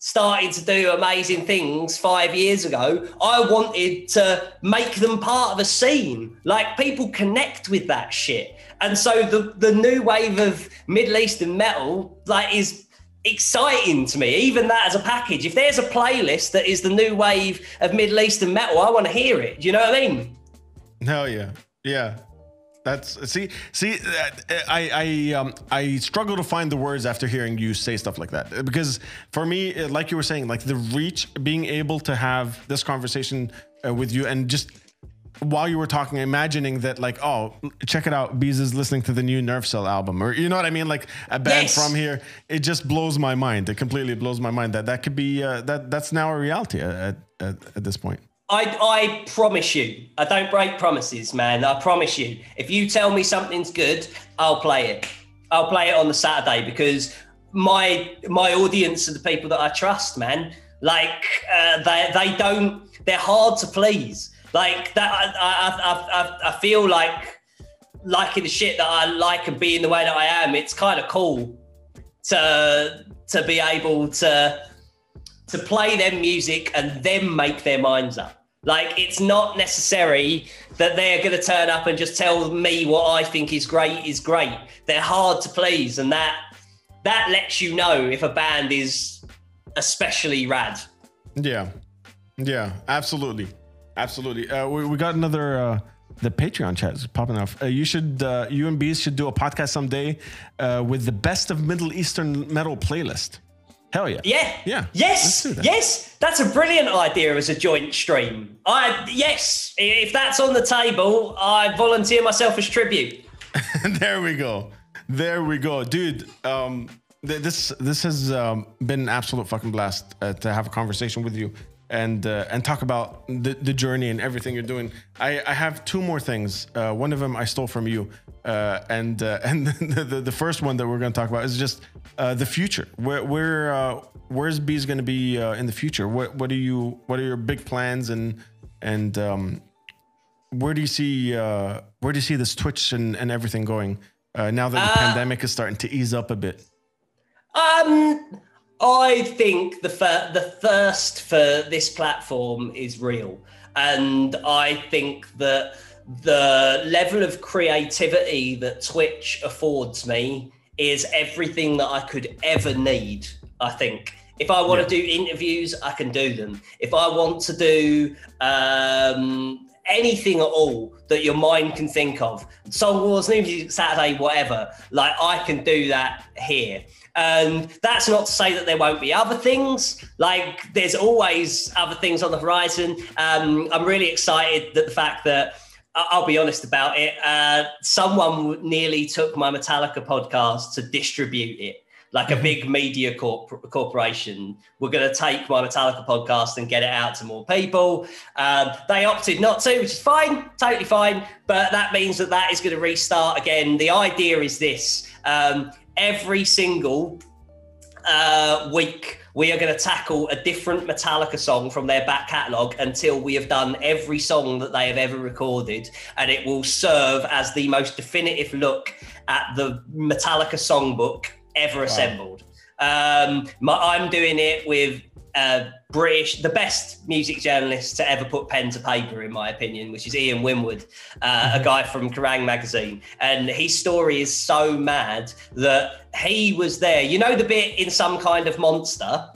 starting to do amazing things five years ago. I wanted to make them part of a scene. Like people connect with that shit. And so the, the new wave of Middle Eastern metal like is exciting to me, even that as a package. If there's a playlist that is the new wave of Middle Eastern metal, I want to hear it. Do you know what I mean? Hell yeah, yeah. That's see, see. uh, I I um I struggle to find the words after hearing you say stuff like that because for me, uh, like you were saying, like the reach, being able to have this conversation uh, with you and just while you were talking, imagining that like, oh, check it out, Beez is listening to the new Nervecell album, or you know what I mean, like a band Yes. from here. It just blows my mind. It completely blows my mind that that could be uh, that that's now a reality at at, at this point. I, I promise you, I don't break promises, man. I promise you. If you tell me something's good, I'll play it. I'll play it on the Saturday because my my audience are the people that I trust, man. Like uh, they they don't they're hard to please. Like that, I I, I, I, feel like liking the shit that I like and being the way that I am. It's kind of cool to to be able to to play their music and then make their minds up. Like it's not necessary that they're going to turn up and just tell me what I think is great is great. They're hard to please, and that that lets you know if a band is especially rad. Yeah, yeah, absolutely, absolutely. Uh, we, we got another. Uh, the Patreon chat is popping off. Uh, you should, uh, you and Beez should do a podcast someday uh, with the best of Middle Eastern metal playlist. Hell yeah. Yeah. Yeah. Yes. That. Yes. That's a brilliant idea as a joint stream. I yes. If that's on the table, I volunteer myself as tribute. there we go. There we go, dude. Um, th- this this has um, been an absolute fucking blast uh, to have a conversation with you and uh, and talk about the, the journey and everything you're doing. I, I have two more things. Uh, one of them I stole from you, uh, and uh, and the, the the first one that we're going to talk about is just uh, the future. Where where uh, where's Beez going to be uh, in the future? What what are you what are your big plans and and um, where do you see uh, where do you see this Twitch and, and everything going uh, now that the pandemic is starting to ease up a bit? Um, I think the fir- the thirst for this platform is real, and I think that the level of creativity that Twitch affords me is everything that I could ever need. I think. If I want Yeah. to do interviews, I can do them. If I want to do um, anything at all that your mind can think of, Song Wars, New Music Saturday, whatever, like I can do that here. And that's not to say that there won't be other things. Like there's always other things on the horizon. Um, I'm really excited that the fact that I'll be honest about it. Uh, someone nearly took my Metallica podcast to distribute it, like a big media corp- corporation. We're going to take my Metallica podcast and get it out to more people. Um, they opted not to, which is fine, totally fine. But that means that that is going to restart again. The idea is this: um, every single uh, week, we are going to tackle a different Metallica song from their back catalogue until we have done every song that they have ever recorded. And it will serve as the most definitive look at the Metallica songbook ever assembled. Um, my, I'm doing it with uh, British, the best music journalist to ever put pen to paper, in my opinion, which is Ian Winwood, uh, a guy from Kerrang magazine. And his story is so mad that he was there. You know, the bit in some kind of monster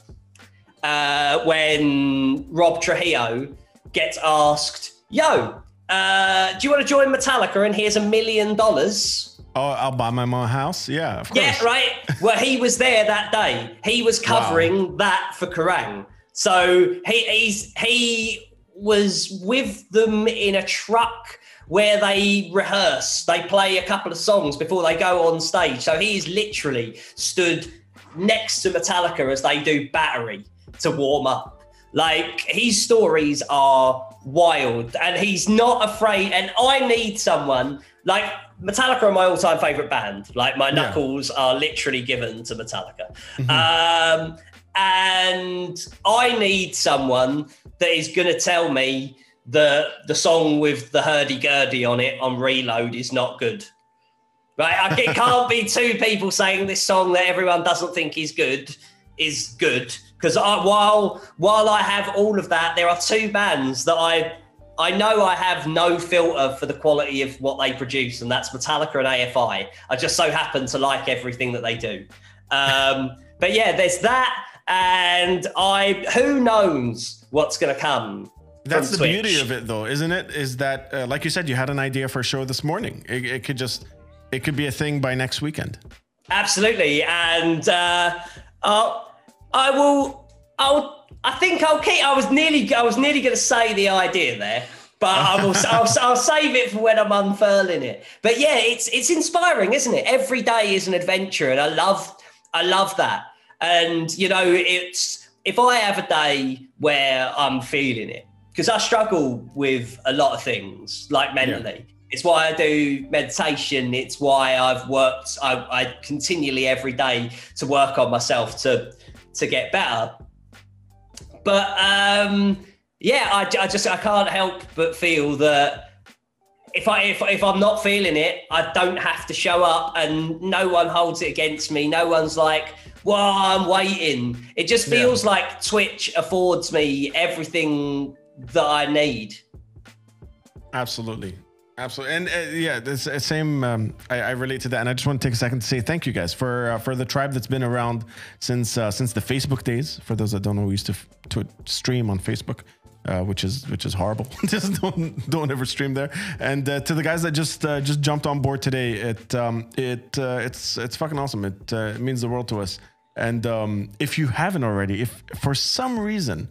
uh, when Rob Trujillo gets asked, Yo, uh, do you want to join Metallica? And here's a million dollars. Oh, I'll buy my mom a house. Yeah, of course. Yeah, right. Well, he was there that day. He was covering that for Kerrang. So he he's he was with them in a truck where they rehearse. They play a couple of songs before they go on stage. So he's literally stood next to Metallica as they do Battery to warm up. Like his stories are wild, and he's not afraid. And I need someone like Metallica are my all-time favorite band. Like my knuckles are literally given to Metallica. Um, and I need someone that is going to tell me that the song with the hurdy-gurdy on it on Reload is not good. Right? I- It can't be two people saying this song that everyone doesn't think is good is good. Because while while I have all of that, there are two bands that I I know I have no filter for the quality of what they produce, and that's Metallica and AFI. I just so happen to like everything that they do. Um, but yeah, there's that, and I who knows what's going to come. That's the beauty of it, though, isn't it? Is that, uh, like you said, you had an idea for a show this morning. It, it could just, it could be a thing by next weekend. Absolutely, and uh, I'll, I will. I'll. I think I'll keep. I was nearly. I was nearly going to say the idea there, but I will. I'll, I'll save it for when I'm unfurling it. But yeah, it's it's inspiring, isn't it? Every day is an adventure, and I love. I love that. And you know, it's if I have a day where I'm feeling it, because I struggle with a lot of things, like mentally. It's why I do meditation. It's why I've worked. I, I continually every day to work on myself to to get better. But um, yeah, I, I just I can't help but feel that if I if, if I'm not feeling it, I don't have to show up, and no one holds it against me. No one's like, "Well, I'm waiting." It just Yeah. feels like Twitch affords me everything that I need. Absolutely. Absolutely. And uh, yeah, the s- same. Um, I, I relate to that, and I just want to take a second to say thank you guys for uh, for the tribe that's been around since uh, since the Facebook days. For those that don't know, we used to to stream on Facebook. Uh, which is which is horrible. just don't don't ever stream there. And uh, to the guys that just uh, just jumped on board today, it um, it uh, it's it's fucking awesome. It, uh, it means the world to us. And um, if you haven't already, if for some reason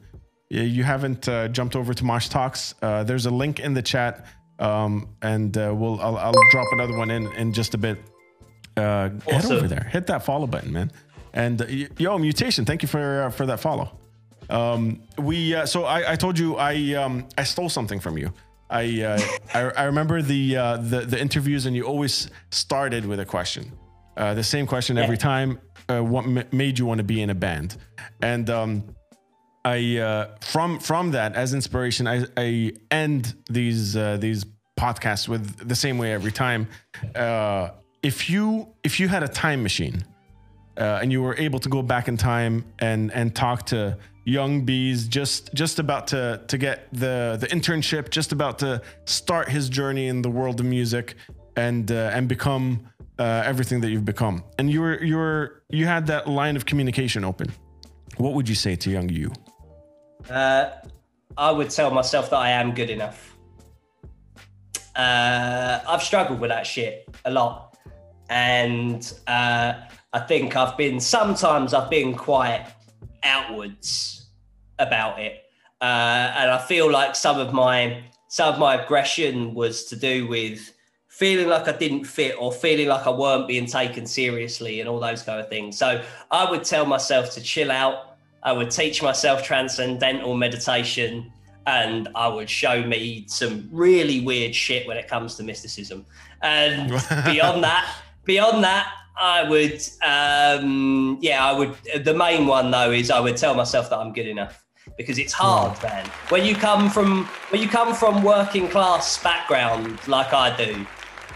you haven't uh, jumped over to Mosh Talks, uh, there's a link in the chat, um, and uh, we'll I'll, I'll drop another one in in just a bit. Uh, Head over there, hit that follow button, man. And uh, yo, mutation, thank you for uh, for that follow. Um, we uh, so I, I told you I um, I stole something from you. I uh, I, I remember the, uh, the the interviews, and you always started with a question, uh, the same question every Yeah. time. Uh, what m- made you want to be in a band? And um, I uh, from from that as inspiration, I, I end these uh, these podcasts with the same way every time. Uh, if you if you had a time machine uh, and you were able to go back in time and and talk to young Beez just just about to to get the the internship, just about to start his journey in the world of music and uh, and become uh, everything that you've become, and you were you were you had that line of communication open. What would you say to young you? Uh, I would tell myself that I am good enough. Uh, I've struggled with that shit a lot, and uh, I think I've been sometimes I've been quite outwards about it, uh, and I feel like some of my some of my aggression was to do with feeling like I didn't fit or feeling like I weren't being taken seriously and all those kind of things. So I would tell myself to chill out. I would teach myself transcendental meditation and I would show me some really weird shit when it comes to mysticism. And beyond that, beyond that, I would, um, yeah, I would. The main one though is I would tell myself that I'm good enough because it's hard, man. When you come from when you come from working class background like I do,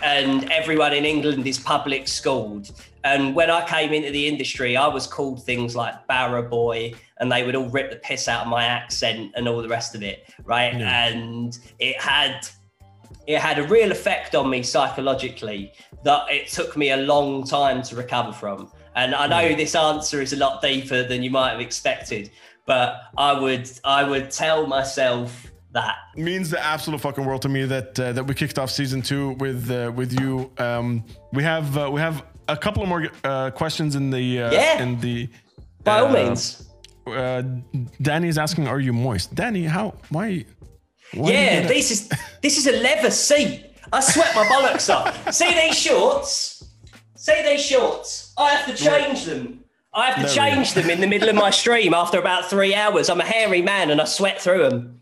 and everyone in England is public schooled. And when I came into the industry, I was called things like Barra Boy, and they would all rip the piss out of my accent and all the rest of it, right? Yeah. And it had it had a real effect on me psychologically that it took me a long time to recover from. And I know this answer is a lot deeper than you might have expected, but I would I would tell myself that means the absolute fucking world to me that uh, that we kicked off season two with uh, with you. Um, we have uh, we have a couple of more uh, questions in the uh, Yeah. in the. by all uh, means. Uh, Danny is asking, "Are you moist?" Danny, how? Why? why Yeah, this is this is a leather seat. I sweat my bollocks off. See these shorts? See these shorts? I have to change them. I have to There change them in the middle of my stream after about three hours. I'm a hairy man and I sweat through them.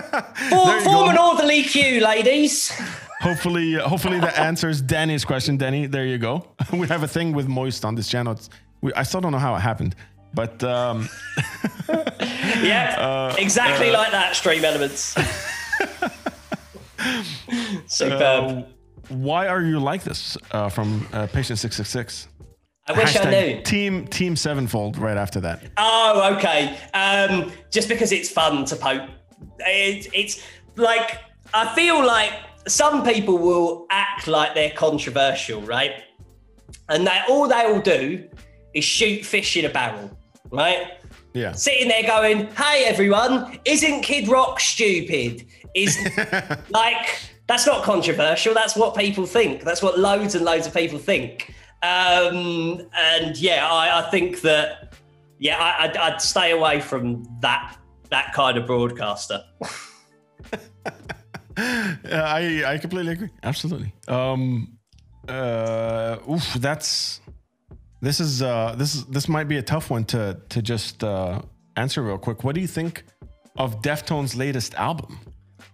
Form, form an orderly queue, ladies. Hopefully, uh, hopefully that answers Danny's question. Danny, there you go. we have a thing with moist on this channel. We, I still don't know how it happened, but um, Yeah, Uh, exactly like that. Stream elements. Superb. uh, why are you like this? Uh, from uh, patient six six six. I wish I knew. Team Team Sevenfold. Right after that. Oh, okay. Um, just because it's fun to poke. It, it's like I feel like some people will act like they're controversial, right? And they all they will do is shoot fish in a barrel, right? Yeah. Sitting there going, "Hey everyone, isn't Kid Rock stupid?" Is like that's not controversial. That's what people think. That's what loads and loads of people think. Um, and yeah, I, I think that yeah, I, I'd, I'd stay away from that that kind of broadcaster. I I completely agree. Absolutely. Um. Uh. Oof. That's. This is uh. This is this might be a tough one to to just uh answer real quick. What do you think of Deftones' latest album?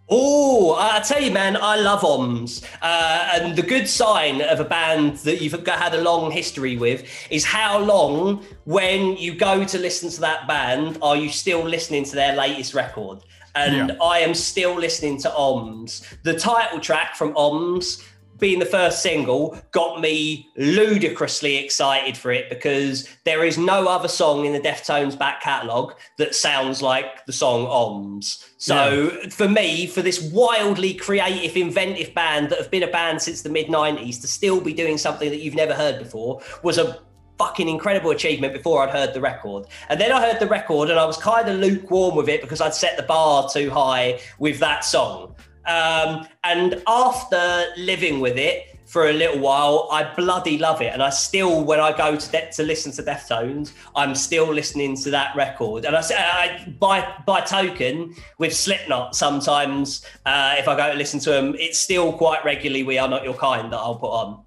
Oh, I tell you, man, I love Ohms. Uh, and the good sign of a band that you've got- had a long history with is how long, when you go to listen to that band, are you still listening to their latest record? And Yeah. I am still listening to Ohms. The title track from Ohms, being the first single, got me ludicrously excited for it because there is no other song in the Deftones back catalogue that sounds like the song Ohms. So for me, for this wildly creative, inventive band that have been a band since the mid 90s to still be doing something that you've never heard before was a fucking incredible achievement before I'd heard the record. And then I heard the record and I was kind of lukewarm with it because I'd set the bar too high with that song. Um, and after living with it for a little while, I bloody love it. And I still, when I go to de- to listen to Deftones, I'm still listening to that record. And I, say- I by by token with Slipknot, sometimes uh, if I go to listen to them, it's still quite regularly "We Are Not Your Kind" that I'll put on.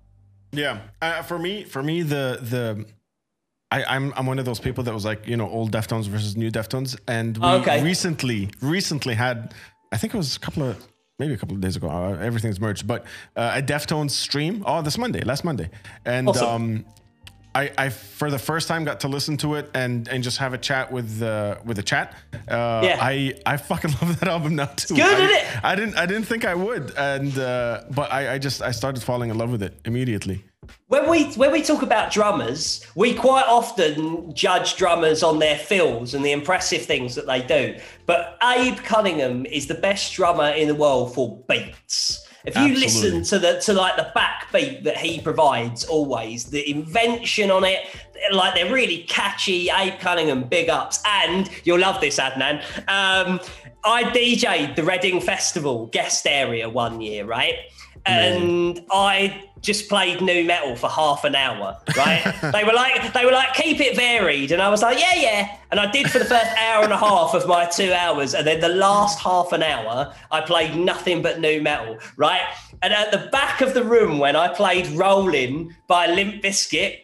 Yeah, uh, for me, for me, the the I, I'm I'm one of those people that was like, you know, old Deftones versus new Deftones, and we Okay. recently recently had, I think it was a couple of maybe a couple of days ago. Uh, everything's merged, but uh, a Deftones stream. Oh, this Monday, last Monday, and Awesome. um, I, I for the first time got to listen to it and and just have a chat with uh, with the chat. Uh, Yeah. I I fucking love that album now too. good, I, it? I didn't I didn't think I would, and uh, but I, I just I started falling in love with it immediately. When we when we talk about drummers, we quite often judge drummers on their fills and the impressive things that they do. But Abe Cunningham is the best drummer in the world for beats. If you Absolutely. listen to the to like the backbeat that he provides, always the invention on it, like they're really catchy. Abe Cunningham, big ups, and you'll love this, Adnan. Um, I DJ'd the Reading Festival guest area one year, right? And I just played nu metal for half an hour, right? they were like, they were like, keep it varied, and I was like, yeah, yeah. And I did for the first hour and a half of my two hours, and then the last half an hour, I played nothing but nu metal, right? And at the back of the room, when I played "Rolling" by Limp Bizkit,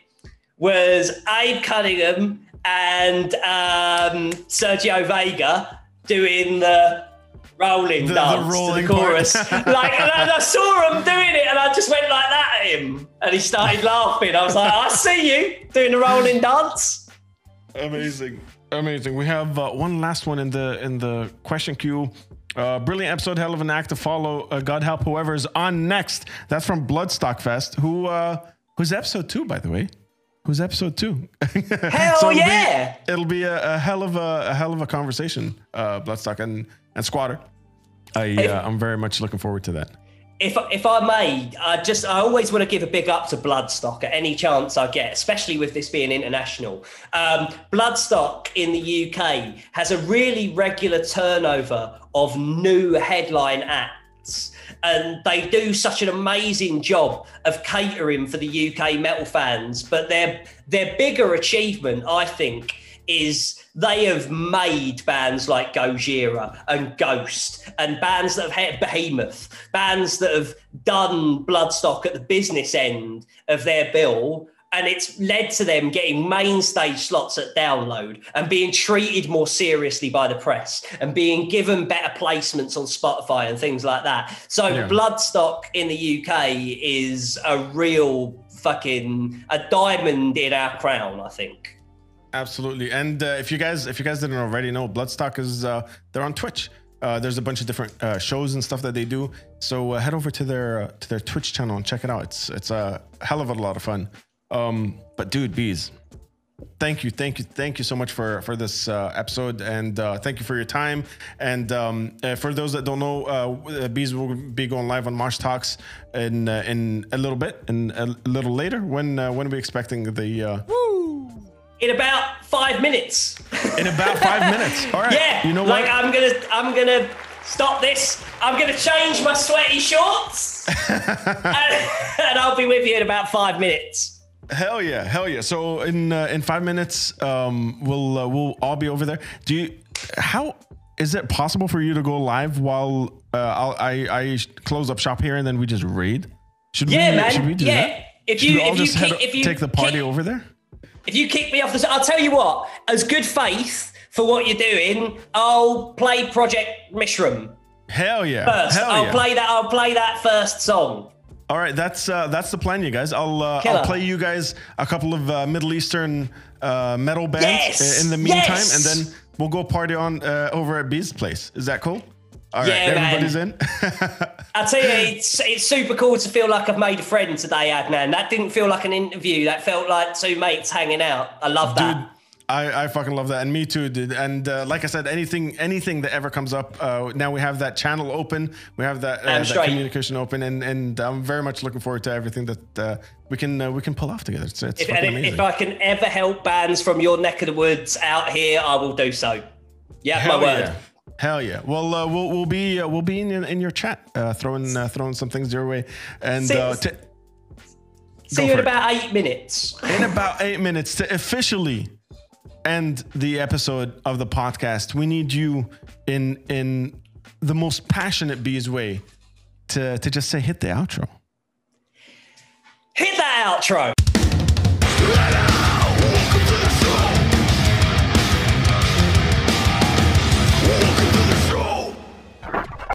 was Abe Cunningham and um, Sergio Vega doing the rolling The- the dance rolling to the chorus. like, and I, I saw him doing it, and I just went like that at him, and he started laughing. I was like, "I see you doing the rolling dance." Amazing. Amazing. We have uh, one last one in the in the question queue. Uh, brilliant episode, hell of an act to follow. Uh, God help whoever's on next. That's from Bloodstock Fest. Who uh, who's episode two, by the way? Who's episode two? Hell it'll yeah! Be, it'll be a, a hell of a, a hell of a conversation, uh, Bloodstock and and Squatter. I uh, I'm very much looking forward to that. if if I may, I just I always want to give a big up to Bloodstock at any chance I get, especially with this being international. Um, Bloodstock in the UK has a really regular turnover of new headline acts. And they do such an amazing job of catering for the UK metal fans. But their their bigger achievement, I think, is they have made bands like Gojira and Ghost and bands that have had Behemoth, bands that have done Bloodstock at the business end of their bill. And it's led to them getting main stage slots at download and being treated more seriously by the press and being given better placements on Spotify and things like that. So, Yeah. Bloodstock in the UK is a real fucking a diamond in our crown, I think. Absolutely. And uh, if you guys if you guys didn't already know, Bloodstock is uh, they're on Twitch. Uh, there's a bunch of different uh, shows and stuff that they do. So uh, head over to their uh, to their Twitch channel and check it out. It's it's a hell of a lot of fun. Um, but dude, Beez, thank you, thank you, thank you so much for for this uh, episode, and uh, thank you for your time. And um, for those that don't know, Beez will be going live on Mosh Talks in in a little bit and a little later. When when are we expecting the? In about five minutes. in about five minutes. All right. Yeah, You know what? like? I'm gonna, I'm gonna stop this. I'm gonna change my sweaty shorts, and, and I'll be with you in about five minutes. Hell yeah, hell yeah. So in uh, in five minutes, um, we'll uh, we'll all be over there. Do you? How is it possible for you to go live while uh, I'll, I I close up shop here and then we just raid? Should Yeah, we? man. Should we do Yeah. that? If you- if you kick- if you take the party kick- over there? If you kick me off the, I'll tell you what. As good faith for what you're doing, I'll play Project Mishram Hell yeah, first. hell I'll yeah. play that. I'll play that first song. All right, that's uh, that's the plan, you guys. I'll uh, Killer. I'll play you guys a couple of uh, Middle Eastern uh, metal bands Yes! in the meantime, Yes! and then we'll go party on uh, over at Bee's place. Is that cool? All right, Yeah, man. everybody's in. I tell you, it's it's super cool to feel like I've made a friend today, Adnan. That didn't feel like an interview. That felt like two mates hanging out. I love that. dude I, I fucking love that and me too dude and uh, like i said anything anything that ever comes up uh, now we have that channel open we have that, uh, that communication open and and i'm very much looking forward to everything that uh, we can uh, we can pull off together it's, it's If, fucking if, amazing if I can ever help bands from your neck of the woods out here, I will do so. Yeah, hell my word. yeah hell yeah well uh, we'll, we'll be uh, we'll be in your, in your chat uh, throwing uh, throwing some things your way and uh, See- t- See you in it. about eight minutes. in about eight minutes to officially end the episode of the podcast, we need you in in the most passionate Beez way to to just say hit the outro. Hit that outro.